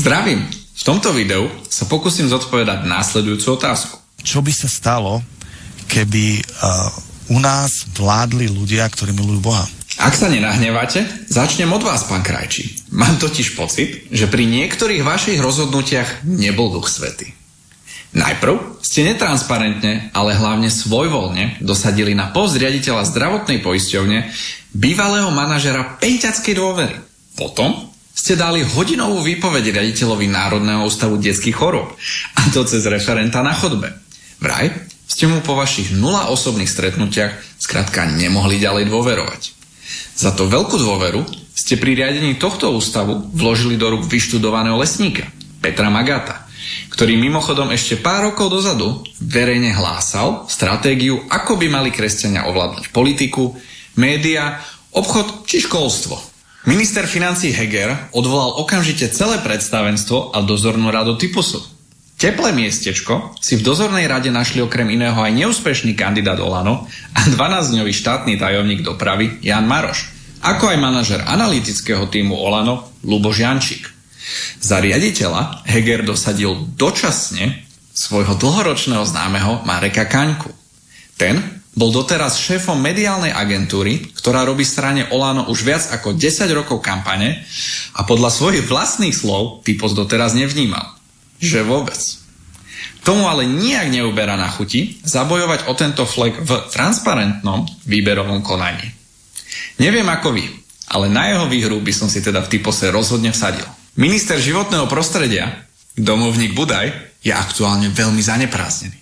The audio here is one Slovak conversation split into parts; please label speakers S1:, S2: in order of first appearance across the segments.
S1: Zdravím! V tomto videu sa pokúsim zodpovedať následujúcu otázku.
S2: Čo by sa stalo, keby uh, u nás vládli ľudia, ktorí milujú Boha?
S1: Ak sa nenahneváte, začnem od vás, pán Krajčí. Mám totiž pocit, že pri niektorých vašich rozhodnutiach nebol duch svety. Najprv ste netransparentne, ale hlavne svojvoľne dosadili na post riaditeľa zdravotnej poisťovne bývalého manažera peťackej dôvery. Potom ste dali hodinovú výpoveď riaditeľovi Národného ústavu detských chorób, a to cez referenta na chodbe. Vraj ste mu po vašich nula osobných stretnutiach skrátka nemohli ďalej dôverovať. Za to veľkú dôveru ste pri riadení tohto ústavu vložili do rúk vyštudovaného lesníka, Petra Magata, ktorý mimochodom ešte pár rokov dozadu verejne hlásal stratégiu, ako by mali kresťania ovládnuť politiku, média, obchod či školstvo – Minister financí Heger odvolal okamžite celé predstavenstvo a dozornú radu Typusu. Teplé miestečko si v dozornej rade našli okrem iného aj neúspešný kandidát Olano a 12-dňový štátny tajomník dopravy Jan Maroš, ako aj manažer analytického týmu Olano Luboš Jančík. Za riaditeľa Heger dosadil dočasne svojho dlhoročného známeho Mareka Kaňku. Ten bol doteraz šéfom mediálnej agentúry, ktorá robí strane Olano už viac ako 10 rokov kampane a podľa svojich vlastných slov typos doteraz nevnímal. Že vôbec. Tomu ale nijak neuberá na chuti zabojovať o tento flek v transparentnom výberovom konaní. Neviem ako vy, ale na jeho výhru by som si teda v typose rozhodne vsadil. Minister životného prostredia, domovník Budaj, je aktuálne veľmi zaneprázdnený.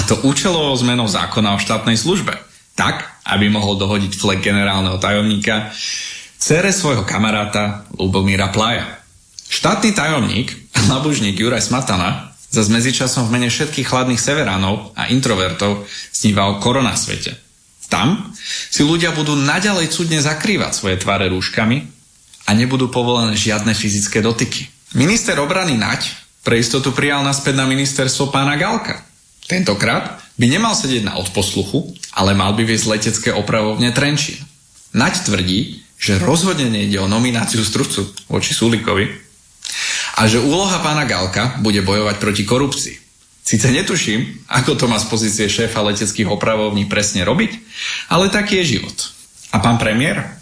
S1: A to účelovou zmenou zákona o štátnej službe. Tak, aby mohol dohodiť flek generálneho tajomníka cere svojho kamaráta Lubomíra Plaja. Štátny tajomník, labužník Juraj Smatana, za medzičasom v mene všetkých chladných severánov a introvertov sníva o koronasvete. Tam si ľudia budú naďalej cudne zakrývať svoje tváre rúškami a nebudú povolené žiadne fyzické dotyky. Minister obrany Naď pre istotu prijal naspäť na ministerstvo pána Galka – Tentokrát by nemal sedieť na odposluchu, ale mal by viesť letecké opravovne Trenčín. Naď tvrdí, že rozhodne nejde o nomináciu strudcu voči Sulikovi a že úloha pána Galka bude bojovať proti korupcii. Sice netuším, ako to má z pozície šéfa leteckých opravovní presne robiť, ale taký je život. A pán premiér?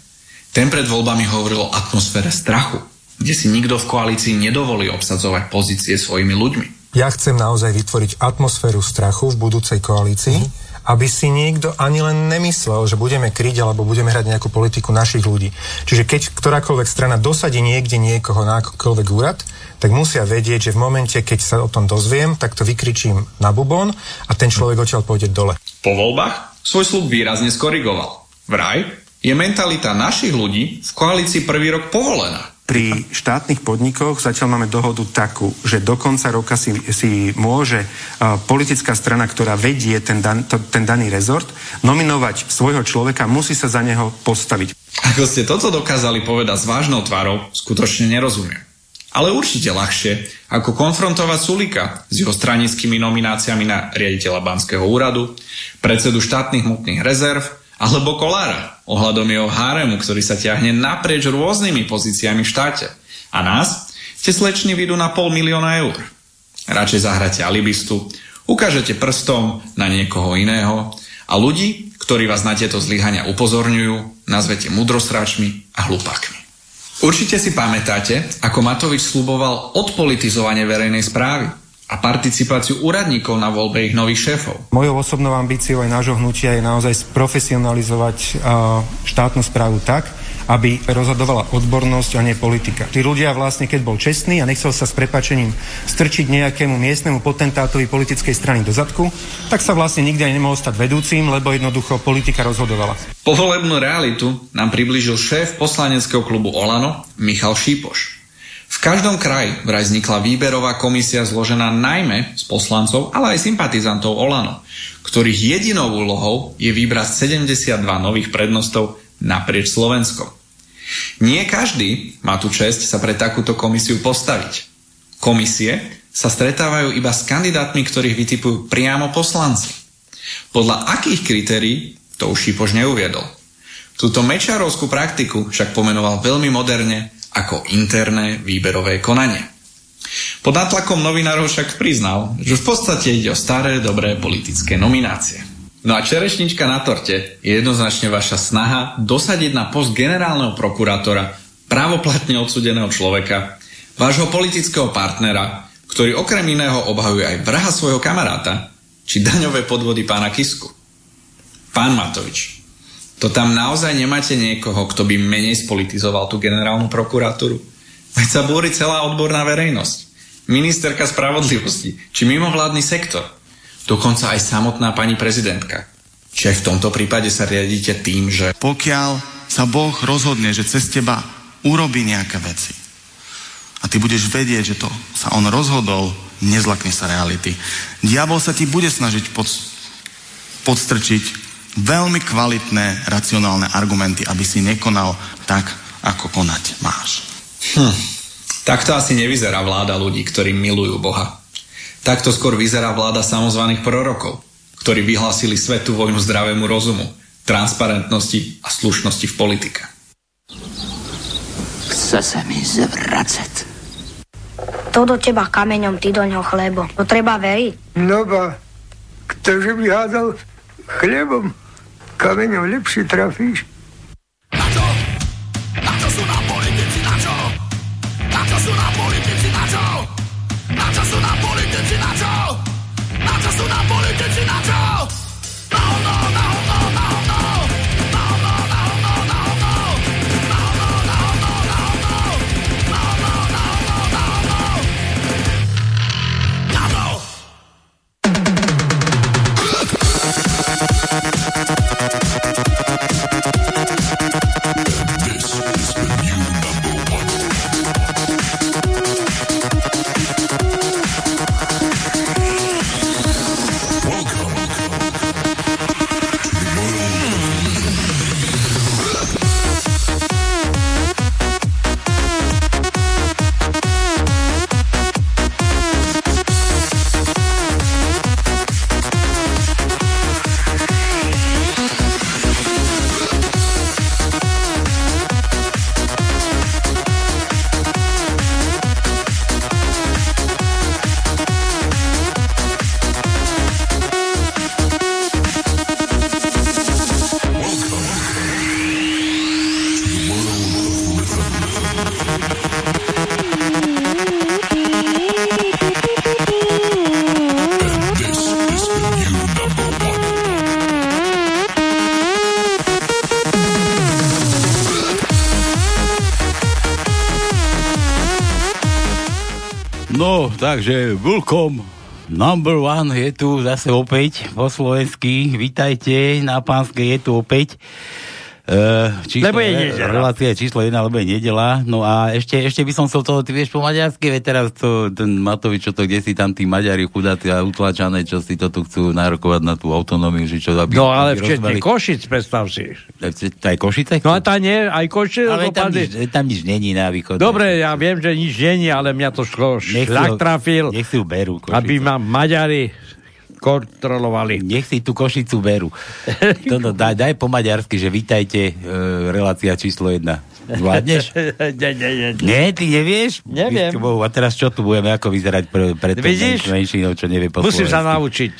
S1: Ten pred voľbami hovoril o atmosfére strachu, kde si nikto v koalícii nedovolí obsadzovať pozície svojimi ľuďmi.
S3: Ja chcem naozaj vytvoriť atmosféru strachu v budúcej koalícii, mm. aby si niekto ani len nemyslel, že budeme kryť alebo budeme hrať nejakú politiku našich ľudí. Čiže keď ktorákoľvek strana dosadí niekde niekoho na akýkoľvek úrad, tak musia vedieť, že v momente, keď sa o tom dozviem, tak to vykričím na bubon a ten človek odtiaľ pôjde dole.
S1: Po voľbách svoj slub výrazne skorigoval. Vraj je mentalita našich ľudí v koalícii prvý rok povolená
S4: pri štátnych podnikoch zatiaľ máme dohodu takú, že do konca roka si, si môže uh, politická strana, ktorá vedie ten, dan, to, ten daný rezort, nominovať svojho človeka, musí sa za neho postaviť.
S1: Ako ste toto dokázali povedať s vážnou tvárou, skutočne nerozumiem. Ale určite ľahšie, ako konfrontovať Sulika s jeho stranickými nomináciami na riaditeľa Banského úradu, predsedu štátnych hmotných rezerv alebo Kolára ohľadom jeho háremu, ktorý sa ťahne naprieč rôznymi pozíciami v štáte. A nás ste sleční vidú na pol milióna eur. Radšej zahráte alibistu, ukážete prstom na niekoho iného a ľudí, ktorí vás na tieto zlyhania upozorňujú, nazvete mudrosráčmi a hlupákmi. Určite si pamätáte, ako Matovič sluboval odpolitizovanie verejnej správy a participáciu úradníkov na voľbe ich nových šéfov.
S3: Mojou osobnou ambíciou aj nášho hnutia je naozaj sprofesionalizovať uh, štátnu správu tak,
S4: aby rozhodovala odbornosť a nie politika. Tí ľudia vlastne, keď bol čestný a nechcel sa s prepačením strčiť nejakému miestnemu potentátovi politickej strany do zadku, tak sa vlastne nikdy aj nemohol stať vedúcim, lebo jednoducho politika rozhodovala.
S1: Povolebnú realitu nám priblížil šéf poslaneckého klubu Olano Michal Šípoš. V každom kraji vraj vznikla výberová komisia zložená najmä z poslancov, ale aj sympatizantov Olano, ktorých jedinou úlohou je vybrať 72 nových prednostov naprieč Slovenskom. Nie každý má tu čest sa pre takúto komisiu postaviť. Komisie sa stretávajú iba s kandidátmi, ktorých vytipujú priamo poslanci. Podľa akých kritérií, to už Šipoš neuviedol. Túto mečarovskú praktiku však pomenoval veľmi moderne ako interné výberové konanie. Pod nátlakom novinárov však priznal, že v podstate ide o staré, dobré politické nominácie. No a čerešnička na torte je jednoznačne vaša snaha dosadiť na post generálneho prokurátora právoplatne odsudeného človeka, vášho politického partnera, ktorý okrem iného obhajuje aj vraha svojho kamaráta, či daňové podvody pána Kisku. Pán Matovič, to tam naozaj nemáte niekoho, kto by menej spolitizoval tú generálnu prokuratúru? Veď sa búri celá odborná verejnosť. Ministerka spravodlivosti, či mimovládny sektor. Dokonca aj samotná pani prezidentka. Či aj v tomto prípade sa riadíte tým, že...
S2: Pokiaľ sa Boh rozhodne, že cez teba urobí nejaké veci a ty budeš vedieť, že to sa on rozhodol, nezlakne sa reality. Diabol sa ti bude snažiť pod, podstrčiť veľmi kvalitné, racionálne argumenty, aby si nekonal tak, ako konať máš.
S1: Hm. Takto asi nevyzerá vláda ľudí, ktorí milujú Boha. Takto skôr vyzerá vláda samozvaných prorokov, ktorí vyhlásili svetu vojnu zdravému rozumu, transparentnosti a slušnosti v politike.
S5: Chce sa mi zvracať.
S6: To do teba kameňom, ty do ňo chlebo. To treba veriť.
S7: No ba, ktože by hádal chlebom? Kameňom lepšie trafíš.
S8: Takže Vulkom number one je tu zase opäť po slovensky. Vítajte na pánskej, je tu opäť. Uh, číslo, lebo je nedela. Relácia číslo 1, lebo je nedela. No a ešte, ešte by som chcel toho, ty vieš po maďarsky, veď teraz to, ten Matovič, čo to, kde si tam tí Maďari chudáci a utlačané, čo si to tu chcú nárokovať na tú autonómiu, že čo aby,
S9: No ale včetne Košic, predstav si.
S8: Aj Košice?
S9: No a tá nie, aj Košice.
S8: Ale tam nič, tam nič není na východ.
S9: Dobre, ja viem, že nič není, ale mňa to šlo, šľak trafil.
S8: Nech si berú.
S9: Košice. Aby ma Maďari kontrolovali.
S8: Nech si tú košicu berú. Toto, daj, daj po maďarsky, že vítajte, e, relácia číslo 1. Zvládneš?
S9: nie, nie, nie.
S8: Nie, ty nevieš?
S9: Neviem.
S8: Bohu, a teraz čo tu budeme, ako vyzerať pre, pre
S9: Vidíš?
S8: menšinou, čo nevie po
S9: Musím sa naučiť.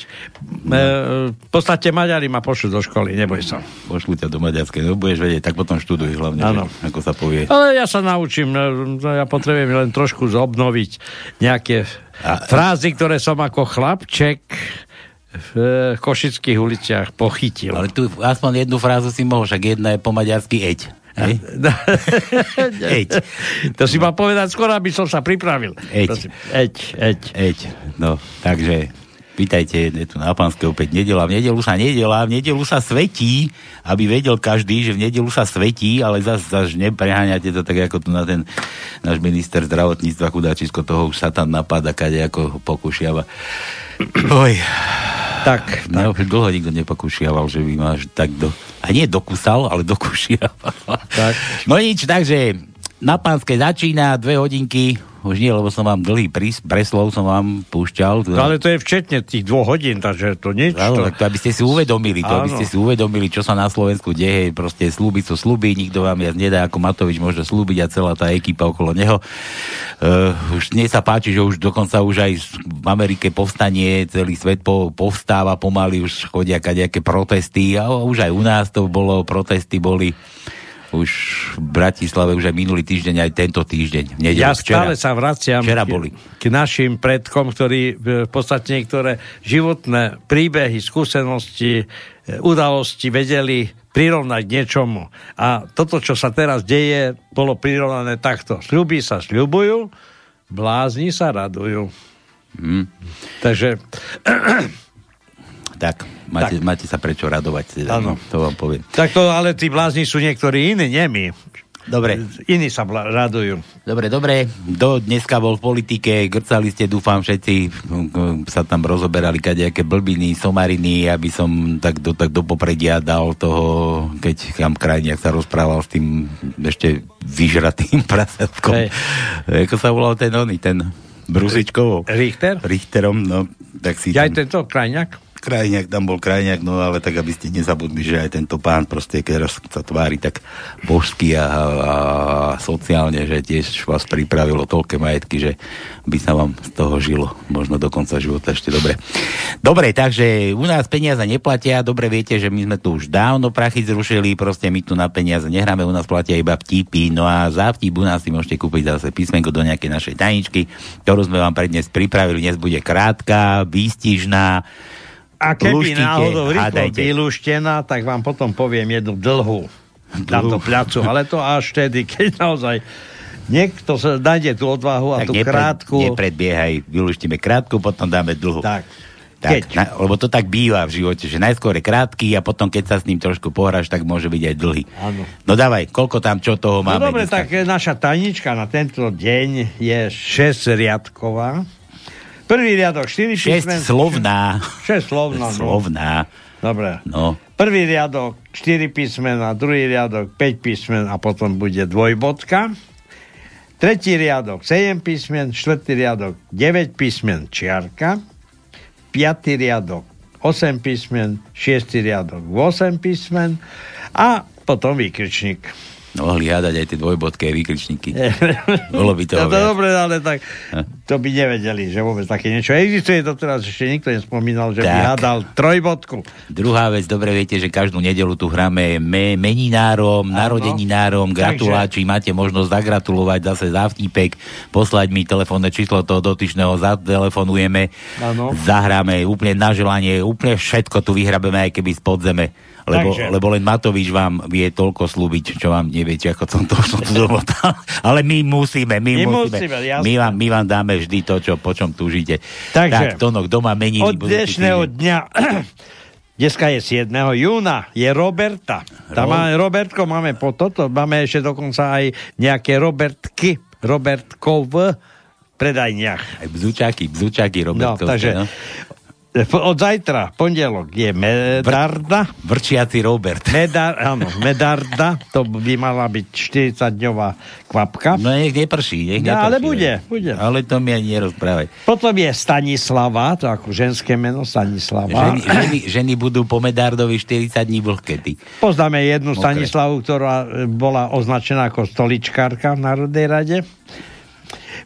S9: No. E, v podstate Maďari ma pošlu do školy, neboj sa.
S8: Pošlu ťa do Maďarskej, no budeš vedieť, tak potom študuj hlavne, že, ako sa povie.
S9: Ale ja sa naučím, e, ja potrebujem len trošku zobnoviť nejaké a, frázy, ktoré som ako chlapček v Košických uliciach pochytil.
S8: Ale tu aspoň jednu frázu si mohol, však jedna je po maďarsky eď. Hej. Eď.
S9: To si mal povedať skoro, aby som sa pripravil.
S8: Eď.
S9: Eď, eď.
S8: Eď. No, takže Vítajte, je tu na Pánske opäť nedela. V nedelu sa nedela, v nedelu sa svetí, aby vedel každý, že v nedelu sa svetí, ale zase zas nepreháňate to tak, ako tu na ten náš minister zdravotníctva chudáčisko toho už sa tam napadá, kade ako ho pokúšiava. Oj.
S9: Tak,
S8: No, už dlho nikto nepokúšiaval, že by máš tak do... A nie dokusal, ale dokúšiaval.
S9: Tak.
S8: No nič, takže na Pánske začína dve hodinky, už nie, lebo som vám dlhý prís, preslov som vám púšťal.
S9: No, ale to je včetne tých dvoch hodín, takže to nič.
S8: Áno,
S9: to...
S8: to aby ste si uvedomili, to aby
S9: Áno.
S8: ste si uvedomili, čo sa na Slovensku deje, proste slúbiť sú slúbi, nikto vám viac nedá, ako Matovič môže slúbiť a celá tá ekipa okolo neho. Uh, už mne sa páči, že už dokonca už aj v Amerike povstanie, celý svet po, povstáva pomaly, už chodia kadejaké protesty a už aj u nás to bolo, protesty boli už v Bratislave už aj minulý týždeň, aj tento týždeň. V nedelu,
S9: Ja stále sa vraciam
S8: včera
S9: k,
S8: boli.
S9: k našim predkom, ktorí e, v podstate niektoré životné príbehy, skúsenosti, e, udalosti vedeli prirovnať k niečomu. A toto, čo sa teraz deje, bolo prirovnané takto. Sľuby sa sľubujú, blázni sa radujú.
S8: Hm.
S9: Takže
S8: Tak, máte, tak. máte sa prečo radovať. Teda, no, to vám poviem.
S9: tak to, ale tí blázni sú niektorí iní, nie my.
S8: Dobre.
S9: Iní sa bla- radujú.
S8: Dobre, dobre. Do dneska bol v politike, grcali ste, dúfam, všetci sa tam rozoberali kadejaké blbiny, somariny, aby som tak do, tak do popredia dal toho, keď kam krajniak sa rozprával s tým ešte vyžratým prasatkom.
S9: Hej.
S8: Ako sa volal ten oný, ten Brusičkovou?
S9: Richter?
S8: Richterom, no, tak si
S9: Ja
S8: tam...
S9: aj tento krajňak?
S8: Krajňák, tam bol Krajňák, no ale tak, aby ste nezabudli, že aj tento pán proste, keď sa tvári tak božsky a, a sociálne, že tiež vás pripravilo toľké majetky, že by sa vám z toho žilo, možno do konca života ešte dobre. Dobre, takže u nás peniaze neplatia, dobre viete, že my sme tu už dávno prachy zrušili, proste my tu na peniaze nehráme, u nás platia iba vtipy, no a za vtip u nás si môžete kúpiť zase písmenko do nejakej našej tajničky, ktorú sme vám pre dnes pripravili, dnes bude krátka, výstižná,
S9: A keby
S8: Luštite,
S9: náhodou rýchlo vylúštená, tak vám potom poviem jednu dlhú. Dám to pľacu, ale to až vtedy, keď naozaj niekto sa nájde tú odvahu a
S8: tak
S9: tú
S8: nepred,
S9: krátku.
S8: nepredbiehaj, vylúštime krátku, potom dáme dlhú.
S9: Tak.
S8: Tak,
S9: Keď?
S8: na, lebo to tak býva v živote, že najskôr je krátky a potom, keď sa s ním trošku pohráš, tak môže byť aj dlhý.
S9: Áno.
S8: No dávaj, koľko tam čo toho
S9: No
S8: máme?
S9: dobre,
S8: dneska?
S9: tak naša tajnička na tento deň je 6 riadková. Prvý riadok 4
S8: Šesť
S9: písmen.
S8: slovná.
S9: 6 slovná. No.
S8: Slovná.
S9: Dobre.
S8: No.
S9: Prvý riadok 4 písmena, druhý riadok 5 písmen a potom bude dvojbodka. Tretí riadok 7 písmen, štvrtý riadok 9 písmen čiarka, piatý riadok 8 písmen, šiestý riadok 8 písmen a potom výkričník.
S8: No, mohli hádať aj tie dvojbodké výkričníky. Bolo by toho
S9: to
S8: viac.
S9: dobre, ale tak to by nevedeli, že vôbec také niečo existuje. To teraz ešte nikto nespomínal, že by
S8: Tak.
S9: hádal trojbodku.
S8: Druhá vec, dobre viete, že každú nedelu tu hráme me, meninárom, narodeninárom, gratuláči, máte možnosť zagratulovať zase za vtípek, poslať mi telefónne číslo toho dotyčného, zatelefonujeme,
S9: Áno.
S8: zahráme úplne na želanie, úplne všetko tu vyhrabeme, aj keby z podzeme. Lebo,
S9: Takže.
S8: lebo len Matovič vám vie toľko slúbiť, čo vám neviete, ako som to domotal. Ale my musíme, my,
S9: My
S8: musíme. my, vám, my vám dáme vždy to, čo, po čom túžite.
S9: Takže.
S8: tak, Tonok, doma meniny.
S9: Od dnešného dňa, dneska je 7. júna, je Roberta. Tam
S8: Ro-
S9: máme Robertko, máme po toto, máme ešte dokonca aj nejaké Robertky, Robertkov predajniach.
S8: Aj bzučáky, bzučáky
S9: No,
S8: Robertovské,
S9: takže
S8: no.
S9: Od zajtra, pondelok, je Medarda.
S8: Vrčiaci Robert.
S9: Medar, áno, Medarda, to by mala byť 40-dňová kvapka.
S8: No nech neprší, nech
S9: No,
S8: neprší.
S9: ale bude, bude.
S8: Ale to mi ani nerozprávaj.
S9: Potom je Stanislava, to ako ženské meno, Stanislava.
S8: Ženy, ženy, ženy budú po Medardovi 40 dní vlhkety.
S9: Poznáme jednu
S8: Mokré.
S9: Stanislavu, ktorá e, bola označená ako stoličkárka v Národnej rade.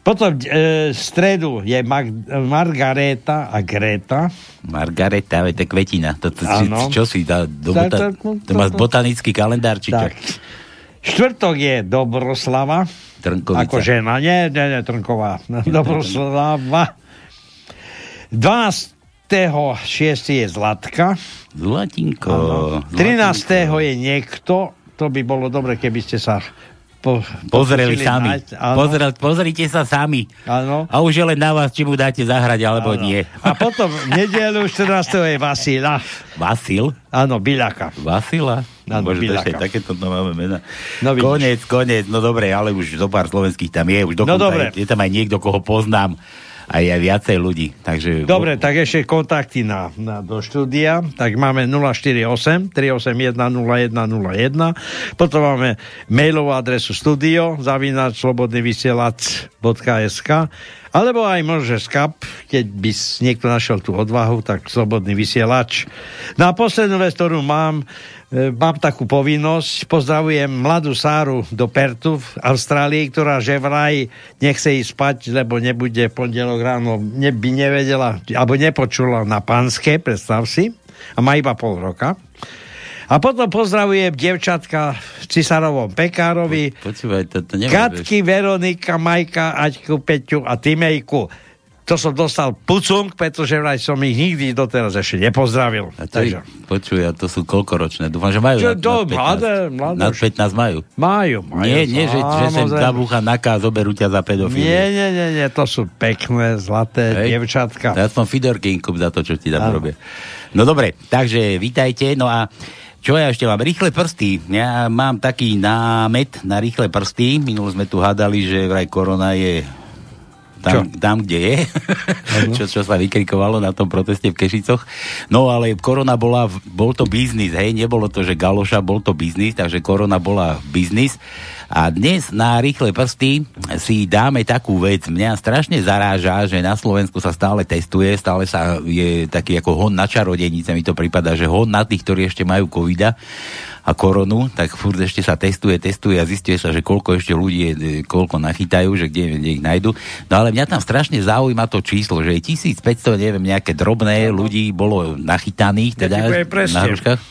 S9: Potom e, v stredu je Mag- Margareta a Greta.
S8: Margareta, veď to je kvetina. To, to,
S9: Áno.
S8: čo si dá? Do bota, to má botanický kalendár, či čo?
S9: Tak. Štvrtok je Dobroslava.
S8: Trnkovica.
S9: Ako žena. Nie, nie, nie, Trnková. Dobroslava. 12. 6. je Zlatka.
S8: Zlatinko.
S9: Áno. 13. je niekto, to by bolo dobre, keby ste sa po,
S8: Pozreli sami.
S9: áno.
S8: Pozrel, pozrite sa sami.
S9: Áno.
S8: A už je len na vás, či mu dáte zahrať, alebo
S9: Áno.
S8: nie.
S9: A potom v nedelu 14. je Vasila.
S8: Vasil?
S9: Áno, Biľaka.
S8: Vasila?
S9: Áno,
S8: Bože, to
S9: Biľaka.
S8: ešte takéto to máme mena.
S9: No vidíš.
S8: konec, konec, no dobre, ale už zo pár slovenských tam je, už
S9: No dobre.
S8: je, je tam aj niekto, koho poznám, aj, aj viacej ľudí, takže...
S9: Dobre, tak ešte kontakty na, na, do štúdia. Tak máme 048 381 0101. Potom máme mailovú adresu studio zavinač slobodnyvysielac.sk alebo aj môže skap, keď by niekto našiel tú odvahu, tak slobodný vysielač. No a poslednú vec, ktorú mám, mám takú povinnosť, pozdravujem mladú Sáru do Pertu v Austrálii, ktorá že vraj nechce ísť spať, lebo nebude pondelok ráno, ne, by nevedela, alebo nepočula na pánske, predstav si, a má iba pol roka. A potom pozdravujem devčatka Cisarovom Pekárovi,
S8: Počúvaj, to, to
S9: Katky, Veronika, Majka, Aťku, Peťu a Timejku. To som dostal pucung, pretože vraj som ich nikdy doteraz ešte nepozdravil.
S8: A to, Takže... Počuj, a to sú koľkoročné? Dúfam, že majú
S9: Čo,
S8: nad,
S9: to,
S8: nad 15.
S9: mladé, mladé.
S8: Nad 15 majú.
S9: Majú, majú.
S8: Nie, nie, že, že sem zabúcha naka a zoberú ťa za pedofíliu.
S9: Nie, nie, nie, nie, to sú pekné, zlaté
S8: Hej.
S9: devčatka.
S8: Ja som Fidorky inkup za to, čo ti tam robia. No dobre, takže vítajte. No a čo ja ešte mám? Rýchle prsty. Ja mám taký námet na rýchle prsty. Minul sme tu hádali, že vraj korona je tam, tam kde je, čo, čo sa vykrikovalo na tom proteste v Kešicoch. No ale korona bola, bol to biznis, hej, nebolo to, že galoša, bol to biznis, takže korona bola biznis. A dnes na rýchle prsty si dáme takú vec. Mňa strašne zaráža, že na Slovensku sa stále testuje, stále sa je taký ako hon na čarodenice, mi to prípada, že hon na tých, ktorí ešte majú covida a koronu, tak furt ešte sa testuje, testuje a zistuje sa, že koľko ešte ľudí, je, koľko nachytajú, že kde, kde ich nájdu. No ale mňa tam strašne zaujíma to číslo, že je 1500, neviem, nejaké drobné ľudí bolo nachytaných, teda
S9: Ja
S8: na hruškách.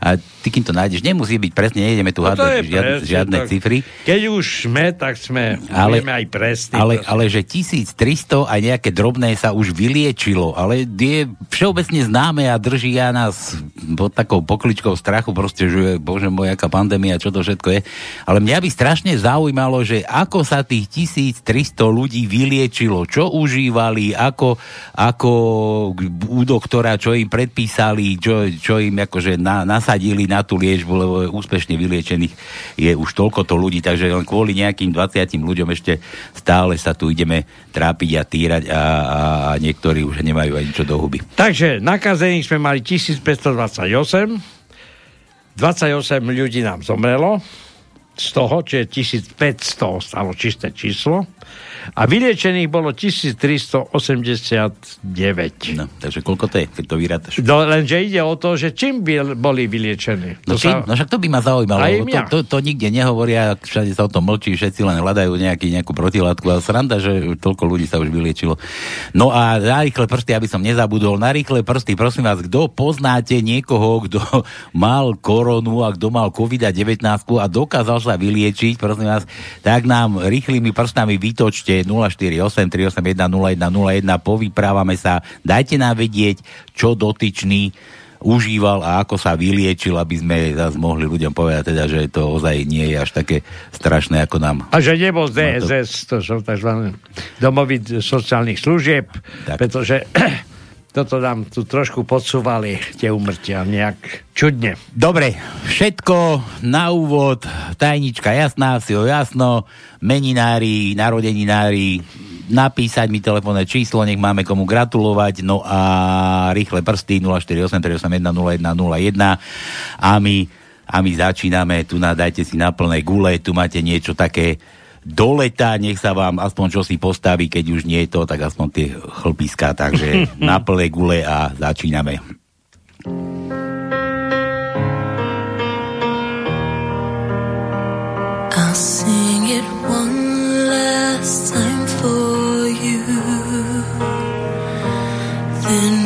S8: A ty, kým to nájdeš, nemusí byť presne, nejdeme tu
S9: No
S8: hádať
S9: je
S8: žiadne,
S9: presne
S8: žiadne
S9: tak.
S8: cifry.
S9: Keď už sme, tak sme,
S8: Ale-
S9: aj presne.
S8: Ale, ale že 1300 a nejaké drobné sa už vyliečilo, ale je všeobecne známe a držia nás pod takou pokličkou strachu, proste, že bože môj, aká pandémia, čo to všetko je. Ale mňa by strašne zaujímalo, že ako sa tých 1300 ľudí vyliečilo, čo užívali, ako, ako u doktora, čo im predpísali, čo, čo im akože na, nasadili na tú liečbu, lebo úspešne vyliečených je už toľko to ľudí, takže len kvôli nejakým 20 ľuďom ešte stále sa tu ideme trápiť a týrať a, a, a niektorí už nemajú aj ničo do huby.
S9: Takže nakazených sme mali 1528, 28 ľudí nám zomrelo, z toho, čo je 1500, ostalo čisté číslo, a vyliečených bolo 1389.
S8: No, takže koľko to je, keď to vyrátaš?
S9: No, lenže ide o to, že čím by boli vyliečení.
S8: No,
S9: To
S8: čím? no však to by ma zaujímalo,
S9: Aj mňa.
S8: to, to, to nikde nehovoria, všade sa o tom mlčí, všetci len hľadajú nejaký, nejakú protilátku a sranda, že toľko ľudí sa už vyliečilo. No a na rýchle prsty, aby som nezabudol, na rýchle prsty, prosím vás, kto poznáte niekoho, kto mal koronu a kto mal COVID-19 a dokázal sa vyliečiť, prosím vás, tak nám rýchlymi prstami vytočte 048 381 0101, povyprávame sa, dajte nám vedieť, čo dotyčný užíval a ako sa vyliečil, aby sme zase mohli ľuďom povedať, teda, že to ozaj nie je až také strašné, ako nám
S9: A že nebol z DSS, to sú tzv. domovy sociálnych služieb,
S8: Tak.
S9: pretože toto nám tu trošku podsúvali tie umrtia nejak čudne.
S8: Dobre, všetko na úvod, tajnička jasná, si ho jasno, meninári, narodeninári, napísať mi telefónne číslo, nech máme komu gratulovať, no a rýchle prsty 048 381 0101 a my, a my začíname, tu nadajte si na plnej gule, tu máte niečo také do leta, nech sa vám aspoň čo si postaví, keď už nie je to, tak aspoň tie chlpiská, takže na plnej gule a začíname.
S10: I'll sing it one last time for you. Then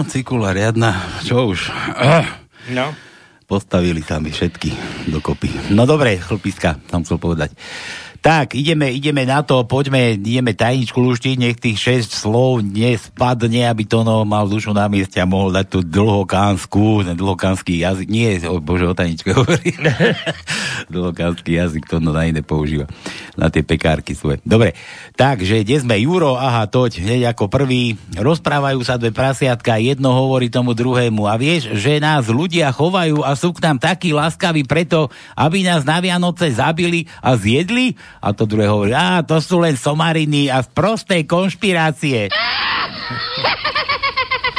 S8: no, cikula riadna, čo už. Ah,
S9: No.
S8: postavili sa mi všetky dokopy. No dobre, chlpiska, tam chcel povedať. Tak, ideme, ideme na to, poďme, ideme tajničku luštiť, nech tých 6 slov nespadne, aby to no mal dušu na mieste a mohol dať tú dlhokánsku, ten dlhokánsky jazyk, nie, o bože, o tajničke hovorí. dlhokánsky jazyk, to no na iné používa. Na tie pekárky svoje. Dobre, takže kde sme? Juro, aha, toď, hneď ako prvý. Rozprávajú sa dve prasiatka, jedno hovorí tomu druhému. A vieš, že nás ľudia chovajú a sú k nám takí láskaví preto, aby nás na Vianoce zabili a zjedli? A to druhé hovorí, a to sú len somariny a prosté konšpirácie.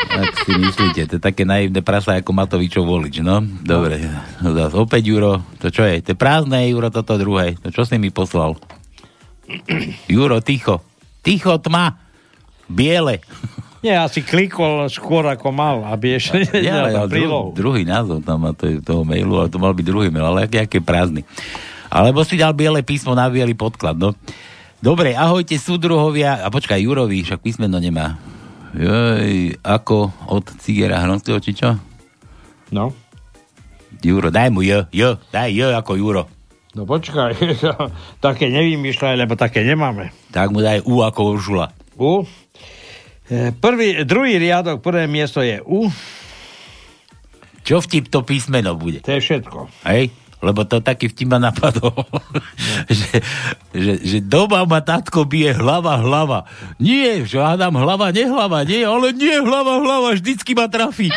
S8: Ak si myslíte, to je také naivné prasa ako Matovičov volič, no? Dobre, zás opäť Juro, to čo je? To je prázdne Juro, toto druhé. To čo si mi poslal? Juro, ticho. Ticho, tma. Biele.
S9: Nie, asi klikol skôr ako mal, aby ešte
S8: Ja, ja, dru, druhý názov tam má to, toho mailu, ale to mal byť druhý mail, ale aký, aký prázdny. Alebo si dal biele písmo na biely podklad, no. Dobre, ahojte súdruhovia. A počkaj, Jurovi, však písmeno nemá. Joj, ako od Cigera Hronského, či čo?
S9: No.
S8: Juro, daj mu J, J, daj J ako Juro.
S9: No počkaj, také nevymýšľaj, lebo také nemáme.
S8: Tak mu daj U ako Uršula.
S9: U. E, Prvý, druhý riadok, prvé miesto je U.
S8: Čo vtip to písmeno bude?
S9: To je všetko.
S8: Hej? Lebo to taký vtip ma napadol, že, že, že doma ma tatko bije hlava, hlava. Nie, že hádam hlava, nehlava, nie, ale nie hlava, hlava, vždycky ma trafí.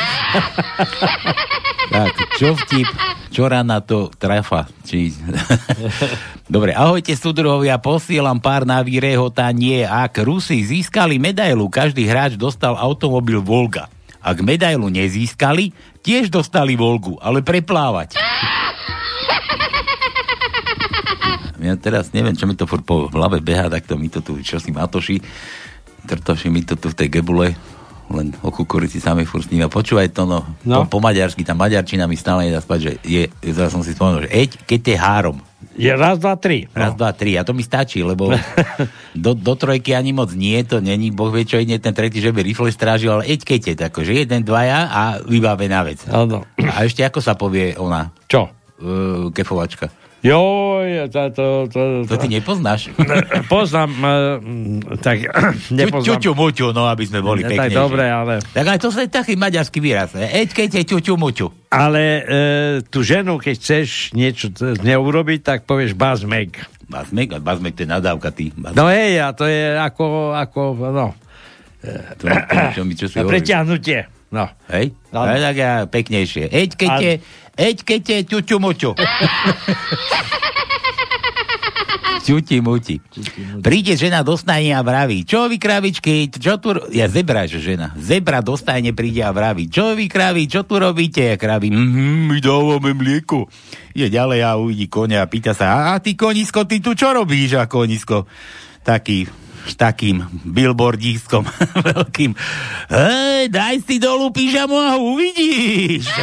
S8: tak, čo vtip, čo rana to trafa. Či... Dobre, ahojte súdruhovia, posielam pár na vyrehotanie. Ak Rusi získali medailu, každý hráč dostal automobil Volga. Ak medailu nezískali, tiež dostali Volgu, ale preplávať. Ja teraz neviem, čo mi to furt po hlave beha, tak to mi to tu, čo si matoši, trtoši mi to tu v tej gebule, len o kukurici sami furt sníva. Počúvaj to, no,
S9: No.
S8: Po, po maďarsky, tá maďarčina mi stále nedá spať, že je, zase som si spomenul, že eď, keď je három.
S9: Je raz, dva, tri.
S8: Raz, dva, tri. A to mi stačí, lebo do, do trojky ani moc nie, to není, boh vie, čo ide ten tretí, že by rifle strážil, ale eď keď je tako, že jeden, dvaja a vybavená vec.
S9: Áno.
S8: A ešte ako sa povie ona?
S9: Čo?
S8: Uh, kefovačka.
S9: Joj, to, to, to,
S8: To ty nepoznáš?
S9: Poznám, uh, tak nepoznám.
S8: Ťuťu muťu, no aby sme boli
S9: Ne,
S8: pekne.
S9: tak dobre, ale...
S8: Tak aj to je taký maďarský výraz. ne? Eď keď je ťuťu muťu.
S9: Ale e, tú ženu, keď chceš niečo z urobiť, tak povieš bazmek.
S8: Bazmek, a bazmek to je nadávka, ty. Bazmek.
S9: No hej, a to je ako, ako no,
S8: To, to, čo mi, čo si
S9: preťahnutie. No.
S8: Hej? No. tak ja peknejšie. Eď keď
S9: Áno.
S8: je, eď keď je ťuťu muťu. Ťuti muti. Príde žena do stajne a vraví, čo vy kravičky, čo tu... ro-" Ja zebra, že žena. Zebra do stajne príde a vraví, čo vy kravi, čo tu robíte? A kraví, mhm, my dávame mlieko. Je ďalej a uvidí konia a pýta sa, a, a ty konisko, ty tu čo robíš a konisko? Taký takým billboardískom veľkým. Hej, daj si dolu pyžamu a uvidíš.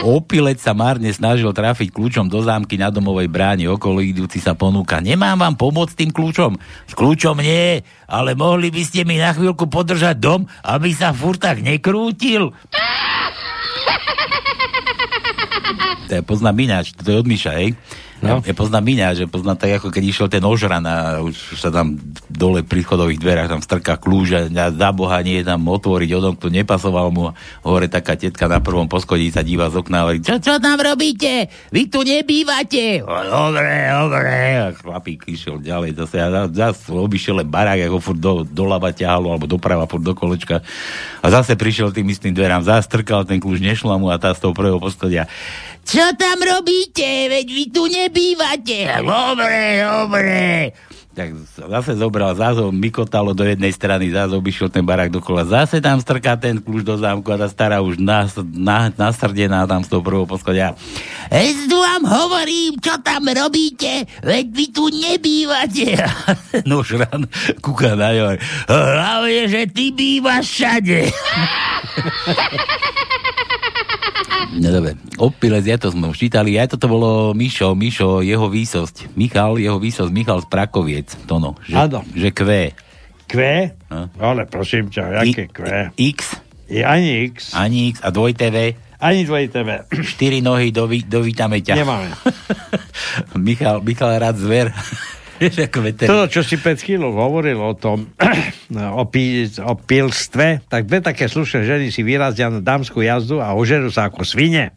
S8: Opilec sa márne snažil trafiť kľúčom do zámky na domovej bráne. Okolo idúci sa ponúka. Nemám vám pomôcť tým kľúčom? S kľúčom nie, ale mohli by ste mi na chvíľku podržať dom, aby sa furt tak nekrútil. To ja poznám ináč, to je od Miša, hej? No. Ja, ja poznám ináč, že poznám tak, ako keď išiel ten ožran a už sa tam dole pri chodových dverách tam strká kľúž a za Boha nie je tam otvoriť odom, kto nepasoval mu. Hore taká tetka na prvom poschodí sa díva z okna a hovorí, čo, čo tam robíte? Vy tu nebývate. O, Dobre, dobre. A chlapík išiel ďalej zase a zase obišiel len barák, ako furt do, doľava ťahalo, alebo doprava furt do kolečka. A zase prišiel tým istým dverám, zastrkal ten kľúč, nešla mu a tá z toho prvého poschodia. Čo tam robíte? Veď vy tu nebývate. Dobre, dobre. Tak zase zobral, zase ho mykotalo do jednej strany, zase obišiel ten barák dokola, zase tam strká ten kľúč do zámku a tá stará už nas, na, nasrdená tam z toho prvého poschodia. Ezdu vám hovorím, čo tam robíte, veď vy tu nebývate. no šran, kúka na ňo. Hlavne, že ty bývaš všade. No dobre, opilec, ja to sme už čítali, aj toto bolo Mišo, Mišo, jeho výsosť. Michal, jeho výsosť, Michal z Prakoviec, to no, že,
S9: Áno.
S8: že kve.
S9: Kve?
S8: No.
S9: Ale prosím ťa, jaké kve?
S8: X,
S9: Je ani X,
S8: ani X a dvoj TV,
S9: ani dvoj TV.
S8: štyri nohy, dovi, dovítame ťa.
S9: Nemáme.
S8: Michal, Michal rád zver. Vieš, ako.
S9: To, čo si pred chvíľou hovoril o tom, o, pí, o pilstve, tak dve také slušné ženy si vyrazia na dámskú jazdu a ožerú sa ako svine.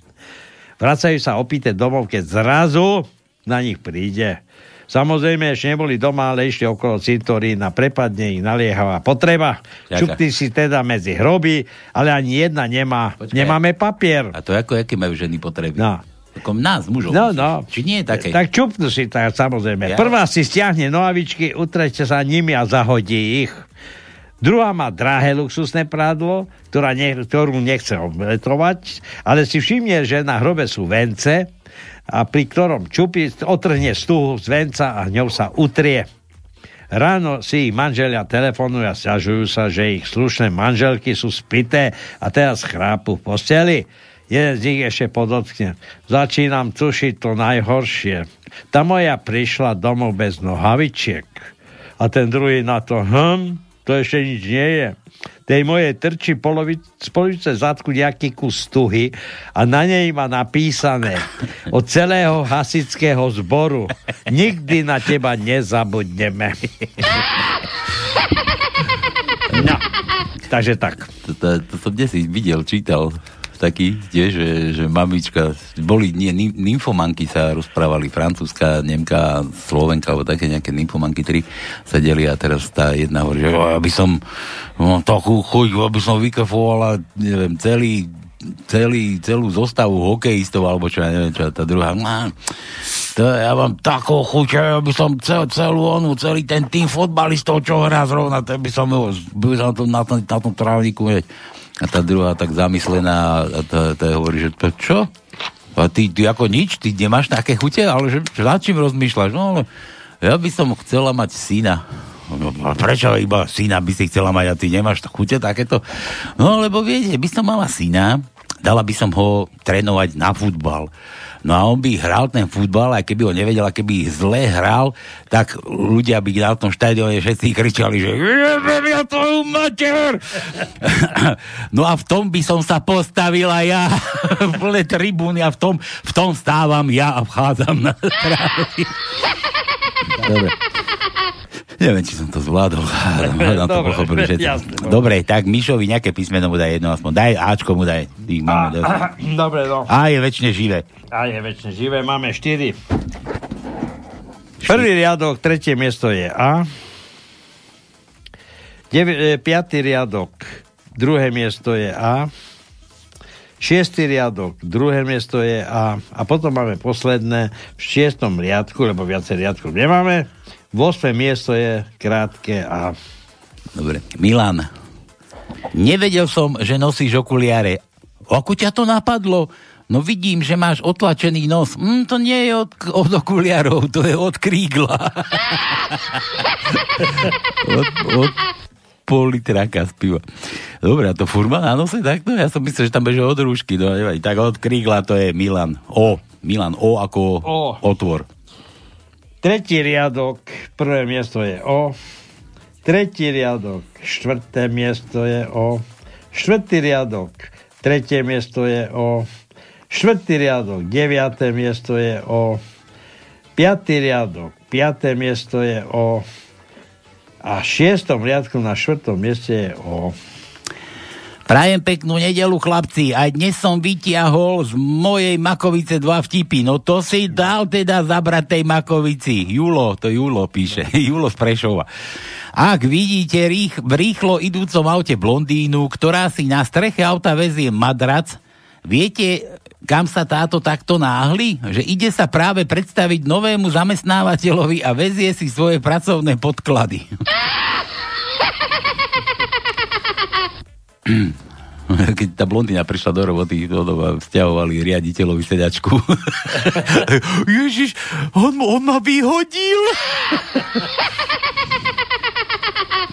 S9: Vracajú sa opité domov, keď zrazu na nich príde. Samozrejme, ešte neboli doma, ale išli okolo cintorína, prepadne ich naliehavá potreba.
S8: Ďaká.
S9: Si teda medzi hroby, ale ani jedna nemá.
S8: Počkaj.
S9: Nemáme papier.
S8: A to ako, aké majú ženy potreby?
S9: No.
S8: Ako nás, mužov.
S9: No, no.
S8: Či nie je také?
S9: Tak čupnú si tak, samozrejme.
S8: Ja.
S9: Prvá si stiahne nohavičky, utreďte sa nimi a zahodí ich. Druhá má drahé luxusné prádlo, ktorá ne, ktorú nechce obletovať, ale si všimne, že na hrobe sú vence a pri ktorom čupí, otrhne stuhu z venca a ňou sa utrie. Ráno si ich manželia telefonujú a stiažujú sa, že ich slušné manželky sú spité a teraz chrápu v posteli. Jeden z nich ešte podotkne. Začínam tušiť to najhoršie. Tá moja prišla domov bez nohavičiek. A ten druhý na to, hm, to ešte nič nie je. Tej mojej trčí polovic, z polovice zadku nejaký kus tuhy a na nej má napísané od celého hasického zboru. Nikdy na teba nezabudneme. No, takže tak.
S8: To, to, to som dnes videl, čítal taký tiež, že, že mamička, boli nie, nym- nymfomanky sa rozprávali, francúzska, nemka, slovenka, alebo také nejaké nymfomanky, tri sedeli a teraz tá jedna hovorí, že aby som no, takú chuť, aby som vykafovala, neviem, celý celý, celú zostavu hokejistov, alebo čo, ja neviem čo, tá druhá, to ja mám takú chuť, aby som cel, celú onu, celý ten tým fotbalistov, čo hrá zrovna, to by som by som to na, na tom trávniku. A tá druhá tak zamyslená a tá, tá hovorí, že to čo? A ty, ty ako nič? Ty nemáš také chute? Ale že, nad čím rozmýšľaš? No ale ja by som chcela mať syna. No, prečo iba syna by si chcela mať a ty nemáš chute takéto? No lebo viete, by som mala syna, dala by som ho trénovať na futbal. No a on by hral ten futbal, aj keby ho nevedel, a keby zle hral, tak ľudia by na tom štadióne všetci kričali, že ja tvoju mater! no a v tom by som sa postavila ja, v tribúny a v tom, v tom stávam ja a vchádzam na trávy. Dobre. Neviem, či som to zvládol. Hádam to
S9: Dobre,
S8: pochopili všetci.
S9: jasne, dobre.
S8: Dobre, tak Mišovi nejaké písmeno mu daj jedno aspoň. Daj Ačko mu daj. Tých máme dosť.
S9: Dobre, no.
S8: A je väčšine živé.
S9: A je väčšine živé, máme 4. Prvý riadok, tretie miesto je A. Devi, e, piatý riadok, druhé miesto je A. Šiestý riadok, druhé miesto je A. A potom máme posledné v šiestom riadku, lebo viacej riadkov nemáme. V 8. miesto je krátke A.
S8: Dobre. Milan. Nevedel som, že nosíš okuliare. Ako ťa to napadlo? No vidím, že máš otlačený nos. Mm, to nie je od, od okuliarov, to je od krígla. od, od pol litráka z piva. Dobre, a to furt má na nose takto? Ja som myslel, že tam beže od rúšky. No, nevadí. Tak od krígla to je Milan. O. Milan. O ako
S9: O.
S8: otvor.
S9: Tretí riadok, prvé miesto je O. Tretí riadok, štvrté miesto je O. Štvrtý riadok, tretie miesto je O. Štvrtý riadok, deviaté miesto je O. Piatý riadok, piaté miesto je O. A šiestom riadku na štvrtom mieste je O.
S8: Prajem peknú nedelu, chlapci. Aj dnes som vytiahol z mojej Makovice dva vtipy. No to si dal teda zabrať tej Makovici. Julo, to Julo píše. Julo z Prešova. Ak vidíte rých, v rýchlo idúcom aute blondínu, ktorá si na streche auta vezie madrac, viete, kam sa táto takto náhli? Že ide sa práve predstaviť novému zamestnávateľovi a vezie si svoje pracovné podklady. keď tá blondína prišla do roboty, vzťahovali riaditeľovi sedačku. Ježiš, on, on ma vyhodil.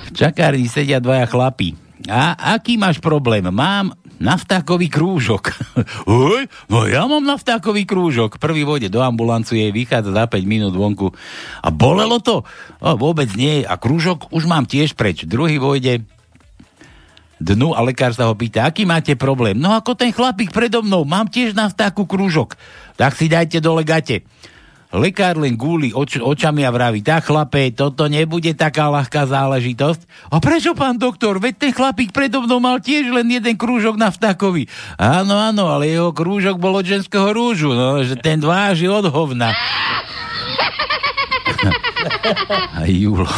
S8: v čakárni sedia dvaja chlapi. A aký máš problém? Mám naftákový krúžok. Hoj, no ja mám naftákový krúžok. Prvý vode do ambulancie, vychádza za 5 minút vonku. A bolelo to? O, vôbec nie. A krúžok už mám tiež preč. Druhý vojde dnu a lekár sa ho pýta, aký máte problém? No ako ten chlapík predo mnou, mám tiež na vtáku krúžok. Tak si dajte dole gate. Lekár len gúli oč, očami a vraví, tak chlape, toto nebude taká ľahká záležitosť. A prečo, pán doktor? Veď ten chlapík predo mnou mal tiež len jeden krúžok na vtákovi. Áno, áno, ale jeho krúžok bol od ženského rúžu, no, že ten váži od hovna. Julo,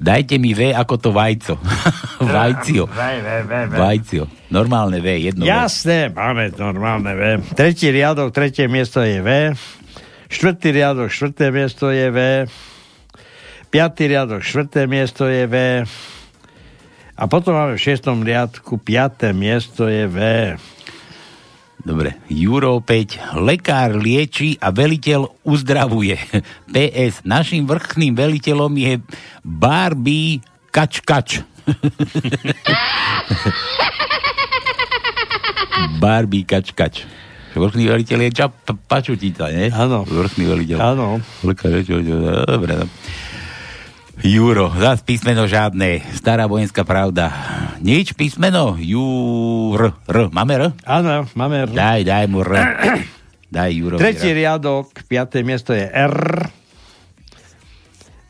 S8: dajte mi V ako to vajco. Vajcio. Vajcio. Normálne V, jedno V.
S9: Jasné, máme normálne V. Tretí riadok, tretie miesto je V. Štvrtý riadok, štvrté miesto je V. Piatý riadok, štvrté miesto je V. A potom máme v šiestom riadku, piaté miesto je V.
S8: Dobre. Juro 5. Lekár lieči a veliteľ uzdravuje. PS. Našim vrchným veliteľom je Barbie Kač Kač. Barbie Kač Kač. Vrchný veliteľ je Čap Pačutica, nie?
S9: Áno.
S8: Vrchný veliteľ.
S9: Áno.
S8: Dobre, no. Juro, zás písmeno žiadne. Stará vojenská pravda. Nič písmeno? Júr. R. Máme R?
S9: Áno, máme R.
S8: Daj, daj mu R. Daj Juro.
S9: Tretí riadok, piaté miesto je R.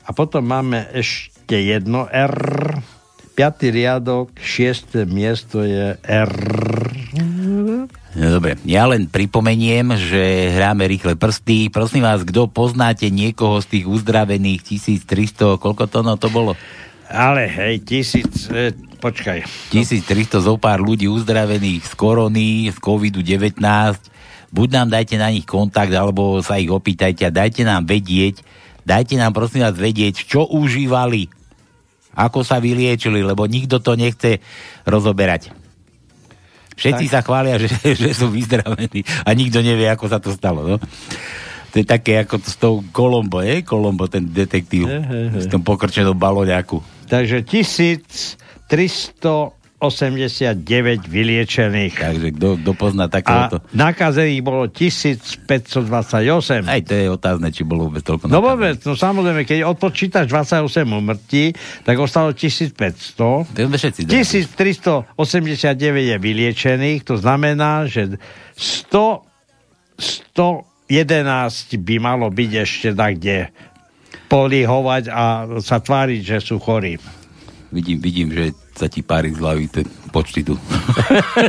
S9: A potom máme ešte jedno R. Piatý riadok, šiesté miesto je R.
S8: No dobre, ja len pripomeniem, že hráme rýchle prsty. Prosím vás, kto poznáte niekoho z tých uzdravených 1300, koľko to no to bolo?
S9: Ale hej, tisíc, e, počkaj.
S8: 1300 zo pár ľudí uzdravených z korony, z COVID-19. Buď nám dajte na nich kontakt, alebo sa ich opýtajte a dajte nám vedieť, dajte nám prosím vás vedieť, čo užívali, ako sa vyliečili, lebo nikto to nechce rozoberať. Všetci tak. sa chvália, že, že sú vyzdravení a nikto nevie, ako sa to stalo. No? To je také ako to s tou Kolombo, je? Kolombo, ten detektív.
S9: He, he, he.
S8: S tom pokrčenom baloňaku.
S9: Takže 1389 vyliečených.
S8: Takže kto, pozná
S9: A
S8: takéhoto...
S9: nakazených bolo 1528.
S8: Aj to je otázne, či bolo vôbec toľko
S9: No vôbec, no samozrejme, keď odpočítaš 28 umrtí, tak ostalo 1500.
S8: To sme všetci dali.
S9: 1389 je vyliečených, to znamená, že 100, 111 by malo byť ešte tak, kde polihovať a sa tváriť, že sú chorí.
S8: Vidím, vidím, že sa ti pári z hlavy ten počty tu.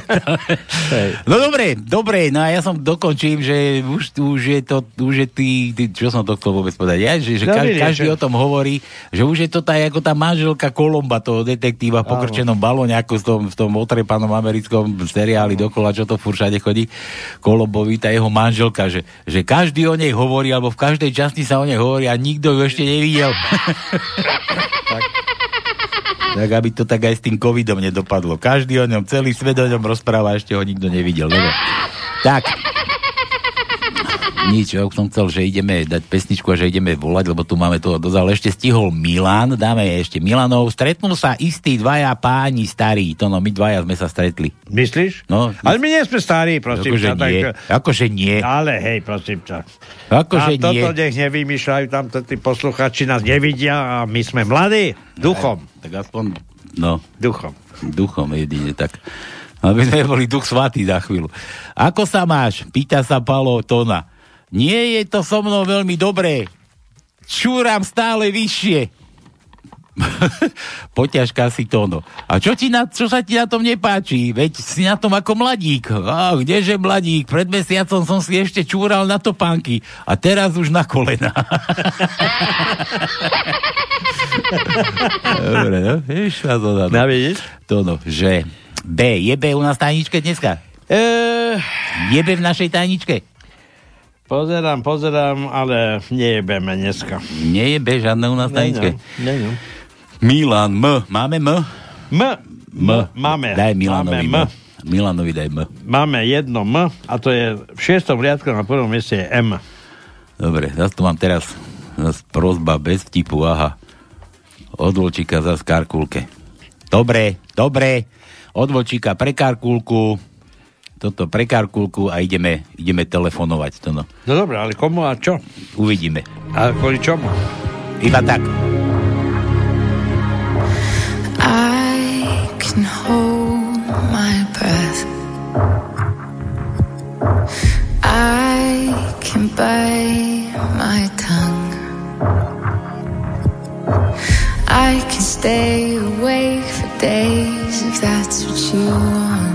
S8: no dobre, dobre, no a ja som dokončím, že už, už je to, už je tý, tý, čo som to chcel vôbec povedať, ja, že, že
S9: No,
S8: každý, každý o tom hovorí, že už je to tá, ako tá manželka Kolomba, toho detektíva v pokrčenom balóne, ako v tom, v tom otrepanom americkom seriáli dokola, čo to furt všade chodí, Kolombovi, tá jeho manželka, že, že každý o nej hovorí, alebo v každej časti sa o nej hovorí a nikto ju ešte nevidel. tak aby to tak aj s tým covidom nedopadlo. Každý o ňom, celý svet o ňom rozpráva, ešte ho nikto nevidel. Dobre. Tak. Nič, ja už som chcel, že ideme dať pesničku a že ideme volať, lebo tu máme toho dosť, ale ešte stihol Milan, dáme ešte Milanov. Stretnú sa istí dvaja páni starí, to no, my dvaja sme sa stretli.
S9: Myslíš?
S8: No,
S9: Ale my nie sme starí, prosím
S8: Akože
S9: ťa.
S8: nie. Akože nie.
S9: Ale hej, prosím ťa.
S8: Akože
S9: toto
S8: nie.
S9: nech nevymýšľajú tam tí posluchači, nás nevidia a my sme mladí. Duchom.
S8: Tak aspoň, no.
S9: Duchom.
S8: Duchom jedine, tak. Aby sme boli duch svatý za chvíľu. Ako sa máš? Pýta sa Palo Tona. Nie je to so mnou veľmi dobré. Čúram stále vyššie. Poťažka si Tono. A čo, ti na, čo sa ti na tom nepáči? Veď si na tom ako mladík. A kdeže mladík? Pred mesiacom som si ešte čúral na topánky. A teraz už na kolena. Dobre, no? To, no.
S9: No, vidíš?
S8: To no, že B. Je B u nás tajničke dneska?
S9: E,
S8: Je B v našej tajničke?
S9: Pozerám, pozerám, ale nejebeme dneska.
S8: Nie je B žiadne u nás.
S9: Nie, nie.
S8: Milan M. Máme M?
S9: M.
S8: M.
S9: Máme.
S8: Daj Milanovi
S9: Máme
S8: M.
S9: M.
S8: Milanovi daj M.
S9: Máme jedno M a to je v šiestom riadku na prvom mieste je M.
S8: Dobre, zase tu mám teraz zase prozba bez vtipu, aha. Od Volčíka zase karkulke. Dobre, dobre. Od Volčíka pre karkulku, toto pre karkulku a ideme, ideme telefonovať. To no.
S9: No dobré, ale komu a čo?
S8: Uvidíme.
S9: A kvôli čomu?
S8: Iba tak.
S10: I can hold my breath. I can bite my tongue. I can stay awake for days if that's what you want.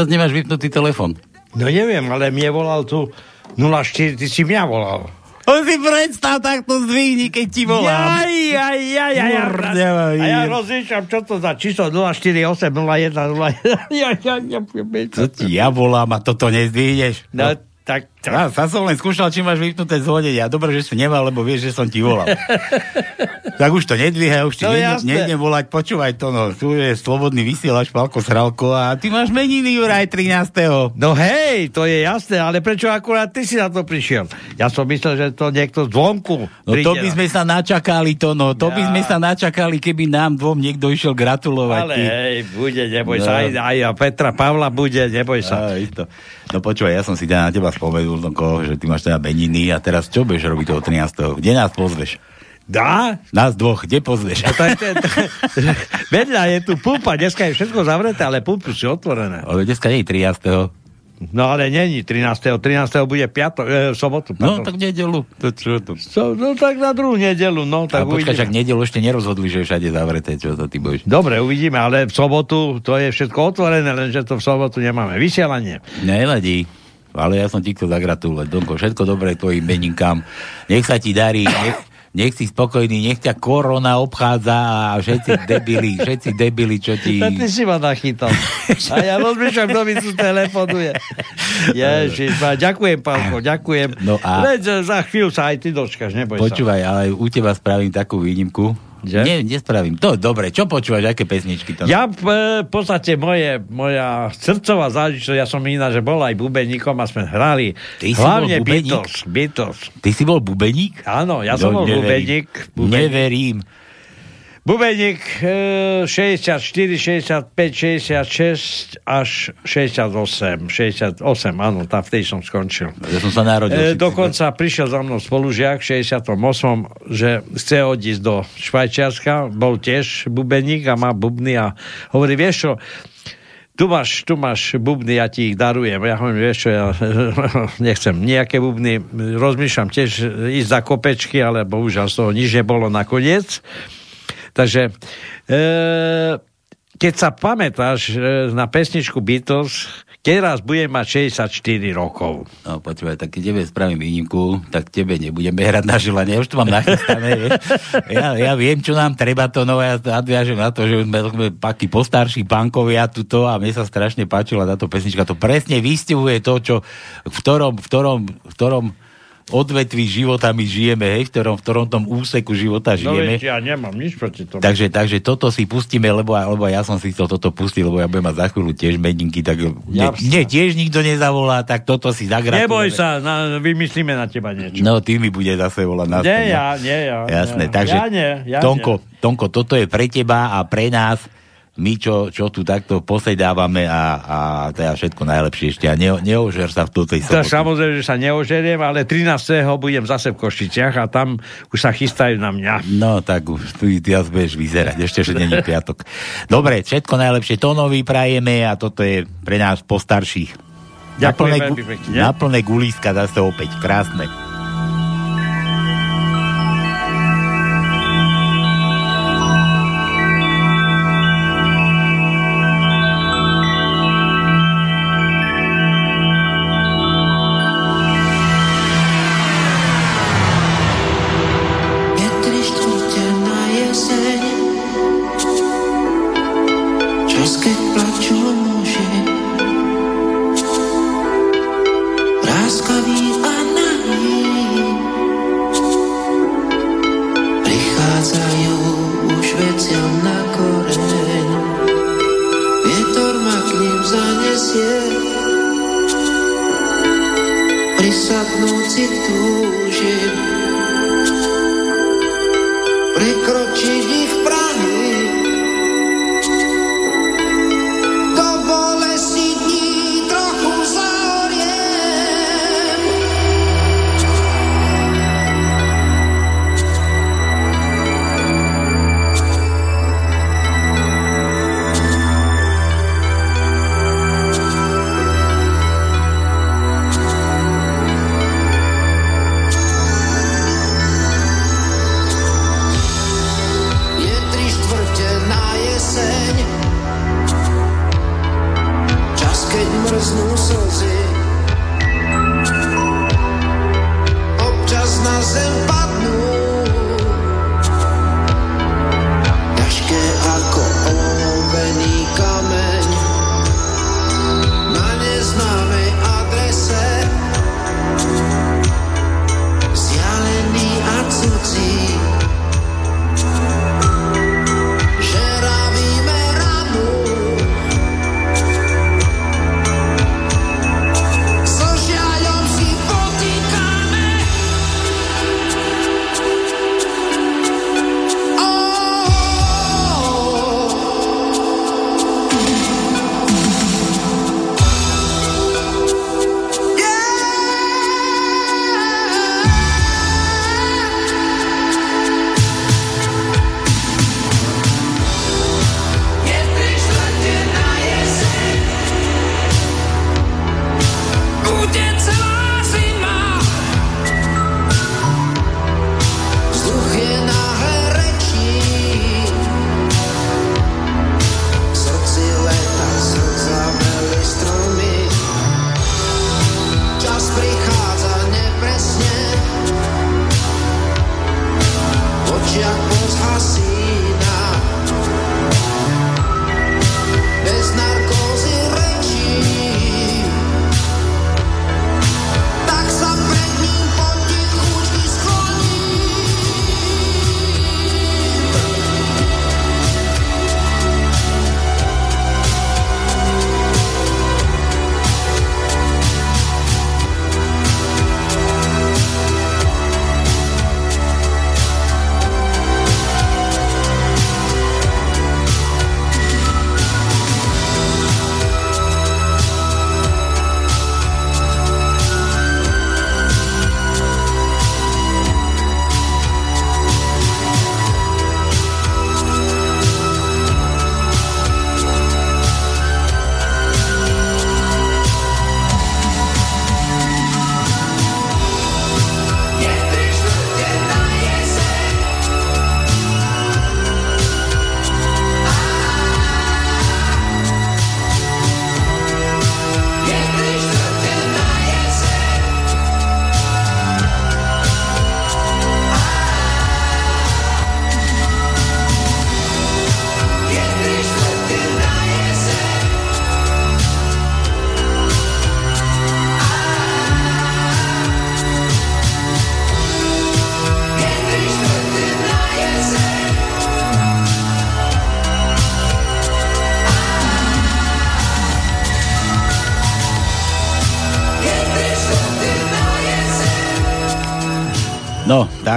S8: zase nemáš vypnutý telefon?
S9: No neviem, ale mne volal tu 04, ty si mňa volal.
S8: On si predstav, tak to zdvihni, keď ti volám.
S9: Jaj, jaj, jaj, jaj, jaj.
S8: Mordeva,
S9: A ja rozlišam, čo to za číslo 048 01 01. Ja, ja, ja,
S8: Co ti ja volám a toto nezdvihneš?
S9: No, tak...
S8: Ja, sa som len skúšal, či máš vypnuté zvonenie. A dobre, že si nemal, lebo vieš, že som ti volal. tak už to nedvíhaj, už ti
S9: No,
S8: no, nejdem volať. Počúvaj to, no. Tu je slobodný vysielač Palko Sralko a ty máš meniny, Juraj, 13.
S9: No hej, to je jasné, ale prečo akurát ty si na to prišiel? Ja som myslel, že to niekto zvonku
S8: No to
S9: príde
S8: by
S9: na-
S8: sme sa načakali, to no. To by
S9: Ja.
S8: sme sa načakali, keby nám dvom niekto išiel gratulovať.
S9: Ale
S8: ty.
S9: hej, bude, neboj
S8: No.
S9: sa, aj, aj a Petra Pavla bude, neboj sa.
S8: Á, isto. No počúvaj, ja som si na teba spomenul, Tonko, že ty máš teda meniny a teraz čo budeš robiť toho 13. Kde nás pozveš?
S9: Dá?
S8: Nás dvoch, kde pozveš?
S9: No je, to, to, vedľa je tu pumpa, dneska je všetko zavreté, ale pumpy sú otvorené.
S8: Ale dneska nie je 13.
S9: No ale není 13. 13. bude piatok, e, v sobotu.
S8: No
S9: pardon.
S8: tak nedelu. To čo to?
S9: So, no tak na druhú nedelu, no
S8: Tak
S9: tak
S8: a počkaj, však nedelu ešte nerozhodli, že je všade zavreté, čo to ty budeš.
S9: Dobre, uvidíme, ale v sobotu to je všetko otvorené, lenže to v sobotu nemáme vysielanie.
S8: Nevadí. Ale ja som ti chcel zagratulovať, Donko. Všetko dobré tvojim meninkám. Nech sa ti darí, nech, nech si spokojný, nech ťa korona obchádza a všetci debili, všetci debili, čo ti...
S9: A ty si ma nachytal. A ja rozmýšľam, kto mi tu telefonuje. Ježiš, ma, ďakujem, pánko, ďakujem.
S8: No a-
S9: Veď za chvíľu sa aj ty dočkaš, neboj sa.
S8: Počúvaj, ale u teba spravím takú výnimku.
S9: Že?
S8: Nie, nespravím. To dobre. Čo počúvaš, aké pesničky to?
S9: Ja v, v podstate moje, moja srdcová záležitosť, ja som iná, že bol aj bubeníkom a sme hrali
S8: Ty si
S9: hlavne
S8: bol bubeník?
S9: Beatles, Beatles.
S8: Ty si bol bubeník?
S9: Áno, ja som
S8: No,
S9: bol
S8: neverím.
S9: bubeník. bubeník.
S8: Neverím.
S9: Bubeník e, 64, 65, 66 až 68. 68, áno, tá vtedy som skončil.
S8: Ja som sa narodil.
S9: E, dokonca prišiel za mnou spolužiak v 68, že chce odísť do Švajčiarska, bol tiež bubeník a má bubny a hovorí, vieš čo, tu máš, tu máš bubny, ja ti ich darujem. Ja hovorím, vieš čo, ja nechcem nejaké bubny, rozmýšľam tiež ísť za kopečky, ale bohužiaľ z toho nič nebolo nakoniec. Takže e, keď sa pamätáš e, na pesničku Beatles, keď raz budem mať 64 rokov.
S8: No počúvaj, tak keď tebe spravím výnimku, tak tebe nebudeme hrať na želanie. Už to mám nachystané. ja, ja viem, čo nám treba to, no ja nadviažem na to, že sme, sme takí postarší pankovia tuto a mne sa strašne páčila táto pesnička. To presne vystihuje to, čo v ktorom, v ktorom, v ktorom odvetví života my žijeme, hej, v ktorom, v ktorom tom úseku života
S9: No
S8: žijeme.
S9: veď ja nemám nič proti tomu.
S8: Takže, takže toto si pustíme, lebo, lebo ja som si chcel toto pustiť, lebo ja budem mať za chvíľu tiež medinky, tak mne, mne tiež nikto nezavolá, tak toto si zagratulujeme.
S9: Neboj sa, na, vymyslíme na teba niečo.
S8: No, ty mi bude zase volať na
S9: Nie ja, nie ja.
S8: Jasné,
S9: nie.
S8: takže
S9: Ja nie, ja
S8: Tonko, Tonko, toto je pre teba a pre nás, my, čo, čo tu takto posedávame a, a teda všetko najlepšie ešte a ne, neožer sa v tej
S9: To
S8: soboty.
S9: samozrejme, že sa neožeriem, ale 13. budem zase v Košiciach a tam už sa chystajú na mňa.
S8: No, tak už tu nás budeš vyzerať, ešte, že není piatok. Dobre, všetko najlepšie Tónovi prajeme a toto je pre nás postarších. Na
S9: Ďakujem
S8: plné,
S9: veľmi
S8: gu- na plné gulíska zase opäť, krásne.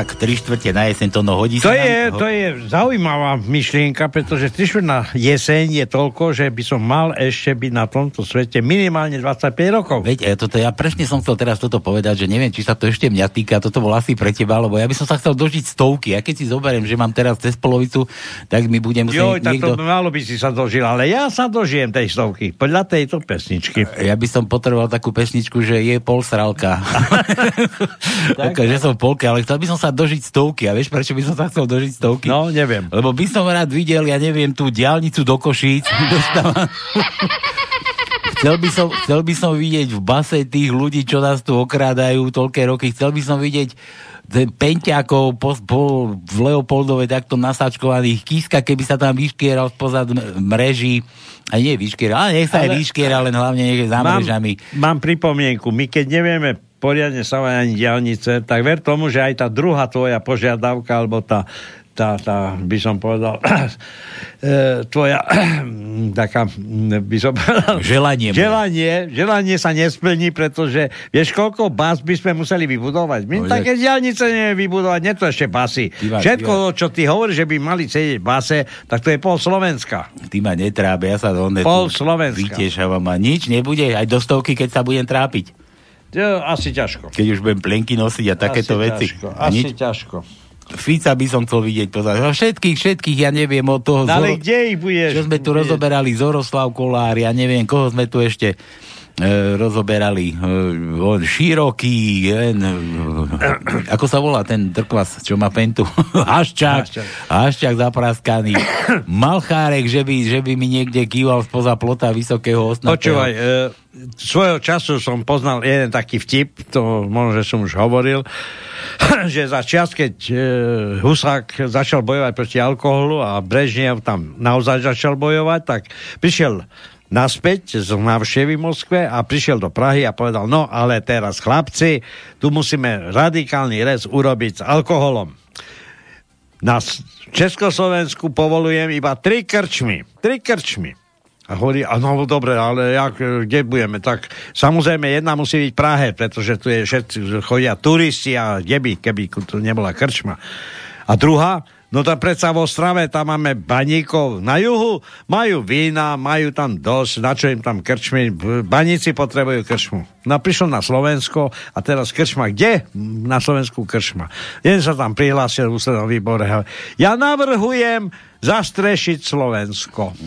S8: Tak, tri štvrte na jeseň to no hodí
S9: To
S8: sa
S9: je,
S8: nám,
S9: to je zaujímavá myšlienka, pretože trišuť na jeseň je toľko, že by som mal ešte byť na tomto svete minimálne 25 rokov.
S8: Veď, e, toto ja presne som chcel teraz toto povedať, že neviem, či sa to ešte mňa týka, toto bol asi pre teba, lebo ja by som sa chcel dožiť stovky. A keď si zoberiem, že mám teraz cez polovicu, tak mi bude musieť
S9: Joj, tak
S8: niekto...
S9: to malo by si sa dožil, ale ja sa dožijem tej stovky, podľa tejto pesničky.
S8: Ja by som potreboval takú pesničku, že je pol sralka. tak, že som v polke, ale chcel by som sa dožiť stovky. A vieš, prečo by som sa chcel dožiť stovky?
S9: No, neviem.
S8: Lebo by som rád videl, ja neviem, tú diálnicu do Košíc. dostávam- Chcel by, som, chcel by som vidieť v base tých ľudí, čo nás tu okrádajú toľké roky. Chcel by som vidieť penťákov po, po, v Leopoldove takto nasáčkovaných kíska, keby sa tam vyškieral spozad mreží. A nie vyškieral, ale nech sa aj
S9: Ale-
S8: vyškieral, len hlavne nech za mrežami.
S9: Mám, mám pripomienku, my keď nevieme poriadne ani diálnice, tak ver tomu, že aj tá druhá tvoja požiadavka, alebo tá, tá, tá by som povedal, e, tvoja taká, by som povedal,
S8: Želanie.
S9: Želanie, želanie sa nesplní, pretože vieš, koľko bás by sme museli vybudovať. My
S8: No,
S9: také diálnice nevieme vybudovať, nie to ešte basy.
S8: Ty máš-
S9: Všetko, čo ty hovoríš, že by mali sedieť base, tak to je pol Slovenska.
S8: Ty ma netrábe, ja sa do
S9: Pol Slovenska.
S8: Vytešávam a nič nebude, aj do stovky, keď sa budem trápiť.
S9: Asi ťažko.
S8: Keď už budem plenky nosiť a takéto
S9: asi
S8: veci.
S9: Ťažko,
S8: A
S9: asi
S8: nič,
S9: ťažko.
S8: Fica by som chcel vidieť pozad. No Všetkých, všetkých, ja neviem, od toho...
S9: No, ale
S8: Zoro-
S9: kde ich budeš?
S8: Čo sme tu
S9: budeš-
S8: rozoberali, Zoroslav Kolár, ja neviem, koho sme tu ešte rozoberali. E, on široký, jen, e, ako sa volá ten drkvas, čo má pentu? Haščák,
S9: Haščák.
S8: Zapraskaný. Malchárek, že by, že by mi niekde kýval spoza plota vysokého osnatého.
S9: Počúvaj, e, svojho času som poznal jeden taký vtip, to možno, že som už hovoril, že za čas, keď e, Husák začal bojovať proti alkoholu a Brežnev tam naozaj začal bojovať, tak prišiel naspäť z návštevy Moskve a prišiel do Prahy a povedal, no ale teraz chlapci, tu musíme radikálny rez urobiť s alkoholom. Na Československu povolujem iba tri krčmy. Tri krčmy. A hovorí, a no dobre, ale jak, kde budeme? Tak samozrejme jedna musí byť Prahe, pretože tu je všetci, chodia turisti a kde by, keby tu nebola krčma. A druhá, no tak predsa v Ostrave tam máme baníkov na juhu, majú vína, majú tam dosť, na čo im tam krčmy, B- baníci potrebujú krčmu. No prišiel na Slovensko a teraz krčma, kde? Na Slovensku krčma. Jeden sa tam prihlásil v ústrednom výbore. Ja navrhujem zastrešiť Slovensko.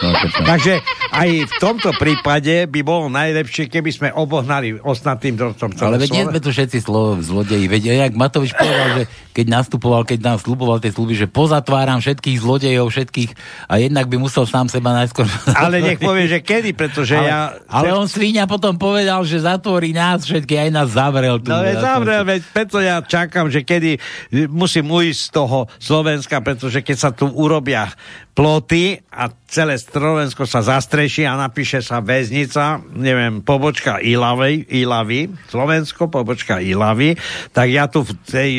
S8: No.
S9: Takže aj v tomto prípade by bolo najlepšie, keby sme obohnali ostatným drotom.
S8: Ale veď nie sme tu všetci slo, zlodeji. Veď jak Matovič povedal, že keď nastupoval, keď nám sluboval tie sluby, že pozatváram všetkých zlodejov, všetkých a jednak by musel sám seba najskôr...
S9: Ale nech povie, že kedy, pretože
S8: ale,
S9: ja...
S8: Ale on svíňa potom povedal, že zatvorí nás všetky, aj nás zavrel. Tu,
S9: No veď zavrel, veď preto ja čakám, že kedy musím ujsť z toho Slovenska, pretože keď sa tu urobia ploty a celé Slovensko sa zastreší a napíše sa väznica, neviem, pobočka Ilavy, Ilavy, Slovensko, pobočka Ilavy, tak ja tu v tej,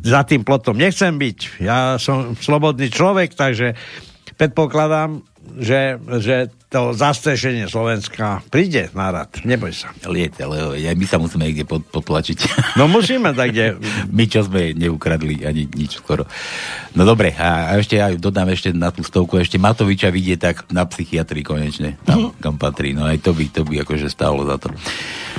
S9: za tým plotom nechcem byť. Ja som slobodný človek, takže predpokladám, že, že to zastrešenie Slovenska príde na rad. Neboj sa.
S8: Liete, ale aj my sa musíme niekde pod, potlačiť.
S9: No musíme tak, kde...
S8: My, čo sme neukradli ani nič skoro. No dobre, a, a ešte ja dodám ešte na tú stovku, ešte Matoviča vidie tak na psychiatrii konečne, tam, kam patrí. No aj to by, to by akože stálo za to.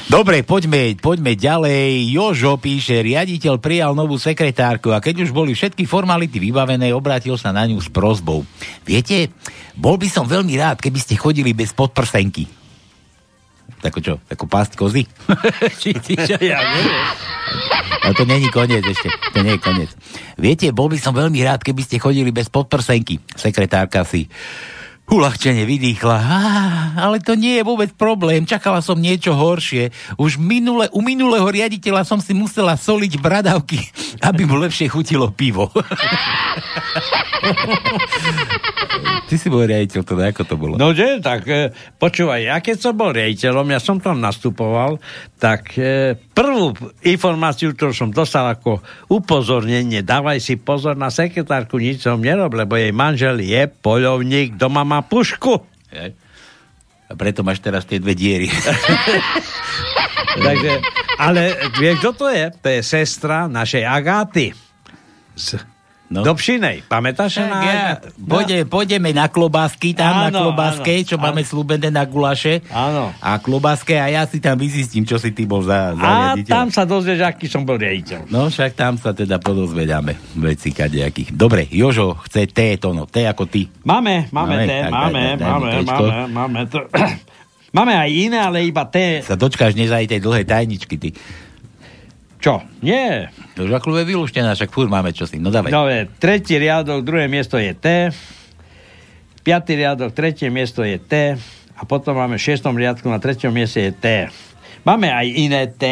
S8: Dobre, poďme, poďme ďalej. Jožo píše, riaditeľ prijal novú sekretárku a keď už boli všetky formality vybavené, obrátil sa na ňu s prozbou. Viete, bol by som veľmi rád, keby ste chodili bez podprsenky. Tako čo, ako pásť kozy? Či, či, čo?
S9: Ja neviem.
S8: To není koniec ešte. To nie je koniec. Viete, bol by som veľmi rád, keby ste chodili bez podprsenky. Sekretárka si uľahčene vydýchla. Á, ale to nie je vôbec problém. Čakala som niečo horšie. Už minule, u minulého riaditeľa som si musela soliť bradavky, aby mu lepšie chutilo pivo. Ty si bol riaditeľ, teda ako to bolo?
S9: No že, tak e, počúvaj, ja keď som bol riaditeľom, ja som tam nastupoval, tak e, prvú informáciu, ktorú som dostal ako upozornenie, dávaj si pozor na sekretárku, nič som nerob, lebo jej manžel je poľovník, doma má pušku.
S8: A preto máš teraz tie dve diery.
S9: Takže Ale vieš, kto to je? To je sestra našej Agáty. Z
S8: No.
S9: Dobšinej. Pamätáš sa
S8: Tak
S9: na
S8: ja, pôjde, pôjdeme na klobásky, tam na
S9: Áno,
S8: klobáske,
S9: áno,
S8: čo
S9: áno.
S8: máme slúbené na gulaše.
S9: Áno.
S8: A klobáske a ja si tam vyzistím, čo si ty bol za, za
S9: A
S8: riaditeľ.
S9: tam sa dozvieš, aký som bol riaditeľ.
S8: No však tam sa teda podozvedáme veci kadejakých. Dobre, Jožo chce T, to no, T ako ty.
S9: Máme, máme,
S8: Máme,
S9: té,
S8: tak
S9: máme,
S8: daj- daj- daj
S9: máme, máme, máme to. Máme aj iné, ale iba té.
S8: Sa dočkáš nezaj tej dlhej tajničky, ty.
S9: Čo? Nie.
S8: To už je vylúštená, však furt máme čosi. No dávaj.
S9: Dobre, tretí riadok, druhé miesto je T. Piatý riadok, tretie miesto je T. A potom máme v šiestom riadku na treťom mieste je T. Máme aj iné T,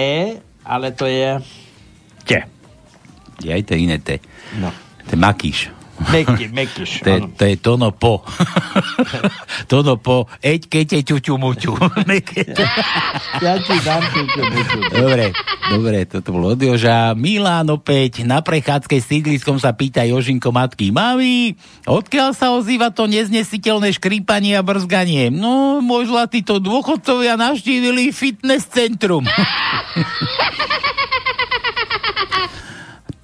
S9: ale to je T.
S8: Je aj to iné T.
S9: No.
S8: To je makíš.
S9: Meky, mekyš,
S8: To to je tono po. tono po. Eď kete ťuťu muťu.
S9: Ja ti dám túto buču.
S8: dobre, dobre, toto bolo od Joža. Milán opäť na prechádzke s sídliskom sa pýta Jožinko matky. Mami, odkiaľ sa ozýva to neznesiteľné škrípanie a brzganie? No, môj zlatý, to dôchodcovia navštívili fitness centrum.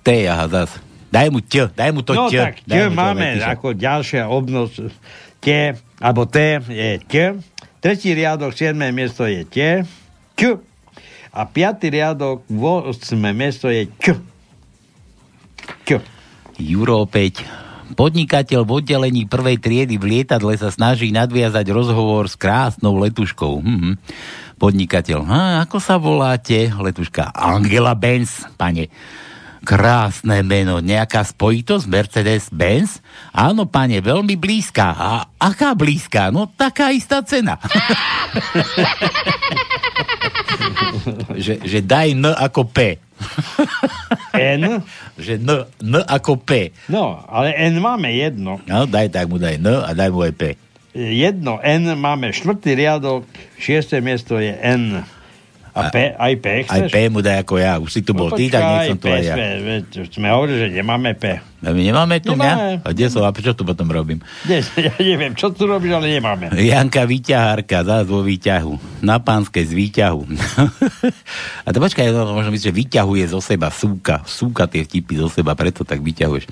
S8: T, aha, zas. Daj mu ť, daj mu to
S9: no
S8: ť.
S9: tak,
S8: Daj
S9: T
S8: to,
S9: máme ako ďalšia obnosť. T, alebo T je T. Tretí riadok, siedme miesto je T. Č. A piatý riadok, osme miesto je Č. Č.
S8: Juro opäť. Podnikateľ v oddelení prvej triedy v lietadle sa snaží nadviazať rozhovor s krásnou letuškou. Mhm. Podnikateľ. A, ako sa voláte? Letuška. Angela Benz, pane. Krásne meno. Nejaká spojitosť Mercedes-Benz? Áno, pane, veľmi blízka. A aká blízka? No, taká istá cena. že, že daj N ako P.
S9: N?
S8: že N, N ako P.
S9: No, ale N máme jedno.
S8: No, daj, tak mu daj N a daj mu aj P.
S9: Jedno N máme štvrtý riadok, šiesté miesto je N. A, P, aj P
S8: Aj
S9: chceš?
S8: P mu daj ako ja. Už si tu bol ty, tak nech som tu aj ja.
S9: Sme, sme hovorili, že nemáme P.
S8: A my nemáme tu
S9: Nemáme.
S8: mňa? A kde som? A čo tu potom robím?
S9: Nie, ja neviem, čo tu robíš, ale nemáme.
S8: Janka výťahárka, zás vo výťahu. Na pánske z výťahu. a to počkaj, no, možno myslíš, že vyťahuje zo seba, súka. Súka tie vtipy zo seba, preto tak vyťahuješ.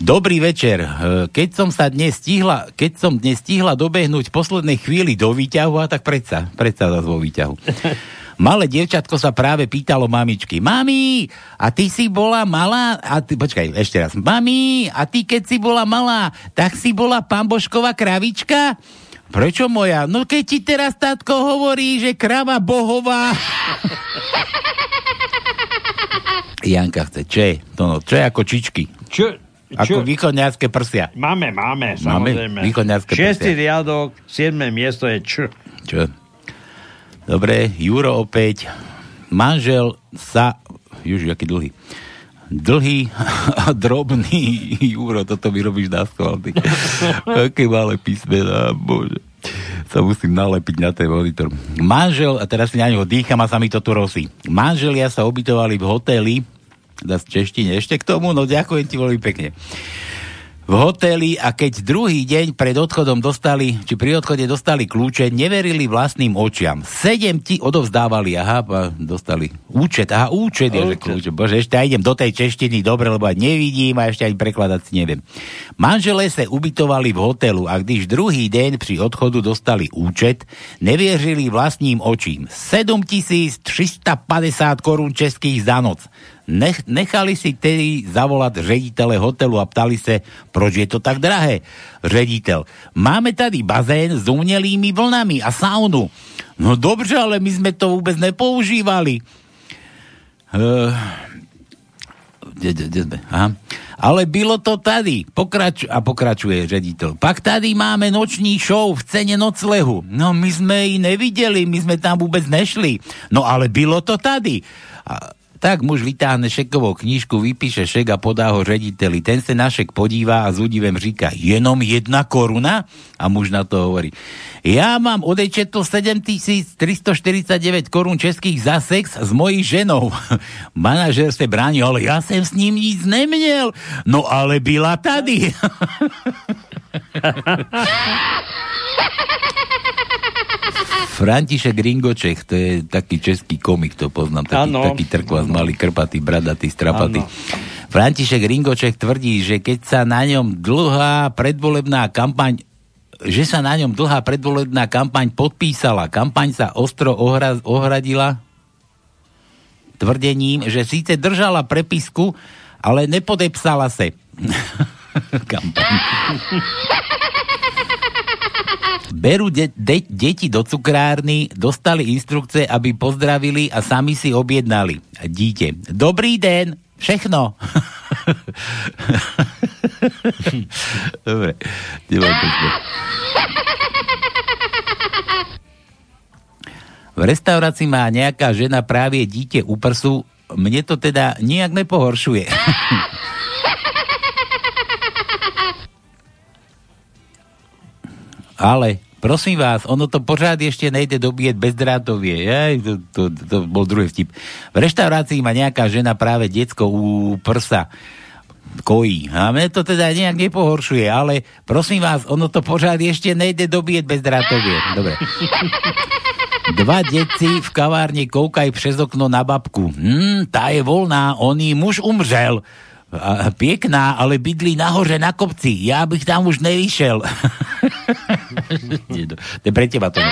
S8: Dobrý večer. E, Keď som sa dnes stihla, keď som dnes stihla dobehnúť v poslednej chvíli do výťahu, a tak predsa, predsa zás vo výťahu. Malé dievčatko sa práve pýtalo mamičky. Mami, a ty si bola malá? A ty, počkaj, ešte raz. Mami, a ty keď si bola malá, tak si bola pambošková kravička? Prečo moja? No keď ti teraz tátko hovorí, že krava bohová... Janka chce, čo je? To no, čo je ako čičky?
S9: Čo?
S8: Ako východňarské prsia.
S9: Máme, máme,
S8: Máme
S9: samozrejme.
S8: východňarské
S9: Šiestý
S8: prsia.
S9: riadok, siedme miesto je Č.
S8: Čo? Dobre, Juro opäť. Manžel sa... Juž, aký dlhý. Dlhý a drobný Juro, toto mi robíš na schvál, ty. Aké malé písmená, bože. Sa musím nalepiť na ten monitor. Manžel, a teraz si na neho dýcham a sa mi to tu rosí. Manželia sa ubytovali v hoteli, teda z češtine ešte k tomu, no ďakujem ti veľmi pekne v hoteli a keď druhý deň pred odchodom dostali, či pri odchode dostali kľúče, neverili vlastným očiam. Sedem ti odovzdávali, aha, a dostali účet, aha, účet je, že kľúče. Bože, ešte aj idem do tej češtiny, dobre, lebo nevidím a ešte aj prekladať si neviem. Manželé sa ubytovali v hotelu a když druhý deň pri odchodu dostali účet, nevierili vlastním očím. 7350 korún českých za noc. Nech, nechali si tedy zavolať reditele hotelu a ptali sa, proč je to tak drahé. Rediteľ, máme tady bazén s umelými vlnami a saunu. No dobře, ale my sme to vôbec nepoužívali. Uh, kde, kde, sme? Aha. Ale bylo to tady. Pokrač, a pokračuje rediteľ. Pak tady máme noční show v cene noclehu. No my sme ji nevideli, my sme tam vôbec nešli. No ale bylo to tady. A, tak muž vytáhne šekovou knížku, vypíše šek a podá ho rediteli. Ten sa na šek podívá a s údivem říká, jenom jedna koruna? A muž na to hovorí, ja mám odečetl 7349 korún českých za sex s mojí ženou. Manažer sa bráni, ale ja som s ním nic neměl. No ale byla tady. František Ringoček, to je taký český komik, to poznám, taký,
S9: Áno.
S8: taký trkvas, malý, krpatý, bradatý, strapatý.
S9: Áno.
S8: František Ringoček tvrdí, že keď sa na ňom dlhá predvolebná kampaň že sa na ňom dlhá predvolebná kampaň podpísala. Kampaň sa ostro ohra, ohradila tvrdením, že síce držala prepisku, ale nepodepsala se. kampaň. Berú de- de- deti do cukrárny, dostali instrukcie, aby pozdravili a sami si objednali. Dítě. Dobrý den, všechno. Dobre. V restaurácii má nejaká žena práve dieťa u prsu. Mne to teda nijak nepohoršuje. Ale prosím vás, ono to pořád ešte nejde dobíjať bezdrátovie. Aj, to, to, to bol druhý vtip. V reštaurácii má nejaká žena práve decko u prsa kojí. A mne to teda nejak nepohoršuje, ale prosím vás, ono to pořád ešte nejde dobíjať bezdrátovie. Dobre. Dva deti v kavárni koukajú přes okno na babku. Hm, tá je voľná, on jí muž umřel. A, pěkná, ale bydlí nahoře na kopci. Já bych tam už nevyšel. to je pre teba to.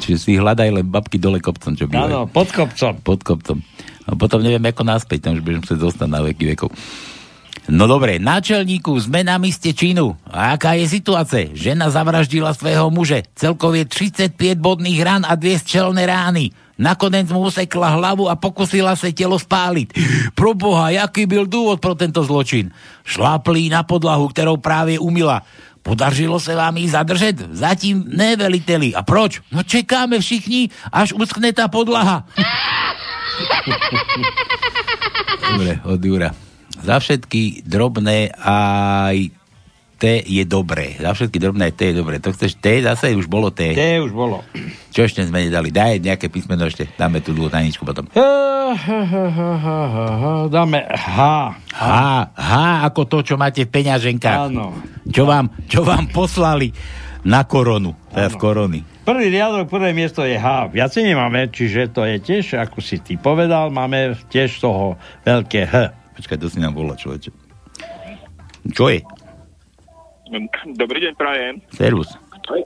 S8: Čiže si hľadaj len babky dole kopcom, čo bývajú.
S9: Áno, pod kopcom.
S8: Pod kopcom. A potom neviem, ako naspäť, tam už budem musieť zostať na veky vekov. No dobre, náčelníku, sme na míste činu. A aká je situácia? Žena zavraždila svého muže. Celkovie 35 bodných rán a dve strelné rány. Nakoniec mu usekla hlavu a pokusila sa telo spáliť. Proboha, jaký byl dôvod pro tento zločin? Šláplí na podlahu, ktorou práve umila. Podařilo sa vám ich zadržet? Zatím ne, veliteli. A proč? No čekáme všichni, až uskne tá podlaha. Dobre, od Jura. Za všetky drobné aj T je dobré. Za všetky drobné T je dobré. To chceš T? Zase už bolo T.
S9: T už bolo.
S8: Čo ešte sme nedali? Daj nejaké písmeno ešte. Dáme tú dlhú tajničku potom.
S9: Dáme H.
S8: H, H ako to, čo máte v peňaženkách.
S9: Áno.
S8: Čo vám, čo vám poslali na koronu. Teda v korony.
S9: Prvý riadok, prvé miesto je H. Viacej nemáme, čiže to je tiež, ako si ty povedal, máme tiež toho veľké H.
S8: Počkaj, to si nám volá, človeče. Čo je?
S11: Dobrý deň, prajem.
S8: Servus.
S11: Kto je,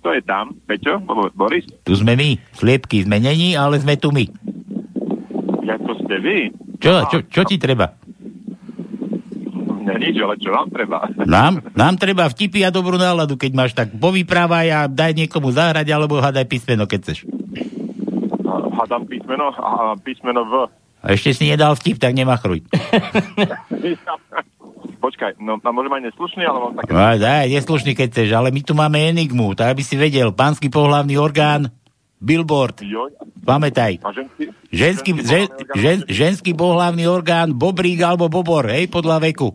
S11: kto je tam? Peťo? Bo- Boris?
S8: Tu sme my. Sliepky sme není, ale sme tu my.
S11: Ako ste vy?
S8: Čo, čo, čo ti treba?
S11: Ne, nič, ale čo vám treba?
S8: Nám, nám treba vtipy a dobrú náladu, keď máš tak povyprávaj a daj niekomu zahrať, alebo hádaj písmeno, keď chceš.
S11: Hádam písmeno a písmeno V.
S8: A ešte si nedal vtip, tak nemachruj.
S11: Počkaj, no a môžem aj neslušný, ale mám také...
S8: No, daj, neslušný, keď chceš, ale my tu máme enigmu, tak aby si vedel, pánsky pohlavný orgán, billboard,
S11: Joj.
S8: pamätaj.
S11: A ženský?
S8: Ženský, žen, žen, ženský pohlavný orgán, bobrík alebo bobor, hej, podľa veku.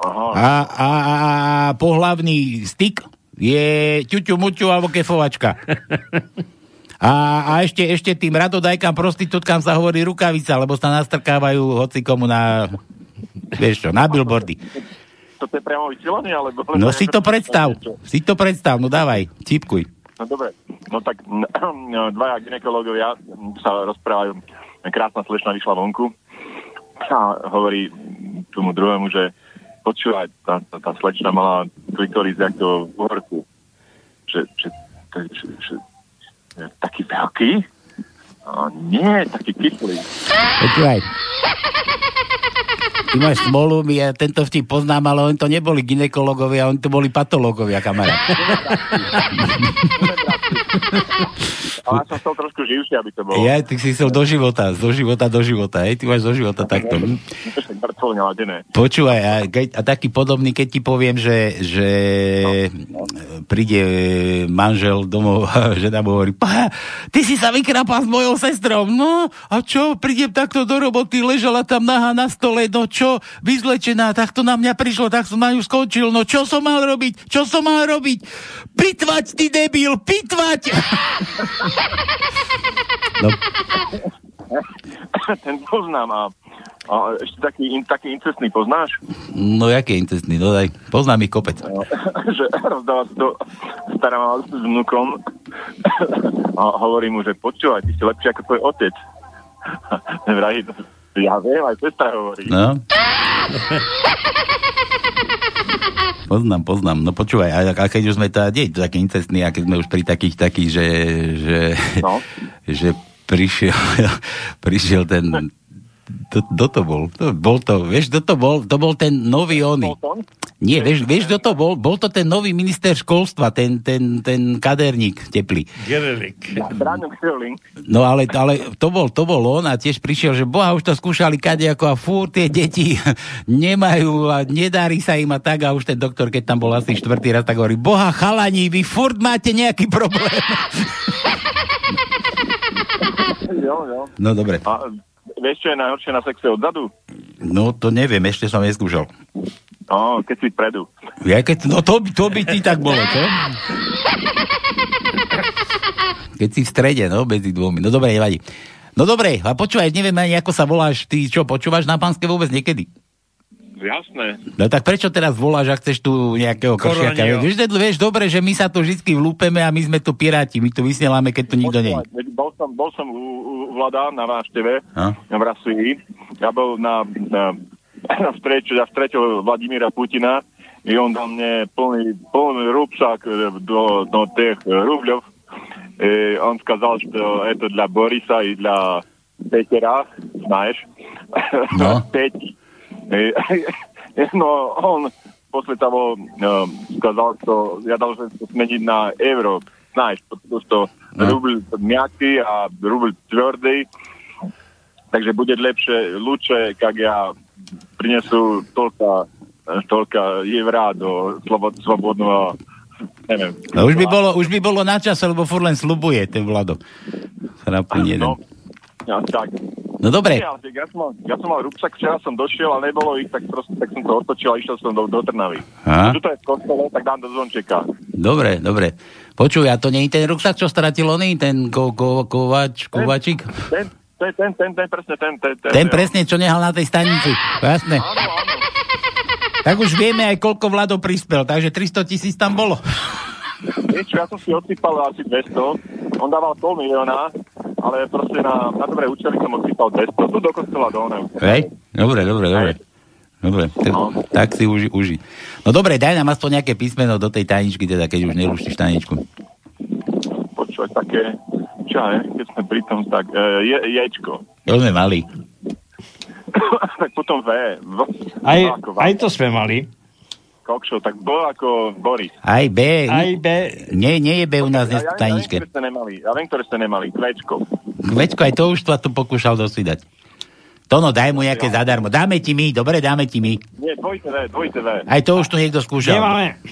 S11: Aha.
S8: A, a, a, a pohlavný styk je ťuťu, muťu alebo kefovačka. A, a ešte, ešte tým radodajkám, prostitútkám sa hovorí rukavica, lebo sa nastrkávajú hoci komu na, vieš čo, na billboardy.
S11: Toto je priamo vysielané, alebo...
S8: No si to predstav, si to predstav, no dávaj, cípkuj.
S11: No dobre, no tak no, dvaja ginekológovia sa rozprávajú. Krásna slečna vyšla vonku a hovorí tomu druhému, že počúvaj, tá, tá, tá slečna mala klitoris jak to v uhorku. Že, že, že, že, že, že taký veľký? A nie, taký kyslý.
S8: Počúvaj. Ty máš smolu, ja tento vtip poznám, ale oni to neboli ginekológovia, oni to boli patológovia, kamarát.
S11: Ale ja som chcel trošku živšie, aby to bolo.
S8: Ja, ty si chcel do života, do života, do života, hej, ty máš do života takto.
S11: mŕtvo.
S8: Počúvaj, a, a taký podobný, keď ti poviem, že, že príde e, manžel domov a žena mu hovorí, pa, ty si sa vykrapal s mojou sestrou, no a čo, prídem takto do roboty, ležala tam naha na stole, no čo, vyzlečená, tak to na mňa prišlo, tak som na ňu skončil, no čo som mal robiť, čo som mal robiť, pitvať, ty debil, pitvať! No,
S11: Ten poznám a A ešte taký, in, taký incestný poznáš?
S8: No, jaký incestný? No daj, poznám ich kopec.
S11: No, že rozdáva sa to stará mama s vnúkom a hovorí mu, že počúvaj, ty si lepší ako tvoj otec. Vraj, ja viem, aj sestra hovorí.
S8: No. Poznám, poznám. No počúvaj, a, a keď už sme je to taký incestný, a keď sme už pri takých takých, že, že,
S11: No.
S8: že prišiel, prišiel ten kto to bol? To, bol to, vieš, kto to bol? To bol ten nový ony. Nie, vieš, vieš, kto to bol? Bol to ten nový minister školstva, ten, ten, ten kaderník teplý.
S9: Gerelik.
S8: No ale, ale to, bol, to bol on a tiež prišiel, že boha, už to skúšali kadejako a fúr tie deti nemajú a nedarí sa im a tak a už ten doktor, keď tam bol asi štvrtý raz, tak hovorí, boha chalani, vy furt máte nejaký problém.
S11: Jo, jo.
S8: No dobre.
S11: A vieš, čo je najhoršie na sexe odzadu?
S8: No to neviem, ešte som neskúšal.
S11: No, keď si predu.
S8: Ja keď, no to, by- to by ti tak bolo, čo? Keď si v strede, no, medzi dvomi. No dobre, nevadí. No dobre, a počúvaj, neviem ani, ako sa voláš, ty čo, počúvaš na pánske vôbec niekedy?
S11: Jasné.
S8: No tak prečo teraz voláš, ak chceš tu nejakého
S11: košiaka?
S8: Vieš, vieš dobre, že my sa tu vždy vlúpeme a my sme tu piráti, my tu vysielame, keď tu nikto nie je.
S11: Bol som, bol som u, u vlada na návšteve v Rasii. Ja bol na, na, na streťu, ja stretil Vladimíra Putina i on dal mne plný, plný rúbšak e, do, do tých e, rubľov. E, on skazal, že je to dla Borisa i dla Petera, znáš?
S8: No.
S11: Peť, И, но он после того э, сказал, что я должен сменить на евро, знаешь, потому что
S8: No.
S11: рубль мягкий, а рубль твердый. Takže bude lepšie, ľudšie, как я принесу только, только евра до слобod, свободного neviem.
S8: No, už, by bolo, už by bolo na čase, lebo furt len slubuje ten Vlado. Chrápne jeden.
S11: No, ja, tak.
S8: No dobre.
S11: Ja, som mal, ja som mal rúbsak, včera som došiel a nebolo ich, tak proste tak som to otočil a išiel som do, do Trnavy.
S8: Á.
S11: Tuto je v kostole, tak dám do zvončeka.
S8: Dobre, dobre. Počuj, a to nie je ten ruksak, čo stratil oný, ten ko, ko, kovač, kovačík?
S11: Ten, ten, ten, ten, ten, presne ten, ten, ten.
S8: Ten presne, čo nehal na tej stanici. Jasné. Tak už vieme aj, koľko Vlado prispel, takže 300 tisíc tam bolo.
S11: Vieš ja som si odsypal asi 200, on dával pol milióna, ale proste na, na dobré účely som odsypal 200, tu do kostola do oného.
S8: Hej? Dobre, dobre, dobre. Dobre, te, tak si uži, uži. No dobre, daj nám aspoň nejaké písmeno do tej tajničky, teda keď už nerušíš tajničku.
S11: Počúvať také, čo je, keď sme pri tom, tak e, je, ječko.
S8: To sme mali.
S11: tak potom V. v
S9: Aj,
S11: ako
S9: aj to sme mali.
S11: Kokšo, tak B ako Boris.
S8: Aj B.
S9: Aj B.
S8: Nie, nie je B u nás dnes v
S11: ja, ja, viem,
S8: tajničke.
S11: ktoré ste nemali. Ja viem, ktoré ste nemali. Kvečko.
S8: Veďko, aj to už tu, tu pokúšal dosvídať. Tono, daj mu nejaké zadarmo. Dáme ti my, dobre, dáme ti my.
S11: Nie, dvojité V, dvojité V.
S8: Aj to už tu niekto skúšal.
S9: Nemáme.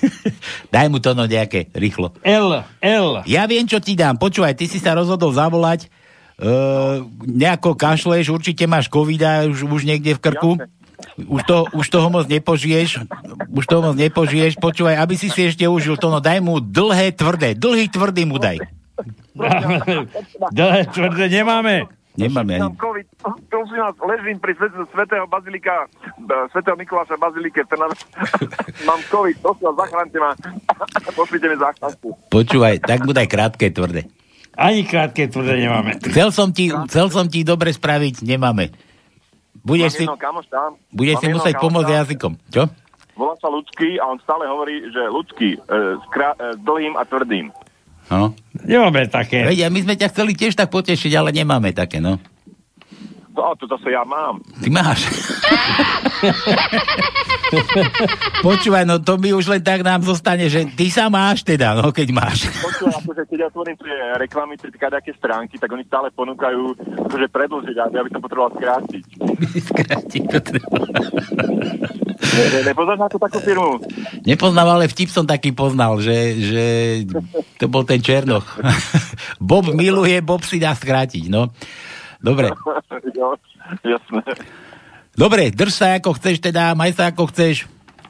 S8: Daj mu to no nejaké, rýchlo.
S9: L, L.
S8: Ja viem, čo ti dám. Počúvaj, ty si sa rozhodol zavolať, uh, nejako kašleš, určite máš covid už, už niekde v krku. Už, to, už toho moc nepožiješ, už toho moc nepožiješ. Počúvaj, aby si si ešte užil to, no daj mu dlhé, tvrdé. Dlhý, tvrdý mu daj.
S9: Dlhé tvrdé nemáme.
S8: Nemáme ani.
S11: Mám COVID, prosím vás, ležím pri svet- svetého Bazilika, e, svetého Mikuláša Bazilike. Mám COVID, prosím vás, zachránte ma. Pošlite mi záchranku.
S8: Počúvaj, tak mu daj krátke, tvrdé.
S9: Ani krátke tvrdé nemáme.
S8: Chcel som ti, chcel som ti dobre spraviť, nemáme. Budeš si,
S11: tam.
S8: budeš si musieť pomôcť jazykom. Čo?
S11: Volá sa ľudský a on stále hovorí, že ľudský, e, s, krá- e, s dlhým a tvrdým.
S8: No.
S9: Nemáme také.
S8: Veď, a my sme ťa chceli tiež tak potešiť, ale nemáme také, no.
S11: No, to zase ja mám.
S8: Ty máš. Počúvaj, no to mi už len tak nám zostane, že ty sa máš teda, no keď máš.
S11: Akože keď ja otvorím tie reklamy, tie také stránky, tak oni stále ponúkajú akože predlžiť, aby, aby som potreboval skrátiť.
S8: Skrátiť to treba.
S11: Ne, ne, nepoznáš na to takú firmu?
S8: Nepoznám, ale vtip som taký poznal, že, že to bol ten Černoch. Bob miluje, Bob si dá skrátiť, no. Dobre.
S11: jo, jasné.
S8: Dobre, drž sa ako chceš teda, maj sa ako chceš.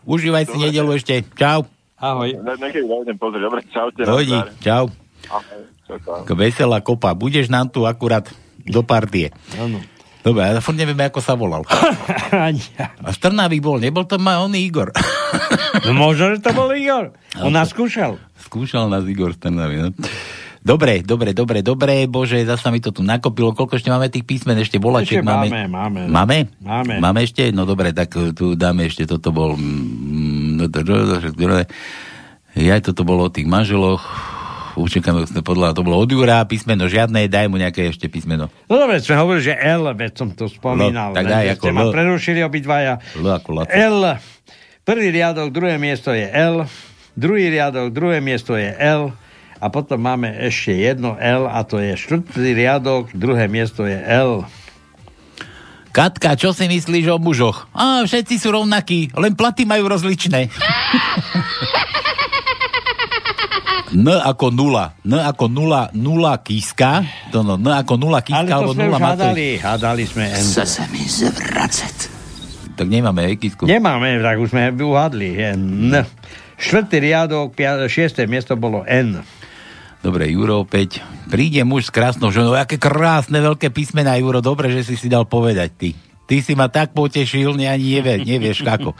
S8: Užívaj si nedelu ešte. Čau.
S9: Ahoj.
S11: Dojdem pozrieť. Dobre, čaute.
S8: Dojdi. Čau.
S11: Ahoj, čau, čau.
S8: K veselá kopa. Budeš nám tu akurát do partie.
S9: Áno.
S8: Dobre, ale furt nevieme, ako sa volal. A z Trnavy bol, nebol to ma oný Igor.
S9: No možno, že to bol Igor. On nás skúšal.
S8: Skúšal nás Igor z Trnavy, no. Dobre, dobre, dobre, dobre, bože, zasa mi to tu nakopilo. Koľko ešte máme tých písmen? Ešte volaček
S9: Ešte
S8: máme.
S9: máme, máme.
S8: Máme?
S9: Máme.
S8: Máme ešte? No dobre, tak tu dáme ešte, toto bol... mm, no Ja, toto bolo o tých manželoch. Učekám, sme podľa, to bolo od Jura, písmeno žiadne, daj mu nejaké ešte písmeno.
S9: No dobre, sme hovorili, že L, veď som to spomínal.
S8: No, tak daj ako
S9: ste ma
S8: L.
S9: prerušili obidvaja.
S8: L ako Laco.
S9: L. Prvý riadok, druhé miesto je L. Druhý riadok, druhé miesto je L. A potom máme ešte jedno L a to je štvrtý riadok, druhé miesto je L.
S8: Katka, čo si myslíš o mužoch? Á, všetci sú rovnakí, len platy majú rozličné. N ako nula. N ako nula, nula kíska. To no, N ako nula kíska,
S9: Ale to
S8: alebo
S9: sme
S8: nula
S9: už hádali. Hádali sme N.
S5: Chce se mi zvracet.
S8: Tak nemáme, hej, kísku.
S9: Nemáme, tak už sme uhádli. N. Štvrtý riadok, pia- šiesté miesto bolo N.
S8: Dobre, Juro opäť. Príde muž s krásnou ženou. Aké krásne veľké písmená, Juro. Dobre, že si si dal povedať ty. Ty si ma tak potešil, ne, ani nevie, nevieš ako.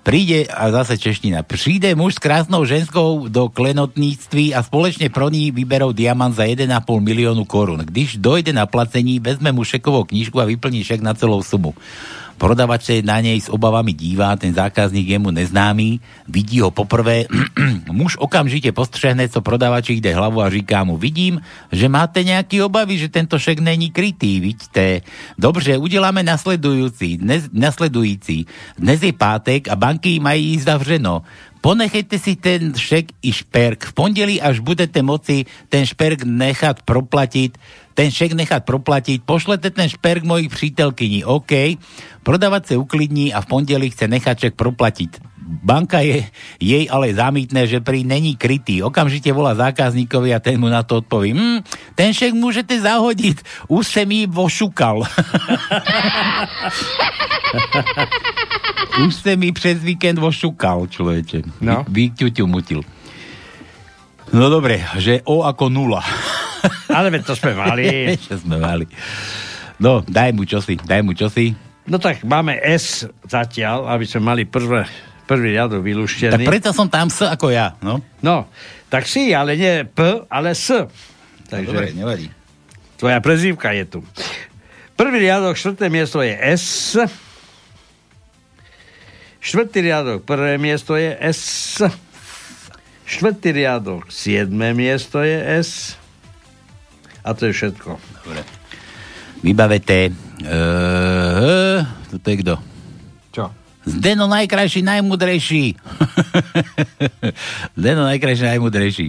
S8: Príde, a zase čeština, príde muž s krásnou ženskou do klenotníctví a společne pro ní vyberou diamant za 1,5 miliónu korún. Když dojde na placení, vezme mu šekovú knižku a vyplní šek na celou sumu. Prodavač sa na nej s obavami dívá, ten zákazník je mu neznámy, vidí ho poprvé, muž okamžite postřehne, co prodavač ide hlavu a říká mu, vidím, že máte nejaký obavy, že tento šek není krytý, vidíte. Dobře, uděláme nasledujúci, dnes, nasledující. Dnes je pátek a banky mají zavřeno. Ponechajte si ten šek i šperk. V pondelí, až budete moci ten šperk nechat proplatiť, ten šek nechať proplatiť, pošlete ten šperk mojich přítelkyni. OK. Prodavač sa uklidní a v pondelí chce nechať šek proplatiť. Banka je jej ale zamítne, že pri není krytý. Okamžite volá zákazníkovi a ten mu na to odpoví. Hm, ten šek môžete zahodiť. Už sa mi vošukal. Už sa mi přes víkend vošukal, človeče.
S9: No.
S8: Vy, vyťuťu mutil. No dobre, že O ako nula.
S9: Ale to sme mali.
S8: Čo sme mali. No, daj mu čosi, daj mu čosi.
S9: No tak máme S zatiaľ, aby sme mali prvé, prvý riadok vylúštený.
S8: Tak preto som tam S ako ja, no.
S9: No, tak si, ale nie P, ale S. Takže
S8: Dobre, nevadí.
S9: tvoja prezývka je tu. Prvý riadok, štvrté miesto je S. Štvrtý riadok, prvé miesto je S. Štvrtý riadok, siedme miesto je S. A to je všetko.
S8: Dobre. Vybaveté. Uh, toto je kto? Zdeno najkrajší, najmudrejší. Zdeno najkrajší, najmudrejší.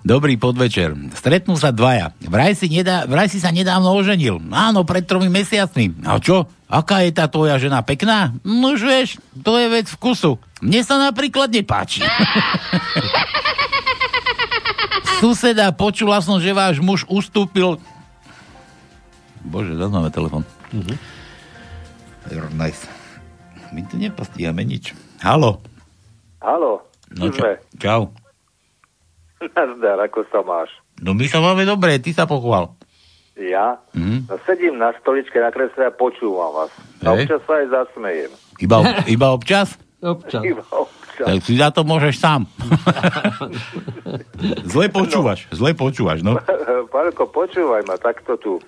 S8: Dobrý podvečer. Stretnú sa dvaja. Vraj si, nedá, vraj si sa nedávno oženil. Áno, pred tromi mesiacmi. A čo? Aká je tá tvoja žena pekná? No už vieš, to je vec vkusu. Mne sa napríklad nepáči. Suseda, počula som, že váš muž ustúpil... Bože, zase máme telefon.
S9: Mhm.
S8: You're nice. My tu nepastíhame nič. Halo.
S12: Halo,
S8: No
S12: sme.
S8: čau.
S12: Nazdar, ako sa máš?
S8: No my sa máme dobre, ty sa pochval.
S12: Ja?
S8: Mhm.
S12: No, sedím na stoličke na kresle a počúvam vás. A
S8: Hej.
S12: občas sa aj zasmejem.
S8: Iba, iba občas?
S9: Občas.
S12: Iba občas.
S8: Tak si za to môžeš sám. zle počúvaš, zle počúvaš, no.
S12: Pálko, počúvaj ma, takto tu.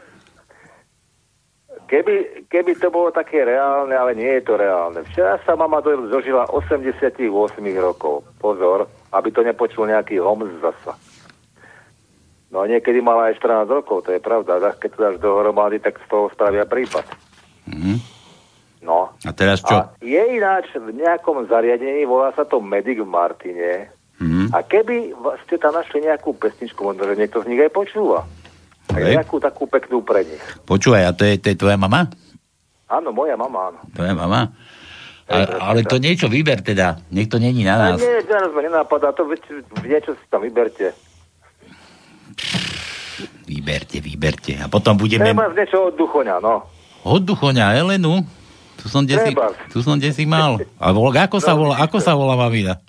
S12: Keby, keby to bolo také reálne, ale nie je to reálne. Včera sa mama do- dožila 88 rokov. Pozor, aby to nepočul nejaký homs zasa. No a niekedy mala aj 14 rokov, to je pravda. Keď to dáš dohromady, tak z toho spravia prípad.
S8: Mhm.
S12: No.
S8: A teraz čo?
S12: A je ináč v nejakom zariadení, volá sa to Medic v Martine.
S8: Mhm.
S12: A keby ste tam našli nejakú pesničku, možno, že niekto z nich aj počúva. Tak nejakú takú peknú pre nich.
S8: Počúvaj, a to je, to je tvoja mama?
S12: Áno, moja mama, áno.
S8: Tvoja mama? Ale, ale to niečo vyber teda, nech to není na nás.
S12: nie, teraz ma nenapadá, to veď niečo si tam vyberte.
S8: Vyberte, vyberte. A potom budeme
S12: Treba niečo od duchoňa, no.
S8: od duchoňa Elenu. Tu som desi, tu som desi mal. A vol, ako sa volá, ako sa volá mamina?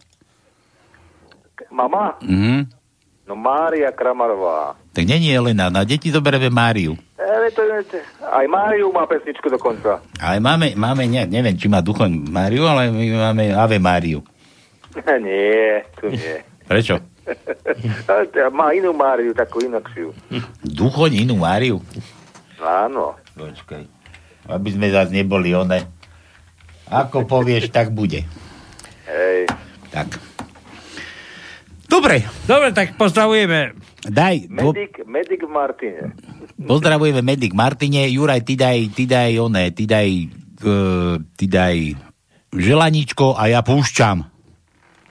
S12: Mama?
S8: Mhm.
S12: No Mária Kramarová.
S8: Tak není Elena, na deti zoberieme Máriu.
S12: E, aj Máriu má pesničku dokonca.
S8: Ale máme, máme ne, neviem, či má duchoň Máriu, ale my máme Ave Máriu.
S12: nie, tu nie.
S8: Prečo?
S12: Má inú Máriu, takú inakšiu.
S8: Duchoň inú Máriu?
S12: Áno.
S8: Počkaj. Aby sme zase neboli one. Ako povieš, tak bude.
S12: Hej.
S8: Tak. Dobre.
S9: Dobre, tak pozdravujeme.
S8: Daj,
S12: Medic, Medic v Martine.
S8: pozdravujeme Medik Martine. Juraj, ty daj, ty daj one, ty daj, uh, ty daj želaníčko a ja púšťam.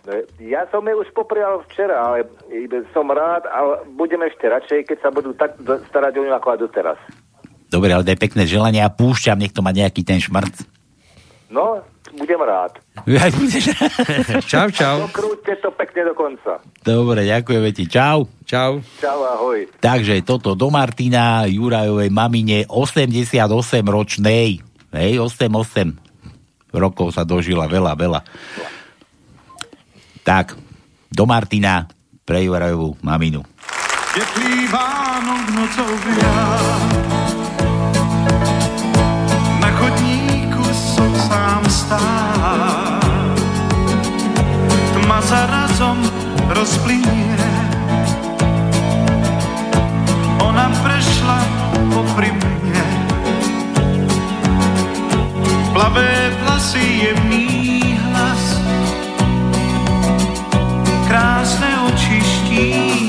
S12: No, Ja som ju už poprial včera, ale som rád, ale budem ešte radšej, keď sa budú tak starať o ňu ako aj doteraz.
S8: Dobre, ale daj pekné želanie a púšťam, nech to má nejaký ten šmrc.
S12: No, budem rád.
S8: Ja budeš...
S9: čau, čau.
S12: Dokrúťte to pekne do konca.
S8: Dobre, ďakujeme ti. Čau.
S9: Čau.
S12: Čau, ahoj.
S8: Takže toto do Martina, Jurajovej mamine, 88 ročnej. Hej, 8-8 rokov sa dožila, veľa, veľa. Tak, do Martina, pre Jurajovú maminu.
S13: Teplý Vánok nocou som sám stál. Tma sa razom rozplynie. Ona prešla popri mne. Plavé vlasy, jemný hlas. Krásne oči, štíhly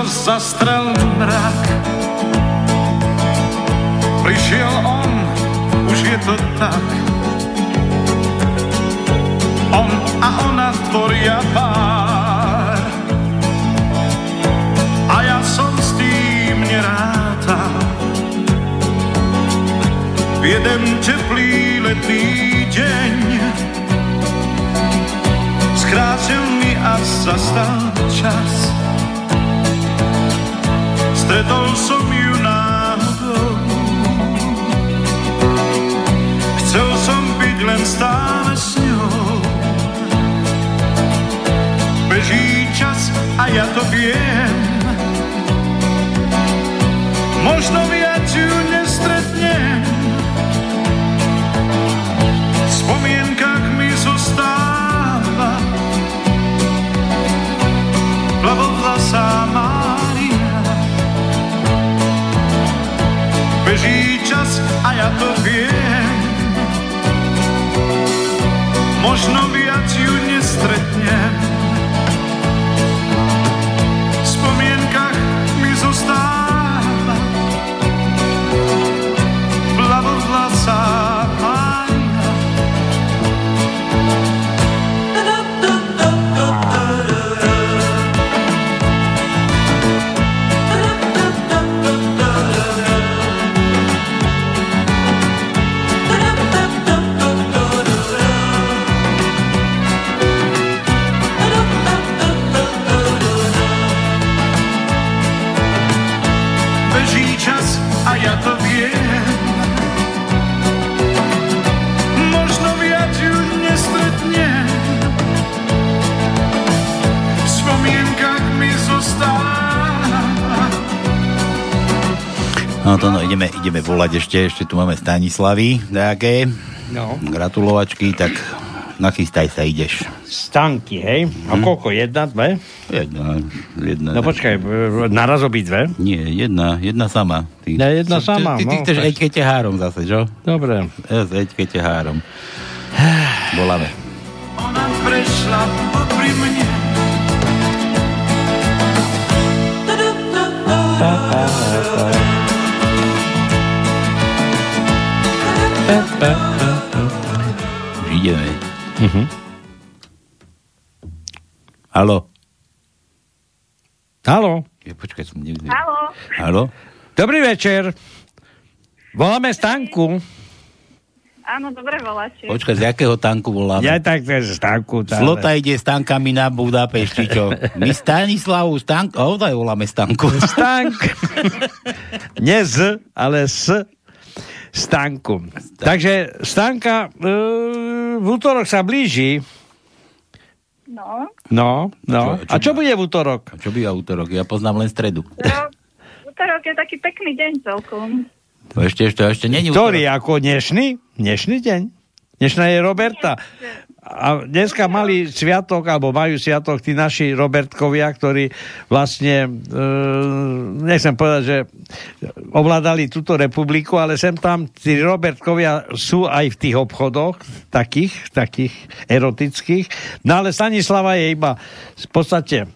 S13: slnko zastrel mrak. Prišiel on, už je to tak. On a ona tvoria pár. A ja som s tým nerátal. V jeden teplý letný deň skrátil mi a zastal čas. Stretol som ju náhodou. Chcel som byť len stále s ňou. Beží čas a ja to viem. Možno viac ju nestretnem. V a ja to viem. Možno viac
S8: No to no, ideme, ideme volať ešte, ešte tu máme Stanislavy, nejaké.
S9: No.
S8: Gratulovačky, tak nachystaj sa, ideš.
S9: Stanky, hej? A
S8: Hm.
S9: koľko? Jedna, dve?
S8: Jedna, jedna.
S9: No počkaj, naraz obi dve?
S8: Nie, jedna, jedna sama. Ty,
S9: Ne, jedna
S8: ty,
S9: sama,
S8: Ty, ty, ty
S9: no,
S8: chceš
S9: tak-
S8: három zase, čo?
S9: Dobre.
S8: Eďke három. Voláme.
S13: Ona prešla popri mne.
S8: Už ideme.
S9: Mhm.
S8: Halo.
S9: Halo.
S8: Ja, počkaj, som ne...
S14: Halo.
S8: Halo?
S9: Dobrý večer. Voláme Stanku.
S14: Áno, dobre voláte.
S8: Počkaj, z jakého tanku voláme?
S9: Ja tak to je Stanku. tá-
S8: Slota ide s tankami na Budapešti, čo? My Stanislavu Stanku, a ozaj voláme Stanku.
S9: Stank. Nie z, ale s Stanku. Takže Stanka e, v útorok sa blíži.
S14: No,
S9: No, no.
S8: Čo- čo
S9: A čo bude v útorok?
S8: A čo by útorok? Ja poznám len stredu.
S14: útorok je taký pekný deň celkom.
S8: To ešte, ešte, ešte není
S9: Ktorý, ako dnešný? Dnešný deň? Dnešná je Roberta. A dneska mali sviatok, alebo majú sviatok tí naši Robertkovia, ktorí vlastne, e, nechcem povedať, že ovládali túto republiku, ale sem tam tí Robertkovia sú aj v tých obchodoch, takých, takých erotických. No ale Stanislava je iba v podstate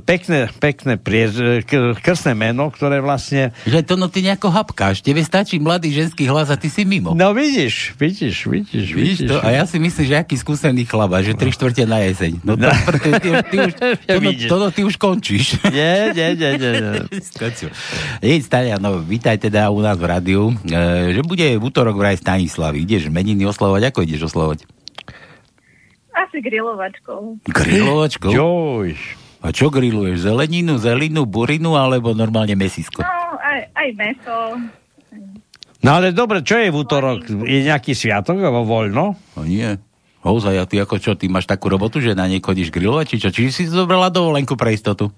S9: pekné, pekné priez, e, k- krstné meno, ktoré vlastne
S8: Že to no ty nejako hapkáš, tebe stačí mladý ženský hlas a ty si mimo.
S9: No vidíš, vidíš, vidíš,
S8: Vidíš to? A ja si myslím, že aký skúsený chlaba, že tri štvrte na jeseň. No, to, ty, ty, ty, už, to, no,
S9: Vidíš.
S8: to, no, ty už končíš.
S9: Nie, nie, nie, nie. nie.
S8: Jeď, Stania, no, vítaj teda u nás v rádiu, e, že bude v útorok vraj Stanislavy. Ideš meniny oslavovať? Ako ideš oslavovať?
S14: Asi grilovačkou.
S8: Grilovačkou?
S9: Joj.
S8: A čo grilluješ? Zeleninu, zelinu, burinu alebo normálne mesisko?
S14: No, aj, aj meso.
S9: No ale dobre, čo je v útorok? Je nejaký sviatok alebo voľno?
S8: No nie. Hozaj, a ty ako čo, ty máš takú robotu, že na nej chodíš grilovať, či čo? Či si si zobrala dovolenku pre istotu?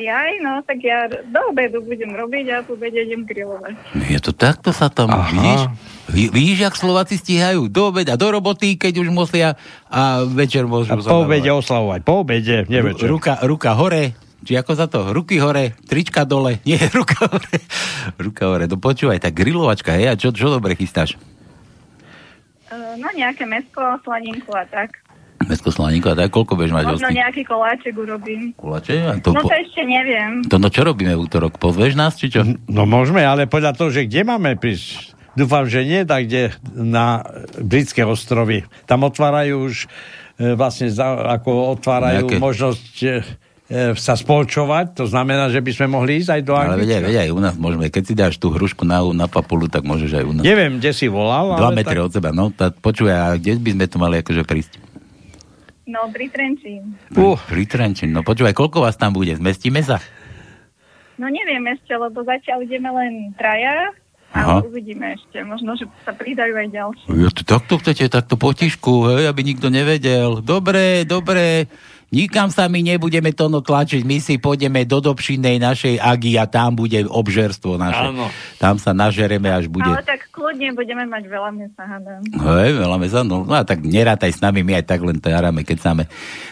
S14: Jaj, no, tak ja do obedu budem robiť a po obede idem grilovať.
S8: Je to takto sa tam,
S9: Aha.
S8: vidíš? Ví, vidíš, jak Slováci stíhajú do obeda, do roboty, keď už musia a večer môžu
S9: A po obede oslavovať. Po obede, neviem čo.
S8: Ruka, ruka hore, či ako za to? Ruky hore, trička dole. Nie, ruka hore. Ruka hore. No počúvaj, tá grilovačka, hej, a čo, čo dobre chystáš?
S14: Uh, no, nejaké mesko, slaninku a tak.
S8: Mesko slaníko, a tak koľko budeš mať
S14: Možno
S8: hostí?
S14: nejaký koláček urobím.
S8: Kulače? A to,
S14: No
S8: po,
S14: to ešte neviem.
S8: to no čo robíme v útorok? Pozveš nás, či čo?
S9: No môžeme, ale podľa toho, že kde máme prísť. Dúfam, že nie tak, kde na britské ostrovy. Tam otvárajú už e, vlastne za, ako otvárajú
S8: Nejaké-
S9: možnosť e, e, sa spolčovať. To znamená, že by sme mohli ísť aj do
S8: Ale veď aj,
S9: Anglicka.
S8: veď aj u nás môžeme. Keď si dáš tú hrušku na, na papulu, tak môžeš aj u nás.
S9: Neviem, kde si volal,
S8: Dva
S9: ale
S8: metre
S9: tak...
S8: od seba. No, tá, počúvaj, a kde by sme tu mali akože prísť?
S14: No, pri Trenčín.
S9: Uh.
S8: Pri Trenčín. No počúvaj, koľko vás tam bude? Zmestíme sa?
S14: No neviem ešte, lebo zatiaľ ideme len traja,
S8: Aha.
S14: ale uvidíme ešte. Možno, že sa pridajú aj ďalší.
S8: Ja to takto chcete, takto potišku, hej, aby nikto nevedel. Dobre, dobre, nikam sa my nebudeme to no tlačiť, my si pôjdeme do Dobšinej našej Agi a tam bude obžerstvo naše.
S9: Áno.
S8: Tam sa nažereme, až bude.
S14: Ale tak kľudne budeme mať veľa mesa, hádam.
S8: Hej, veľa mesa, no, no a tak nerátaj s nami, my aj tak len taráme, keď sáme.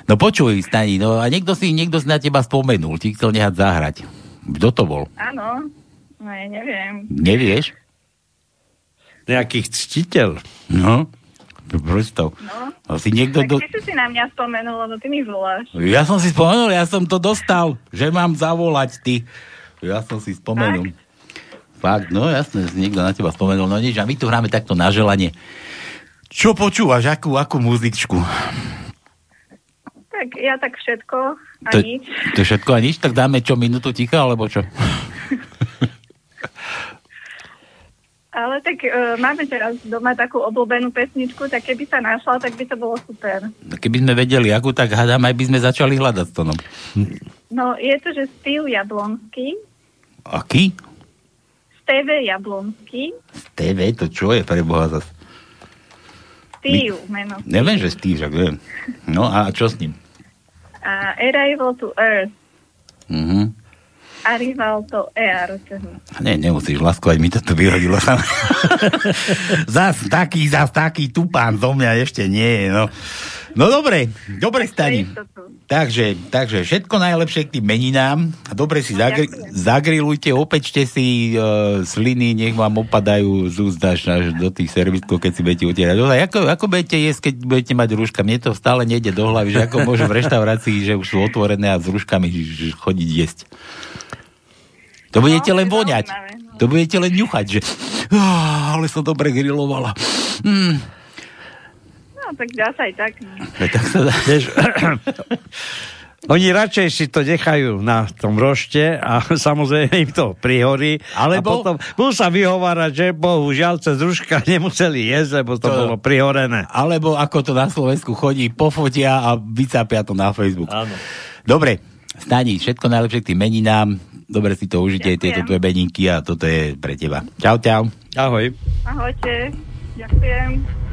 S8: No počuj, Stani, no a niekto si, niekto si na teba spomenul, ti chcel nehať zahrať. Kto to bol?
S14: Áno, no ja neviem.
S8: Nevieš?
S9: Nejaký ctiteľ.
S8: No, predstav.
S14: No.
S8: Asi niekto
S14: Tak
S8: do...
S14: si si na mňa spomenul, lebo ty mi voláš.
S8: Ja som si spomenul, ja som to dostal, že mám zavolať ty. Ja som si spomenul. Fakt, no jasne, že niekto na teba spomenul. No nič, a my tu hráme takto na želanie. Čo počúvaš, akú, akú muzičku?
S14: Tak ja tak všetko a
S8: To,
S14: nič.
S8: to všetko a nič, tak dáme čo, minútu ticha, alebo čo?
S14: Ale tak uh, máme teraz doma takú obľúbenú pesničku, tak keby sa našla, tak by to bolo super.
S8: Keby sme vedeli, akú, tak hádam, aj by sme začali hľadať to. No.
S14: No je to, že Steve Jablonský,
S8: Aký?
S14: Steve Jablonský,
S8: TV, to čo je pre Boha zas?
S14: Steve meno.
S8: Neviem, že Steve, že viem. No a čo s ním?
S14: A Arrival to Earth,
S8: Mhm.
S14: Arrival to Air.
S8: Nie, nemusíš laskovať, mi to tu vyhodilo sa. zas taký, zas taký tupán zo mňa ešte nie, no. No dobre, dobre stani. Takže, takže všetko najlepšie k tým meninám. A Dobre si zagri- zagrilujte, opečte si uh, sliny, nech vám opadajú z úst až, až do tých serviskov, keď si budete utierať. Ozaj, ako, ako budete jesť, keď budete mať rúška? Mne to stále nejde do hlavy, že ako môžu v reštaurácii, že už sú otvorené a s rúškami chodiť jesť. To budete len voňať. To budete len ňuchať, že "Ah, ale som dobre grilovala. Mm.
S14: No No, tak dá sa aj tak.
S8: Tak sa dá.
S9: Vieš, Oni radšej si to nechajú na tom rošte a samozrejme im to prihorí.
S8: Alebo-
S9: A potom sa vyhovárať, že bohužiaľ cez ruška nemuseli jesť, lebo to,
S8: To-
S9: bolo prihorené.
S8: Alebo ako to na Slovensku chodí, pofotia a vycapia to na Facebook.
S9: Áno.
S8: Dobre, Stani, všetko najlepšie k tým meninám. Dobre si to užite,
S14: Ďakujem.
S8: tieto tvoje meninky a toto je pre teba. Čau, čau.
S9: Ahoj.
S14: Ahojte. Ďakujem.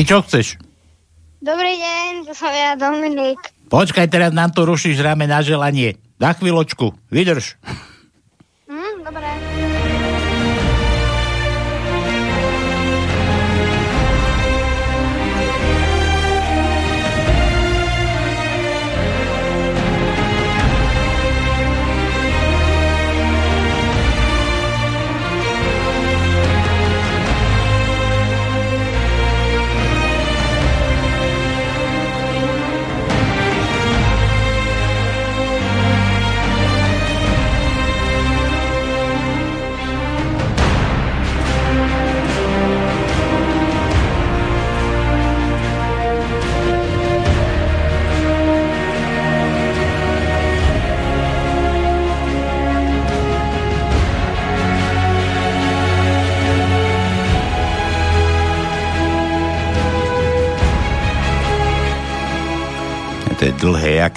S8: Ty čo chceš?
S6: Dobrý deň, to som ja Dominik.
S8: Počkaj, teraz nám to rušíš ráme na želanie. Na chvíľočku, vydrž.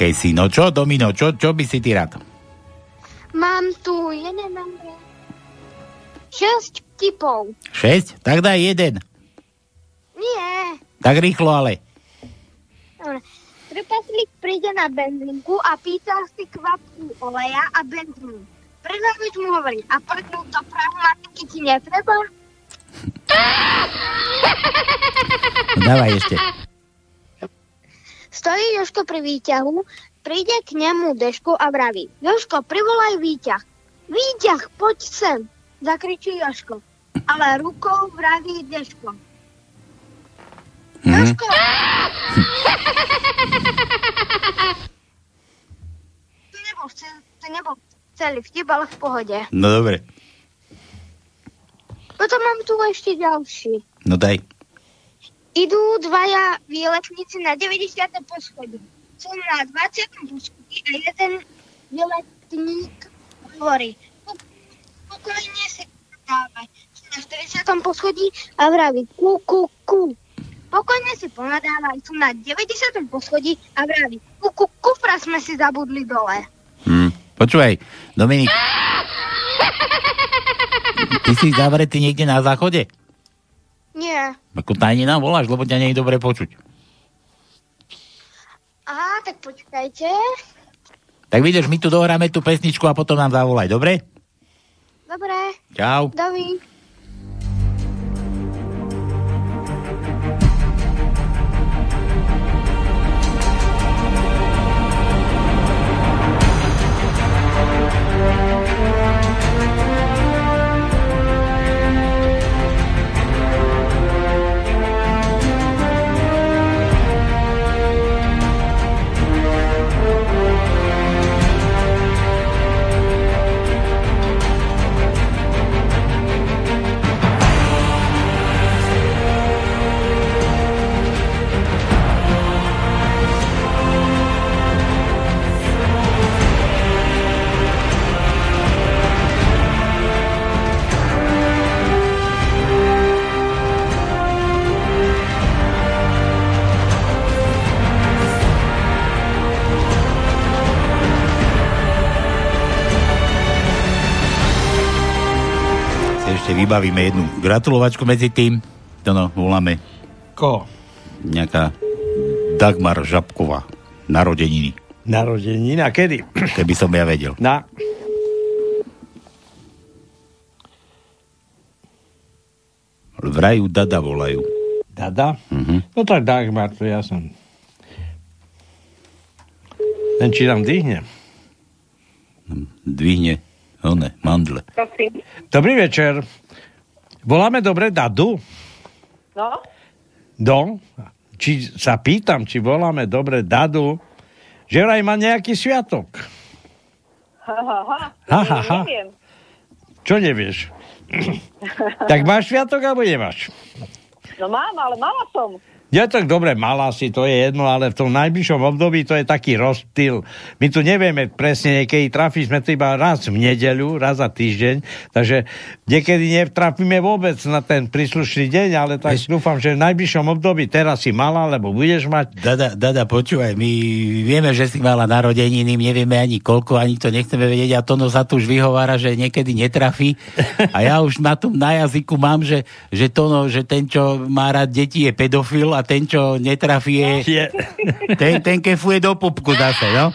S8: Aké si. No čo, Domino, čo, čo by si ty rád?
S6: Mám tu jeden number. Šesť vtipov.
S8: Šesť? Tak daj jeden.
S6: Nie.
S8: Tak rýchlo ale.
S6: Dobre. Trpaslík príde na benzínku a pýta si kvapku oleja a benzínu. Predavač mu hovorí, a prknúť do pneumatiky ti netreba?
S8: Dávaj ešte.
S6: Stojí Joško pri výťahu, príde k nemu Deško a vraví, Joško, privolaj výťah. Výťah, poď sem, zakričí Joško. Ale rukou vraví Deško. Joško! to nebol, to nebol celý vtip, ale v pohode.
S8: No dobre.
S6: Potom mám tu ešte ďalší.
S8: No daj.
S6: Idú dvaja výletníci na 90. poschodí. Sú na 20. poschodí a jeden výletník hovorí "Pok- pokojne si dávaj. Sú na 40. poschodí a vraví ku, ku, ku. Pokojne si ponadávaj. Sú na 90. poschodí a vraví ku, ku, kufra sme si zabudli dole.
S8: Hm. Počúvaj, Dominik. Ty si zavretý niekde na záchode? Ako tajne nám voláš, lebo ťa nie je dobre počuť.
S6: Aha, tak počkajte.
S8: Tak vidíš, my tu dohráme tú pesničku a potom nám zavolaj, dobre?
S6: Dobre.
S8: Čau.
S6: Dovi.
S8: Vybavíme jednu gratulovačku medzi tým. To no, voláme.
S9: Ko?
S8: Nejaká Dagmar Žabková. Narodeniny.
S9: Narodeniny. A kedy?
S8: Keby som ja vedel.
S9: Na.
S8: V raju Dada volajú.
S9: Dada?
S8: Mhm.
S9: No tak Dagmar, to ja som. Ten či nám dýhne.
S8: Dvihne one, mandle.
S14: Prosím.
S9: Dobrý večer. Voláme dobre Dadu?
S14: No?
S9: Do? Či sa pýtam, či voláme dobre Dadu, že vraj má nejaký sviatok.
S14: Ha, ha, ha.
S9: Ha, ha, ha.
S14: Neviem.
S9: Čo nevieš? tak máš sviatok alebo nemáš?
S14: No mám, ale mala som.
S9: Ja tak dobre, mala si, to je jedno, ale v tom najbližšom období to je taký rozptyl. My tu nevieme presne, niekedy trafí sme to iba raz v nedeľu, raz za týždeň, takže niekedy netrafíme vôbec na ten príslušný deň, ale tak Eš... dúfam, že v najbližšom období teraz si mala, lebo budeš mať.
S8: Dada, Dada, počúvaj, my vieme, že si mala narodeniny, nevieme ani koľko, ani to nechceme vedieť a Tono sa tu už vyhovára, že niekedy netrafí. A ja už na tom na jazyku mám, že, že Tono, že ten, čo má rád deti, je pedofil a ten, čo netrafí, je...
S9: je.
S8: Ten, ten kefuje do pupku zase, no?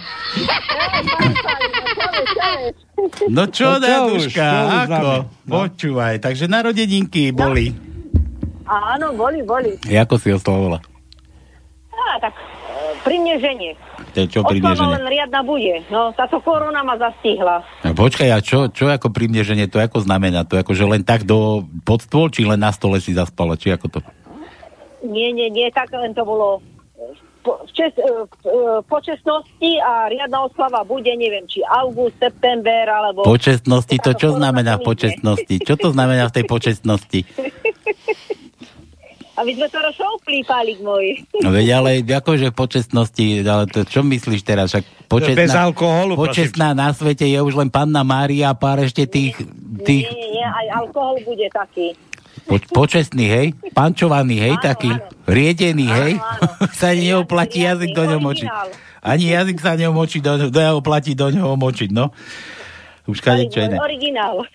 S8: No čo,
S9: No už
S8: ako?
S9: No.
S8: Počúvaj, takže narodeninky boli.
S14: Áno, boli, boli.
S8: Ako si oslavovala?
S14: Á, tak pri.
S8: To čo pri
S14: len riadna bude. No, táto korona ma zastihla.
S8: No, počkaj, a čo, čo ako pri mne, že nie, to ako znamená? To ako, že len tak do pod stôl, či len na stole si zaspala, či ako to?
S14: Nie, nie, nie, tak len to bolo po, v čes, e, e, počestnosti a riadna oslava bude, neviem, či august, september, alebo...
S8: Počestnosti, to čo znamená v počestnosti? Čo to znamená v tej počestnosti?
S14: Aby sme to rozšoupli, pálik môj.
S8: No veď, ale akože v počestnosti, ale to čo myslíš teraz? Však počestná,
S9: Bez alkoholu,
S8: Počestná na svete je už len Panna Mária a pár ešte tých,
S14: Nie,
S8: tých
S14: nie, nie, aj alkohol bude taký.
S8: Po, počestný, hej? Pančovaný, hej? taký riedený, hej? sa ani neoplatí jazyk do ňoho močiť. Ani jazyk sa neomočí, do, do oplatí do ňoho močiť, no. Už kade čo iné.
S14: Originál.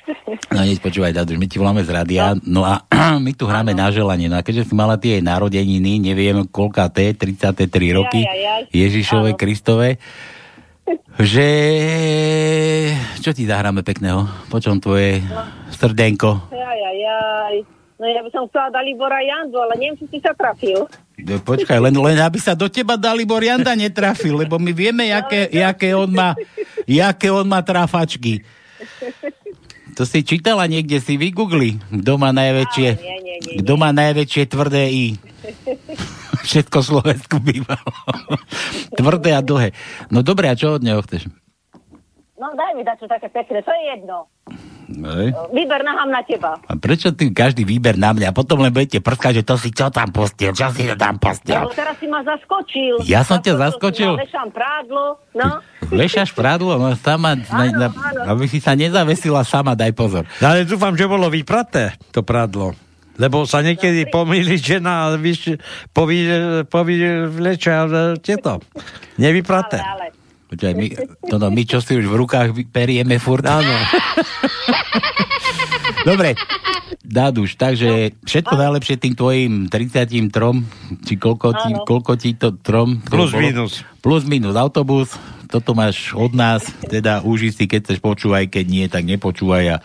S8: No nič, počúvaj, Daduš, my ti voláme z rádia, no a my tu hráme na želanie, no a keďže si mala tie narodeniny, neviem koľká T, 33 roky,
S14: Jaj, jaj, jaj.
S8: Ježišove, Kristove, že... Čo ti zahráme pekného? Počom tvoje srdenko?
S14: Jaj, jaj, jaj. No ja by som chcela Dalibora Jandu, ale neviem, či si sa trafil.
S8: No, Počkaj, len, len aby sa do teba Dalibor Janda netrafil, lebo my vieme, jaké, jaké, on má, jaké on má trafačky. To si čítala niekde, si vygoogli. Kto má najväčšie, kto má najväčšie tvrdé I. Všetko Slovensku bývalo. tvrdé a dlhé. No dobre, a čo od neho chceš?
S14: No daj mi dačo také pekné, to je jedno.
S8: Hej.
S14: Vyber nahám na teba.
S8: A prečo ty každý výber na mňa? A potom len budete prskať, že to si čo tam postil, čo si tam postil.
S14: Lebo teraz si ma zaskočil.
S8: Ja som ťa zaskočil?
S14: Vešám prádlo, no.
S8: Vešaš prádlo, no sama, na, na, aby si sa nezavesila sama, daj pozor.
S9: No, ale dúfam, že bolo vypraté to prádlo. Lebo sa niekedy pomýli žena a vyš, vlečia e, tieto. Nevypraté.
S8: Počkaj, my, to no, my čo si už v rukách perieme furt.
S9: Áno.
S8: Dobre, Dáduš, takže všetko najlepšie tým tvojim 33, či koľko ti, koľko ti to trom?
S9: Plus
S8: bolo?
S9: minus.
S8: Plus minus autobus, toto máš od nás, teda uži si, keď chceš počúvaj, keď nie, tak nepočúvaj a,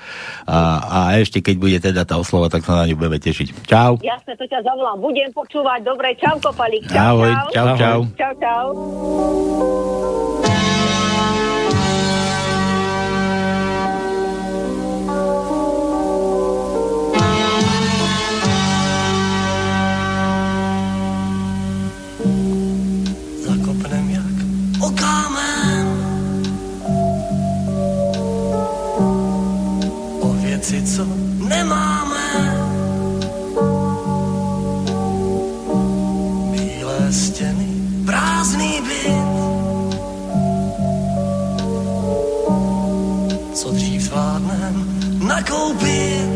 S8: a, a ešte keď bude teda tá oslova, tak sa na ňu budeme tešiť. Čau.
S14: Jasne, to ťa zavolám. Budem počúvať. Dobre, čau, Kopalík. Čau,
S8: Ahoj,
S14: čau.
S8: čau, čau.
S14: Čau, čau.
S15: Zakopnem jak o věci, co nemáme. Bílé stěny, prázdný byt. Co dřív zvládnem nakoupit.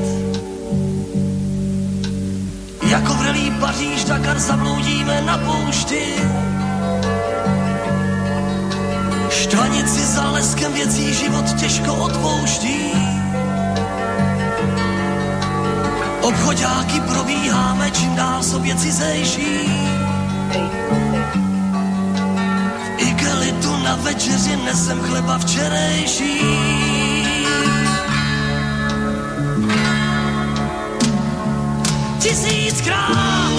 S15: Jako vrelý Paříž, Dakar zabloudíme na poušti Štvanici za leskem věcí život těžko odpouští. Obchodáky probíháme, čím dál sobě cizejší. V igelitu na večeři nesem chleba včerejší. Tisíckrát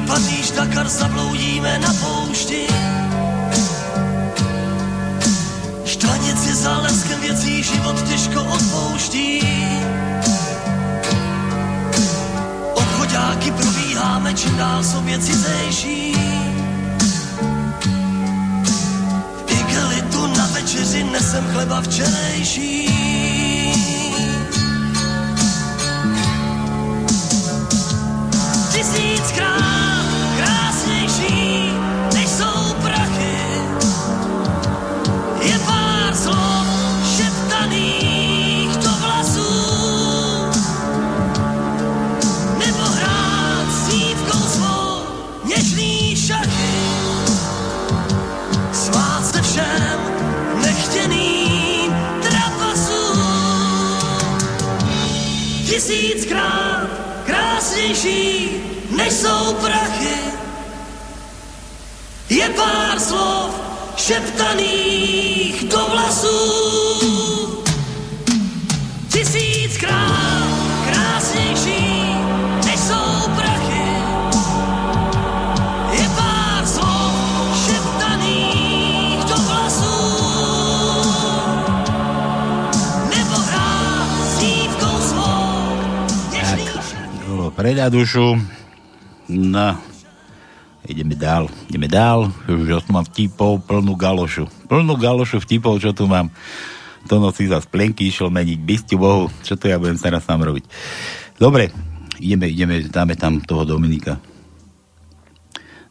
S15: Vrlý paříž Dakar zabloudíme na poušti. Štvanic je záleskem věcí, život těžko odpouští. Obchodáky probíháme, čím dál jsou věci zejší. V igelitu na večeři nesem chleba včerejší. Tisíckrát krásnější, než jsou prachy. Je pár slov šeptaných do vlasů. Tisíckrát krásnější,
S8: To bolo pre na dušu. No, ideme dál, ideme dál. Už tu mám vtipov, plnú galošu. Plnú galošu vtipov, čo tu mám. To noci za splenky išiel meniť bystiu Bohu. Čo to ja budem teraz sám robiť? Dobre, ideme, ideme, dáme tam toho Dominika.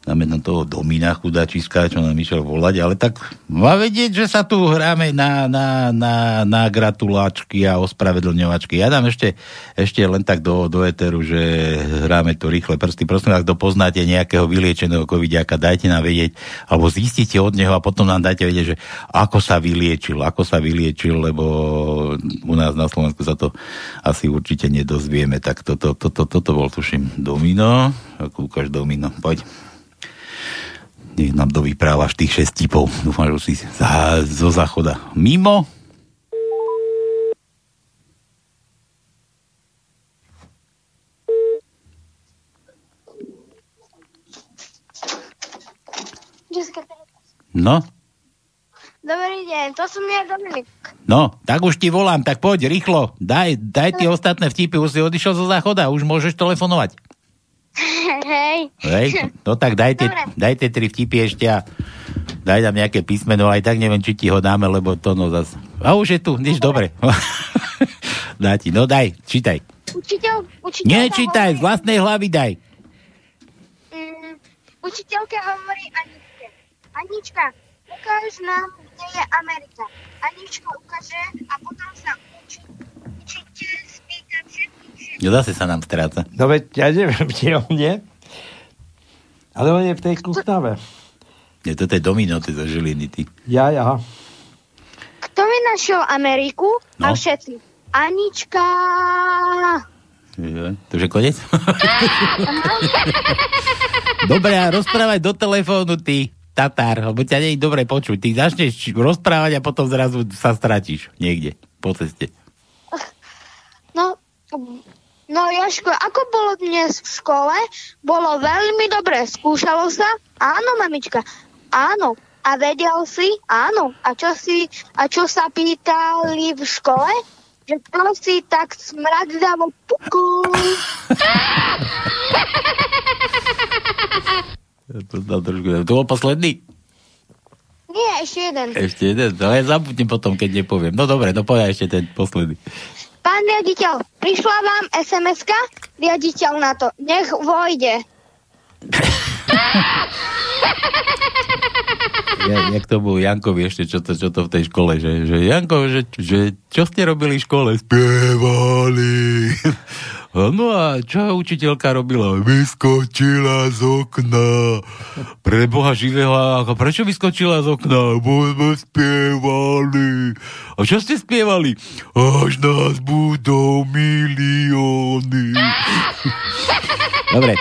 S8: Tam toho Domina chudačiska, čo nám išiel volať, ale tak má vedieť, že sa tu hráme na, na, na, na gratulačky a ospravedlňovačky. Ja dám ešte, ešte len tak do, do eteru, že hráme to rýchle prsty. Prosím, ak to poznáte nejakého vyliečeného covidiaka, dajte nám vedieť, alebo zistíte od neho a potom nám dajte vedieť, že ako sa vyliečil, ako sa vyliečil, lebo u nás na Slovensku sa to asi určite nedozvieme. Tak toto, toto, toto bol, tuším, Domino. Kúkaš Domino, poď nech nám dovyprávaš tých 6 tipov. Dúfam, že si za, zo záchoda mimo. No,
S6: Dobrý deň, to som ja Dominik.
S8: no, tak už ti volám, tak poď rýchlo. Daj, daj tie ostatné vtipy, už si odišiel zo záchoda, už môžeš telefonovať.
S6: Hej.
S8: Hej, no tak daj tie,
S6: Dobre.
S8: daj tie tri vtipy ešte a daj tam nejaké písmeno, aj tak neviem, či ti ho dáme, lebo to no zas... A už je tu, nič dobre. Dá ti, no daj, čítaj.
S6: Učiteľ, učiteľka
S8: Nečítaj, z
S6: hovorí,
S8: vlastnej hlavy daj.
S6: mm, učiteľka hovorí Aničke. Anička, ukáž nám, kde je Amerika. Anička ukáže a potom sa uči, učiteľ spýta všetkých
S8: No zase sa nám stráca.
S9: No veď ja neviem, kde on je. Ale on je v tej kustave.
S8: Nie, toto je domino, ty zo Žiliny, ty.
S9: Ja, ja.
S6: Kto vynašiel Ameriku?
S8: No.
S6: A všetci. Anička.
S8: To už je konec? Dobre, a rozprávaj do telefónu, ty, Tatár, lebo ťa nie je dobre počuť. Ty začneš rozprávať a potom zrazu sa stratíš niekde po ceste.
S6: No, No Joško, ako bolo dnes v škole? Bolo veľmi dobre. Skúšalo sa? Áno, mamička. Áno. A vedel si? Áno. A čo si, a čo sa pýtali v škole? Že to si tak smradľavo pukul.
S8: To, bol posledný?
S6: Nie, ešte jeden.
S8: Ešte jeden, to ja zabudnem potom, keď nepoviem. No dobre, no povedaj ešte ten posledný.
S6: Pán riaditeľ, prišla vám SMS-ka? Riaditeľ na to. Nech vojde.
S8: Ja, jak to bol Jankovi ešte, čo to, čo to v tej škole, že, že Janko, že, že čo ste robili v škole? Spievali. No a čo učiteľka robila? Vyskočila z okna. Pre Boha živého, prečo vyskočila z okna? Bo sme spievali. A čo ste spievali? Až nás budú milióny. Dobre.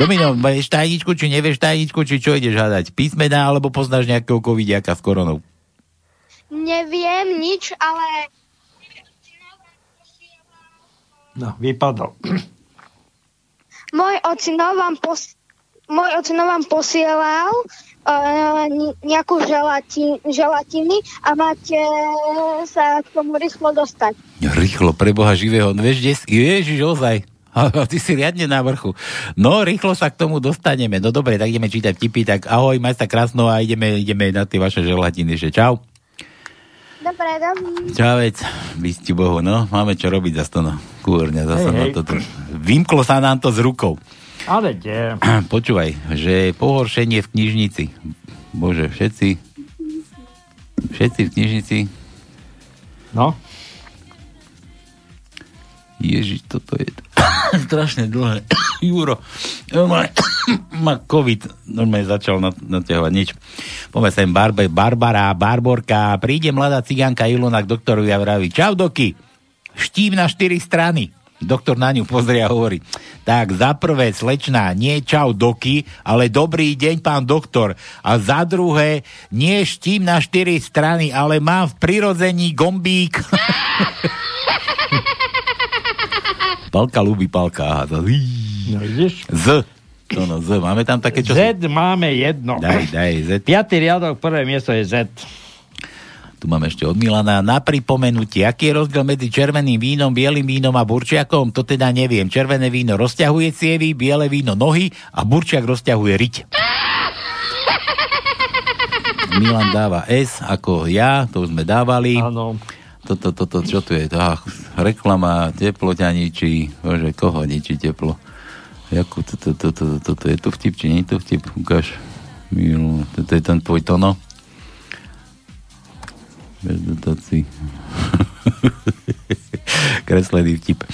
S8: Domino, vieš tajničku, či nevieš tajničku, či čo ideš hľadať? Písmená, alebo poznáš nejakého covidiaka s koronou?
S6: Neviem nič, ale
S9: No, vypadol.
S6: môj ocino vám, pos- môj ocino vám posielal uh, nejakú želati- želatiny a máte sa k tomu rýchlo dostať.
S8: Rýchlo, pre Boha živého. No vieš? Ježiš, ozaj. Ty si riadne na vrchu. No, rýchlo sa k tomu dostaneme. No dobre, tak ideme čítať tipy. Tak ahoj, maj sa krásno a ideme, ideme na tie vaše želatiny. Že čau.
S6: Dobre, dobrý.
S8: Čavec, vysť Bohu, no, máme čo robiť zase to, no. Kúrňa, zase
S9: Hej, hej.
S8: toto. Vymklo sa nám to z rukou.
S9: Ale kde?
S8: Počúvaj, že pohoršenie v knižnici. Bože, všetci, všetci v knižnici.
S9: No?
S8: Ježiš, toto je strašne dlhé. Juro, má COVID, normálne začal nat- naťahovať nič. Poďme sem, Barbe, Barbara, Barborka, príde mladá cigánka Ilona k doktorovi a vraví, čau doky, štím na štyri strany. Doktor na ňu pozrie a hovorí, tak za prvé, slečná, nie čau doky, ale dobrý deň, pán doktor. A za druhé, nie štím na štyri strany, ale mám v prirodzení gombík. Palka ľubí palka.
S9: No vidíš?
S8: Z. To no, Z. Máme tam také, čo...
S9: Z máme jedno.
S8: Daj, daj, Z.
S9: Piatý riadok, prvé miesto je Z.
S8: Tu máme ešte od Milana. Na pripomenutie, aký je rozdiel medzi červeným vínom, bielým vínom a burčiakom? To teda neviem. Červené víno rozťahuje cievy, biele víno nohy a burčiak rozťahuje riť. Milan dáva S ako ja, to už sme dávali.
S9: Áno.
S8: Toto, toto, čo tu je? Ach, reklama, teplo ťa ničí. Bože, koho ničí teplo? Jakú, toto, toto, toto, toto je tu vtip, či nie je tu vtip? Ukáž. Milu, toto je ten tvoj tono. Bez dotácií. Kreslený vtip.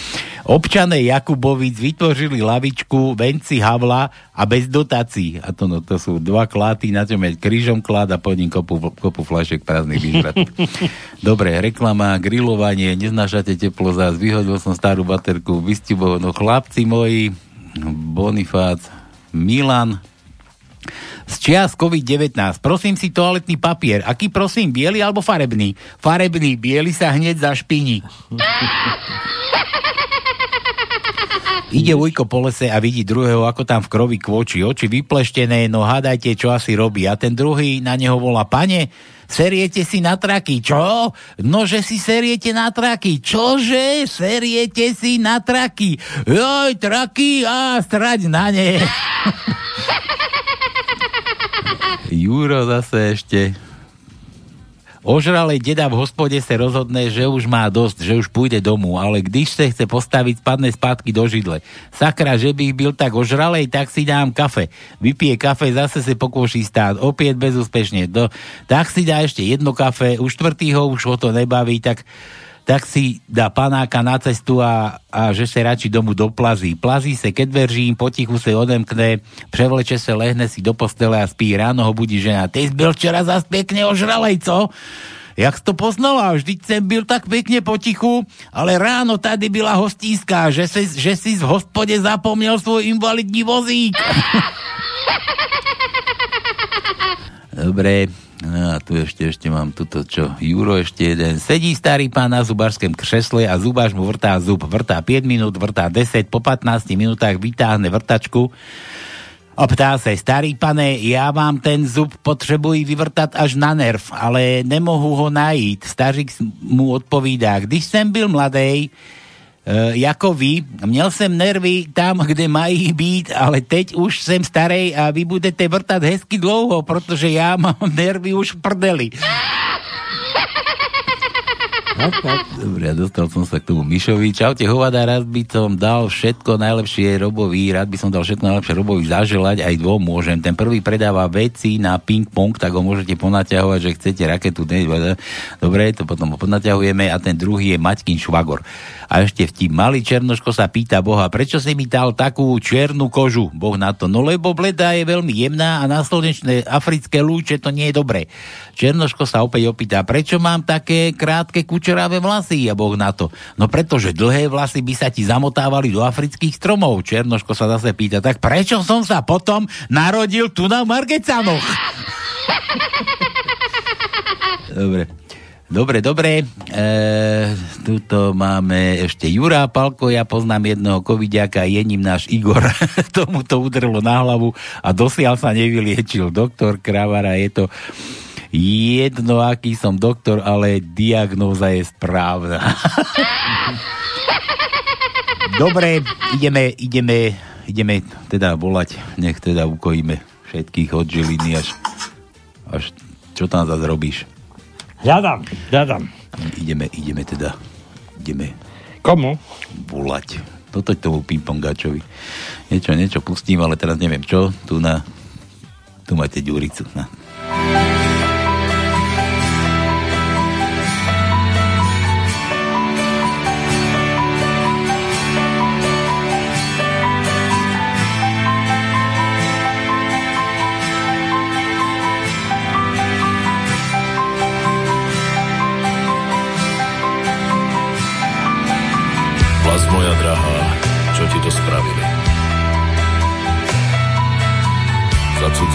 S8: Občané Jakubovic vytvořili lavičku venci Havla a bez dotácií. A to, no, to sú dva kláty, na čom je krížom klad a pod ním kopu, kopu flašek prázdnych výžrat. Dobre, reklama, grilovanie, neznášate teplo zás, vyhodil som starú baterku, vystibo, no chlapci moji, Bonifác, Milan, z čias COVID-19. Prosím si toaletný papier. Aký prosím, biely alebo farebný? Farebný, biely sa hneď zašpiní. Ide Ujko po lese a vidí druhého, ako tam v krovi kvočí. Oči vypleštené, no hádajte, čo asi robí. A ten druhý na neho volá, pane, seriete si na traky. Čo? No, že si seriete na traky. Čože? Seriete si na traky. Joj, traky a strať na ne. Juro zase ešte. Ožralej deda v hospode sa rozhodne, že už má dosť, že už pôjde domu, ale když sa chce postaviť, spadne spátky do židle. Sakra, že by byl tak ožralej, tak si dám kafe. Vypije kafe, zase sa pokúši stáť, opäť bezúspešne. Do, tak si dá ešte jedno kafe, už štvrtý ho už ho to nebaví, tak tak si dá panáka na cestu a, a že sa radši domu doplazí. Plazí sa, keď veržím, potichu sa odemkne, převleče sa, lehne si do postele a spí. Ráno ho budí žena. Ty byl včera zas pekne ožralej, co? Jak to poznala? Vždyť sem byl tak pekne potichu, ale ráno tady byla hostínská, že si, že si v hospode zapomněl svoj invalidní vozík. Dobre, No a tu ešte, ešte mám tuto, čo, Juro ešte jeden. Sedí starý pán na zubárském křesle a zubáš mu vrtá zub. Vrtá 5 minút, vrtá 10, po 15 minútach vytáhne vrtačku a ptá sa, starý pane, ja vám ten zub potřebuji vyvrtat až na nerv, ale nemohu ho najít. Stařík mu odpovídá, když jsem byl mladý, Uh, jako vy, měl jsem nervy tam, kde mají být, ale teď už jsem starý a vy budete vrtať hezky dlouho, protože já mám nervy už v prdeli. Dobre, dostal som sa k tomu Mišovi. Čaute, hovada, rád by som dal všetko najlepšie Robovi, rád by som dal všetko najlepšie Robovi zaželať, aj dvom môžem. Ten prvý predáva veci na ping-pong, tak ho môžete ponaťahovať, že chcete raketu. Dobre, to potom ho ponaťahujeme a ten druhý je Maťkin Švagor. A ešte vtip, malý Černoško sa pýta Boha, prečo si mi dal takú čiernu kožu? Boh na to, no lebo bleda je veľmi jemná a na slnečné africké lúče to nie je dobré. Černoško sa opäť opýta, prečo mám také krátke kučeráve vlasy? A Boh na to, no pretože dlhé vlasy by sa ti zamotávali do afrických stromov. Černoško sa zase pýta, tak prečo som sa potom narodil tu na Margecanoch? Dobre. Dobre, dobre. E, tuto máme ešte Jura Palko, ja poznám jednoho covidiaka, je ním náš Igor. Tomu to udrlo na hlavu a dosiaľ sa nevyliečil. Doktor Kravara, je to jedno, aký som doktor, ale diagnóza je správna. Dobre, ideme, ideme, ideme teda volať, nech teda ukojíme všetkých od Žiliny až, až čo tam zase robíš?
S9: Hľadám, hľadám.
S8: Ideme, ideme teda, ideme.
S9: Komu?
S8: Volať. Toto k tomu pingpongáčovi. Niečo, niečo pustím, ale teraz neviem čo. Tu na, tu máte Ďuricu. Na.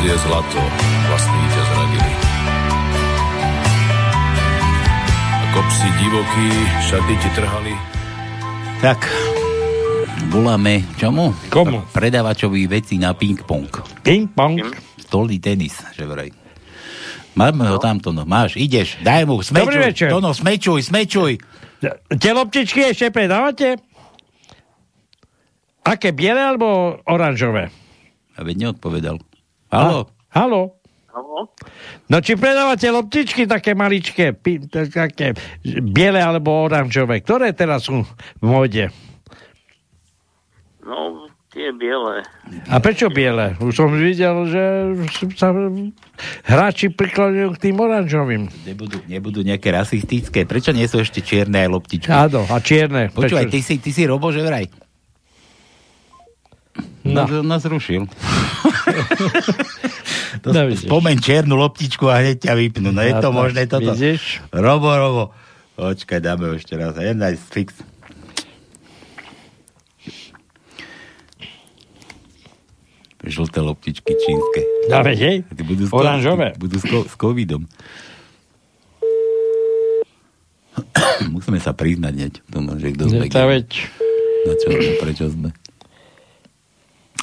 S13: Cudzie zlato vlastní ťa zradili. Ako psi divokí, šaty ti trhali.
S8: Tak, voláme čomu?
S9: Komu?
S8: Predávačovi veci na ping-pong.
S9: Ping-pong?
S8: Stolný tenis, že vraj. Máme ho tamto, no máš, ideš, daj mu, smečuj.
S9: Dobrý večer.
S8: To no, smečuj, smečuj.
S9: Tie loptičky ešte predávate? Aké, biele alebo oranžové?
S8: A veď neodpovedal. Halo?
S9: Halo? No či predávate loptičky také maličké, pi, také biele alebo oranžové? Ktoré teraz sú v móde?
S16: No, tie biele.
S9: A prečo biele? Už som videl, že sa hráči prikláňajú k tým oranžovým.
S8: Nebudú, nebudú nejaké rasistické. Prečo nie sú ešte čierne aj loptičky?
S9: Áno, a čierne.
S8: Počúvaj,
S9: Prečo?
S8: ty si, ty si Robo, že vraj? No. Nás, nás rušil. to,
S9: No, vidíš.
S8: spomeň čiernu loptičku a hneď ťa vypnú. No je
S9: A
S8: to
S9: tak,
S8: možné toto?
S9: vidíš?
S8: Robo, Robo. Počkaj, dáme ho ešte raz. Jen daj fix. Žlté loptičky čínske.
S9: Dáme, hej?
S8: Ty budú s,
S9: Oranžové.
S8: Budú s, ko- s covidom. Musíme sa priznať hneď. tomu, že kto sme.
S9: No, veď.
S8: Na čo sme, prečo sme.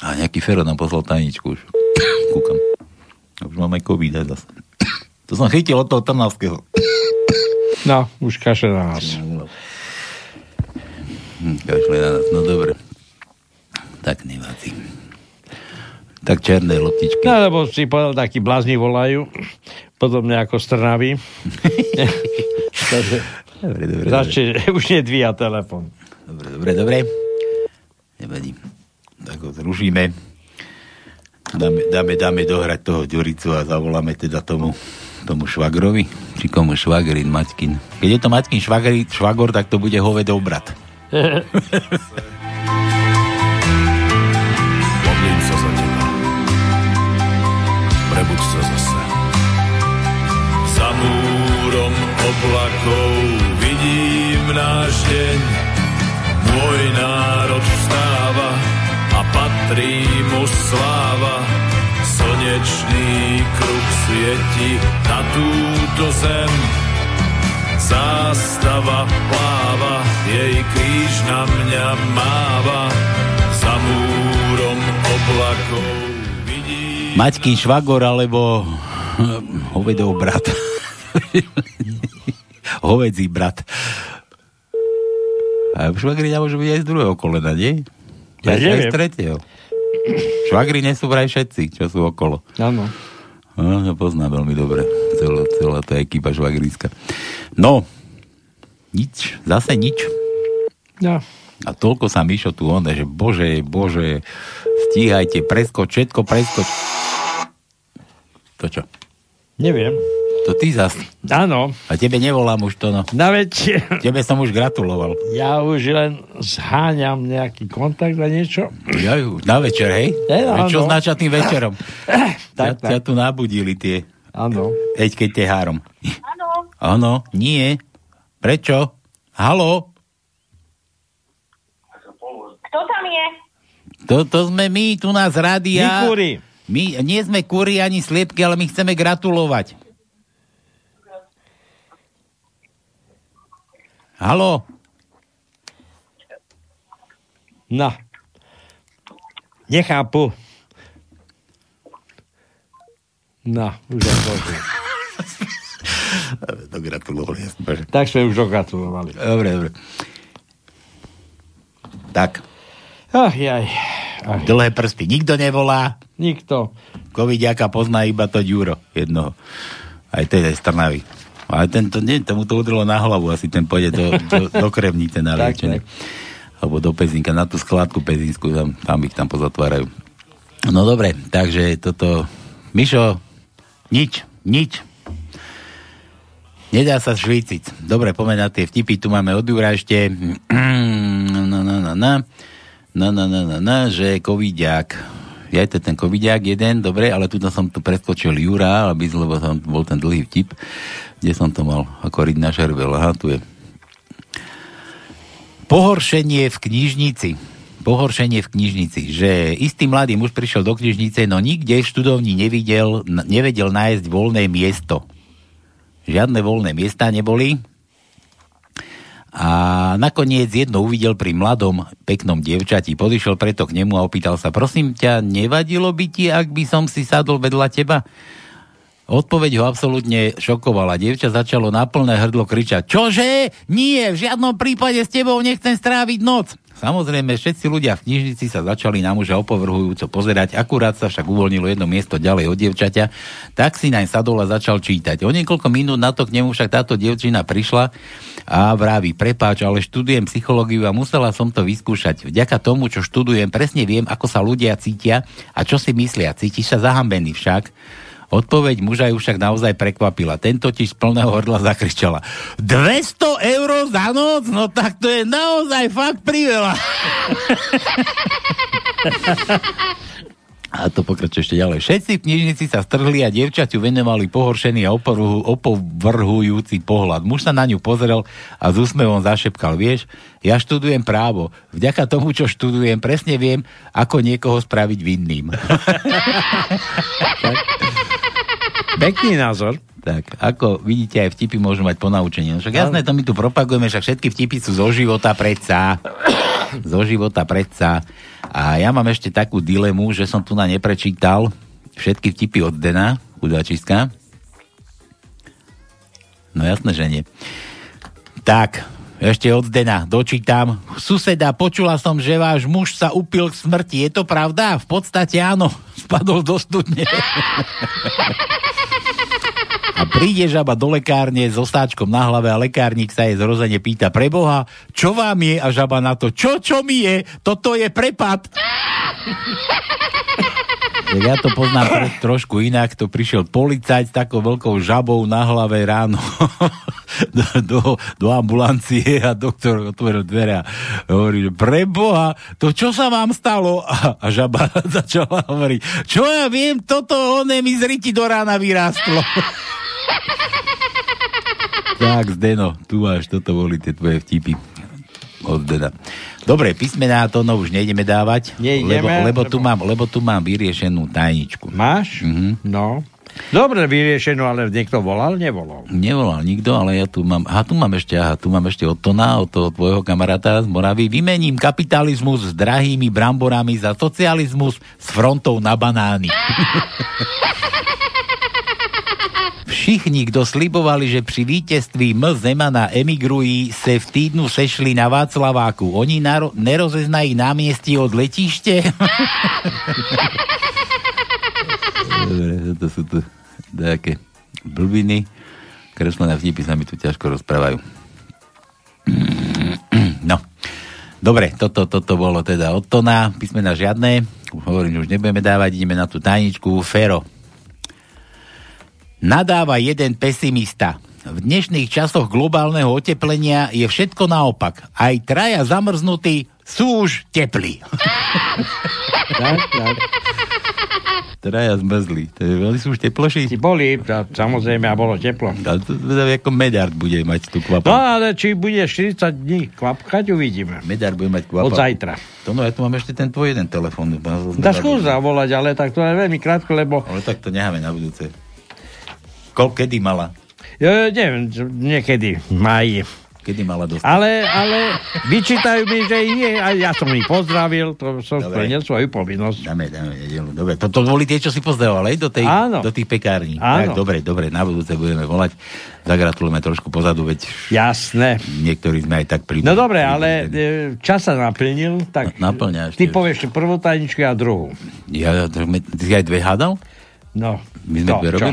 S8: A nejaký Fero nám poslal tajničku už. Kúkam. Už mám aj covid aj zase. To som chytil od toho Trnavského.
S9: No, už kaše na nás.
S8: Hm, kašle na nás, no dobre. Tak nevadí. Tak černé loptičky.
S9: No, lebo si povedal, takí blázni volajú, podobne ako z Trnavy. Takže
S8: Dobre, dobre,
S9: začne, už nedvíja telefon.
S8: Dobre, dobre, dobre. Nevadí. Tak ho zrušíme. Dáme, dáme, dáme dohrať toho Ďuricu a zavoláme teda tomu, tomu švagrovi. Či komu švagrin, Maťkin. Keď je to Maťkin švagri, švagor, tak to bude hovedov brat.
S13: Modlím sa za teba. Prebuď sa zase. Za múrom oblakov vidím náš deň. Môj národ a patrí mu sláva. Slnečný kruh svieti na túto zem. Zástava pláva, jej kríž na mňa máva. Za múrom oblakov
S8: Maťkin švagor alebo hovedov brat. Hovedzí brat. A švagri môžu byť aj z druhého kolena, nie?
S9: Ja
S8: aj
S9: neviem.
S8: z tretieho. Švagri nie sú vraj všetci, čo sú okolo.
S9: Áno.
S8: No, ja poznám veľmi dobre celá, celá tá ekipa švagríska. No, nič, zase nič.
S9: No.
S8: A toľko sa Mišo tu on, že bože, bože, stíhajte, preskoč, všetko preskoč. To čo?
S9: Neviem.
S8: To ty zas.
S9: Áno.
S8: A tebe nevolám už to, no.
S9: Na večer.
S8: Tebe som už gratuloval.
S9: Ja už len zháňam nejaký kontakt a niečo.
S8: Ja ju, na večer, hej?
S9: Hej,
S8: Veď čo
S9: áno.
S8: znača tým večerom?
S9: Tak,
S8: ťa, ťa tu nabudili tie.
S9: Áno.
S8: Eď keď te három.
S14: Áno.
S8: Áno, nie. Prečo? Halo?
S14: Kto tam je?
S8: To, to sme my, tu nás rádia.
S9: My kúri.
S8: My nie sme kúri ani sliepky, ale my chceme gratulovať. Halo?
S9: No. Nechápu. No, už je to.
S8: To gratulovali. jasne.
S9: Tak sme už dogratulovali.
S8: Dobre, dobre. Tak.
S9: Ach, jaj. Ach.
S8: Dlhé prsty. Nikto nevolá.
S9: Nikto.
S8: Covidiaka pozná iba to Ďuro jednoho. Aj to je z Trnavy. Ale tento, nie, tomu to udrlo na hlavu, asi ten pôjde do, do, do krevnice na
S9: Tak,
S8: liečenie. Alebo do Pezinka, na tú skladku Pezínsku, tam, tam ich tam pozatvárajú. No dobre, takže toto... Mišo, nič, nič. Nedá sa švíciť. Dobre, poďme na tie vtipy. Tu máme od Jura ešte. No, no, no, no. No, no, no, no, no, že covidiak. Ja to ten covidiak jeden, dobre, ale tu som tu preskočil Jura, aby, lebo tam bol ten dlhý vtip. Kde som to mal? Ako riť na šervel. Aha, tu je. Pohoršenie v knižnici. Pohoršenie v knižnici, že istý mladý muž prišiel do knižnice, no nikde v študovni nevidel, nevedel nájsť voľné miesto. Žiadne voľné miesta neboli. A nakoniec jedno uvidel pri mladom, peknom dievčati. Podišiel preto k nemu a opýtal sa, prosím ťa, nevadilo by ti, ak by som si sadol vedľa teba? Odpoveď ho absolútne šokovala. Dievča začalo na plné hrdlo kričať. Čože? Nie, v žiadnom prípade s tebou nechcem stráviť noc. Samozrejme, všetci ľudia v knižnici sa začali na muža opovrhujúco pozerať, akurát sa však uvoľnilo jedno miesto ďalej od dievčaťa, tak si naň sadol a začal čítať. O niekoľko minút na to k nemu však táto dievčina prišla a vraví, prepáč, ale študujem psychológiu a musela som to vyskúšať. Vďaka tomu, čo študujem, presne viem, ako sa ľudia cítia a čo si myslia. Cítiš sa zahambený však. Odpoveď muža ju však naozaj prekvapila. Ten totiž z plného hrdla zakričala. 200 eur za noc? No tak to je naozaj fakt priveľa. A to pokračuje ešte ďalej. Všetci v knižnici sa strhli a dievčaťu venovali pohoršený a opovrhu, opovrhujúci pohľad. Muž sa na ňu pozrel a s úsmevom zašepkal, vieš, ja študujem právo. Vďaka tomu, čo študujem, presne viem, ako niekoho spraviť vinným.
S9: Pekný názor.
S8: Tak, ako vidíte, aj vtipy môžu mať ponaučenie. No však jasné, to my tu propagujeme, však všetky vtipy sú zo života predsa. zo života predsa. A ja mám ešte takú dilemu, že som tu na neprečítal všetky vtipy od Dena, udačiska. No jasné, že nie. Tak, ešte od Dena dočítam. Suseda, počula som, že váš muž sa upil k smrti. Je to pravda? V podstate áno. Spadol do studne. A príde žaba do lekárne s osáčkom na hlave a lekárnik sa jej zrozene pýta preboha, čo vám je? A žaba na to, čo, čo mi je? Toto je prepad. Ja to poznám trošku inak. To prišiel policajt s takou veľkou žabou na hlave ráno do, do, do ambulancie a doktor otvoril dvere a hovorí, že preboha, to čo sa vám stalo? A, a žaba začala hovoriť, čo ja viem, toto oné mi z do rána vyrástlo. tak, Zdeno, tu máš, toto boli tie tvoje vtipy. Dobre, písmená to no už nejdeme dávať,
S9: Nejdeme,
S8: lebo, lebo,
S9: lebo-
S8: tu mám, lebo tu mám vyriešenú tajničku.
S9: Máš?
S8: Mhm.
S9: No. Dobre vyriešenú, ale niekto volal? Nevolal.
S8: Nevolal nikto, ale ja tu mám, aha, tu mám ešte, aha, tu mám ešte od Tona, od toho tvojho kamaráta z Moravy. Vymením kapitalizmus s drahými bramborami za socializmus s frontou na banány. Všichni, kdo slibovali, že pri vítězství M. Zemana emigrují, se v týdnu sešli na Václaváku. Oni naro- nerozeznají náměstí od letiště? Dobre, to sú tu nejaké blbiny. Kreslené vtipy sa mi tu ťažko rozprávajú. No. Dobre, toto, toto bolo teda od Tona, písmena žiadne. Hovorím, že už nebudeme dávať, ideme na tú tajničku. Fero. Nadáva jeden pesimista. V dnešných časoch globálneho oteplenia je všetko naopak. Aj traja zamrznutí sú už teplí.
S9: Tak, tak.
S8: Traja zmrzli. To je, oni sú už teploší.
S9: Boli, samozrejme, a bolo teplo.
S8: A to, to, to, ako Medard bude mať tú kvapu.
S9: No ale či bude 40 dní kvapkať, uvidíme.
S8: Medard bude mať kvapu.
S9: Od zajtra.
S8: To no, ja tu mám ešte ten tvoj jeden telefón.
S9: Dá skús zavolať, ale tak to je veľmi krátko, lebo...
S8: Ale tak to necháme na budúce. Kol, kedy mala?
S9: Ja, neviem, niekedy v máji.
S8: Kedy mala dostať?
S9: Ale, ale vyčítajú mi, že nie. A ja som ich pozdravil, to som
S8: Dobre.
S9: splnil svoju povinnosť.
S8: Dáme, dáme. Dobre, to, to boli tie, čo si pozdravoval, aj do, tej,
S9: Áno.
S8: do tých pekární.
S9: Áno.
S8: Tak, dobre, dobre, na budúce budeme volať. Zagratulujeme trošku pozadu, veď
S9: Jasné.
S8: niektorí sme aj tak pri...
S9: No dobre, ale e, čas sa naplnil, tak
S8: Naplňa
S9: ty
S8: ešte.
S9: povieš prvú tajničku a druhú.
S8: Ja, ty si aj dve hádal?
S9: No.
S8: My sme
S9: To,
S8: dve
S9: čo?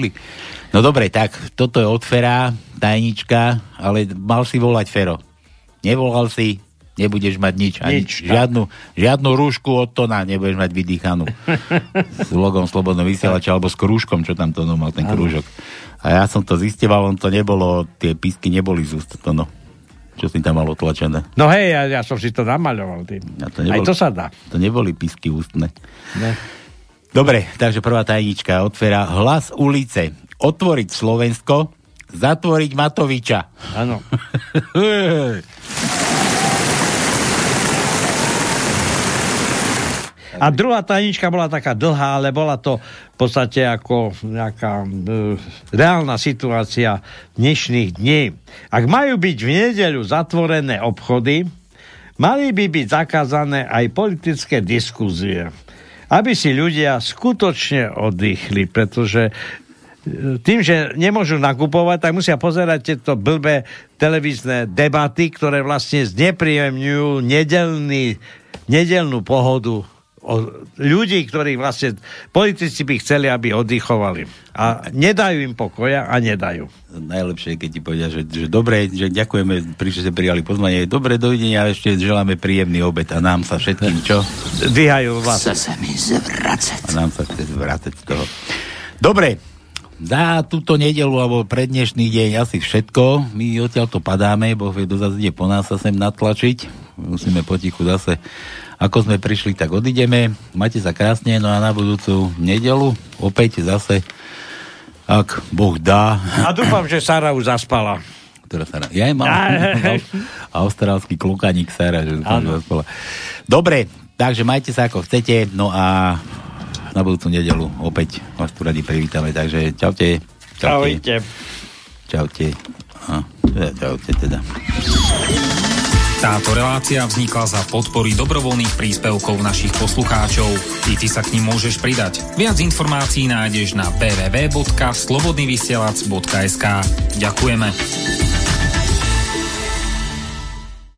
S8: No dobre, tak toto je od Fera, tajnička, ale mal si volať Fero. Nevolal si, nebudeš mať nič. Ani
S9: Nič,
S8: žiadnu, žiadnu rúšku od Tona nebudeš mať vydýchanú. s logom Slobodno vysielača, alebo s krúžkom, čo tam to no, mal ten krúžok. A ja som to zisteval, on to nebolo, tie písky neboli z úst, to no. Čo si tam mal otlačené.
S9: No hej, ja, ja som si to namaľoval. Ty.
S8: A to
S9: Aj
S8: neboli,
S9: to sa dá.
S8: To neboli písky ústne.
S9: Ne.
S8: Dobre, takže prvá tajnička otvára hlas ulice. Otvoriť Slovensko, zatvoriť Matoviča.
S9: Áno. A druhá tajnička bola taká dlhá, ale bola to v podstate ako nejaká e, reálna situácia dnešných dní. Ak majú byť v nedeľu zatvorené obchody, mali by byť zakázané aj politické diskuzie. Aby si ľudia skutočne oddychli, pretože tým, že nemôžu nakupovať, tak musia pozerať tieto blbé televízne debaty, ktoré vlastne znepríjemňujú nedelný, nedelnú pohodu o ľudí, ktorí vlastne politici by chceli, aby oddychovali. A nedajú im pokoja a nedajú.
S8: Najlepšie, keď ti povedia, že, že dobre, že ďakujeme, že ste prijali pozvanie. Dobre, dovidenia a ešte želáme príjemný obed a nám sa všetkým, čo?
S9: Dvíhajú vás.
S5: Chce sa mi zvracať.
S8: A nám sa chce vrácať z toho. Dobre, za túto nedelu alebo prednešný deň asi všetko. My odtiaľ to padáme, Boh vie, zase ide po nás sa sem natlačiť. Musíme potichu zase ako sme prišli, tak odideme. Majte sa krásne, no a na budúcu nedelu opäť zase, ak Boh dá.
S9: A dúfam, že Sara už zaspala.
S8: Ktorá Sara? Ja aj mám. Austrálsky klukaník Sara. Že zaspala. Dobre, takže majte sa ako chcete, no a na budúcu nedelu opäť vás tu radi privítame, takže čaute.
S9: Ahojte.
S8: Čaute. A, teda čaute teda.
S16: Táto relácia vznikla za podpory dobrovoľných príspevkov našich poslucháčov. I ty sa k ním môžeš pridať. Viac informácií nájdeš na www.slobodnyvysielac.sk Ďakujeme.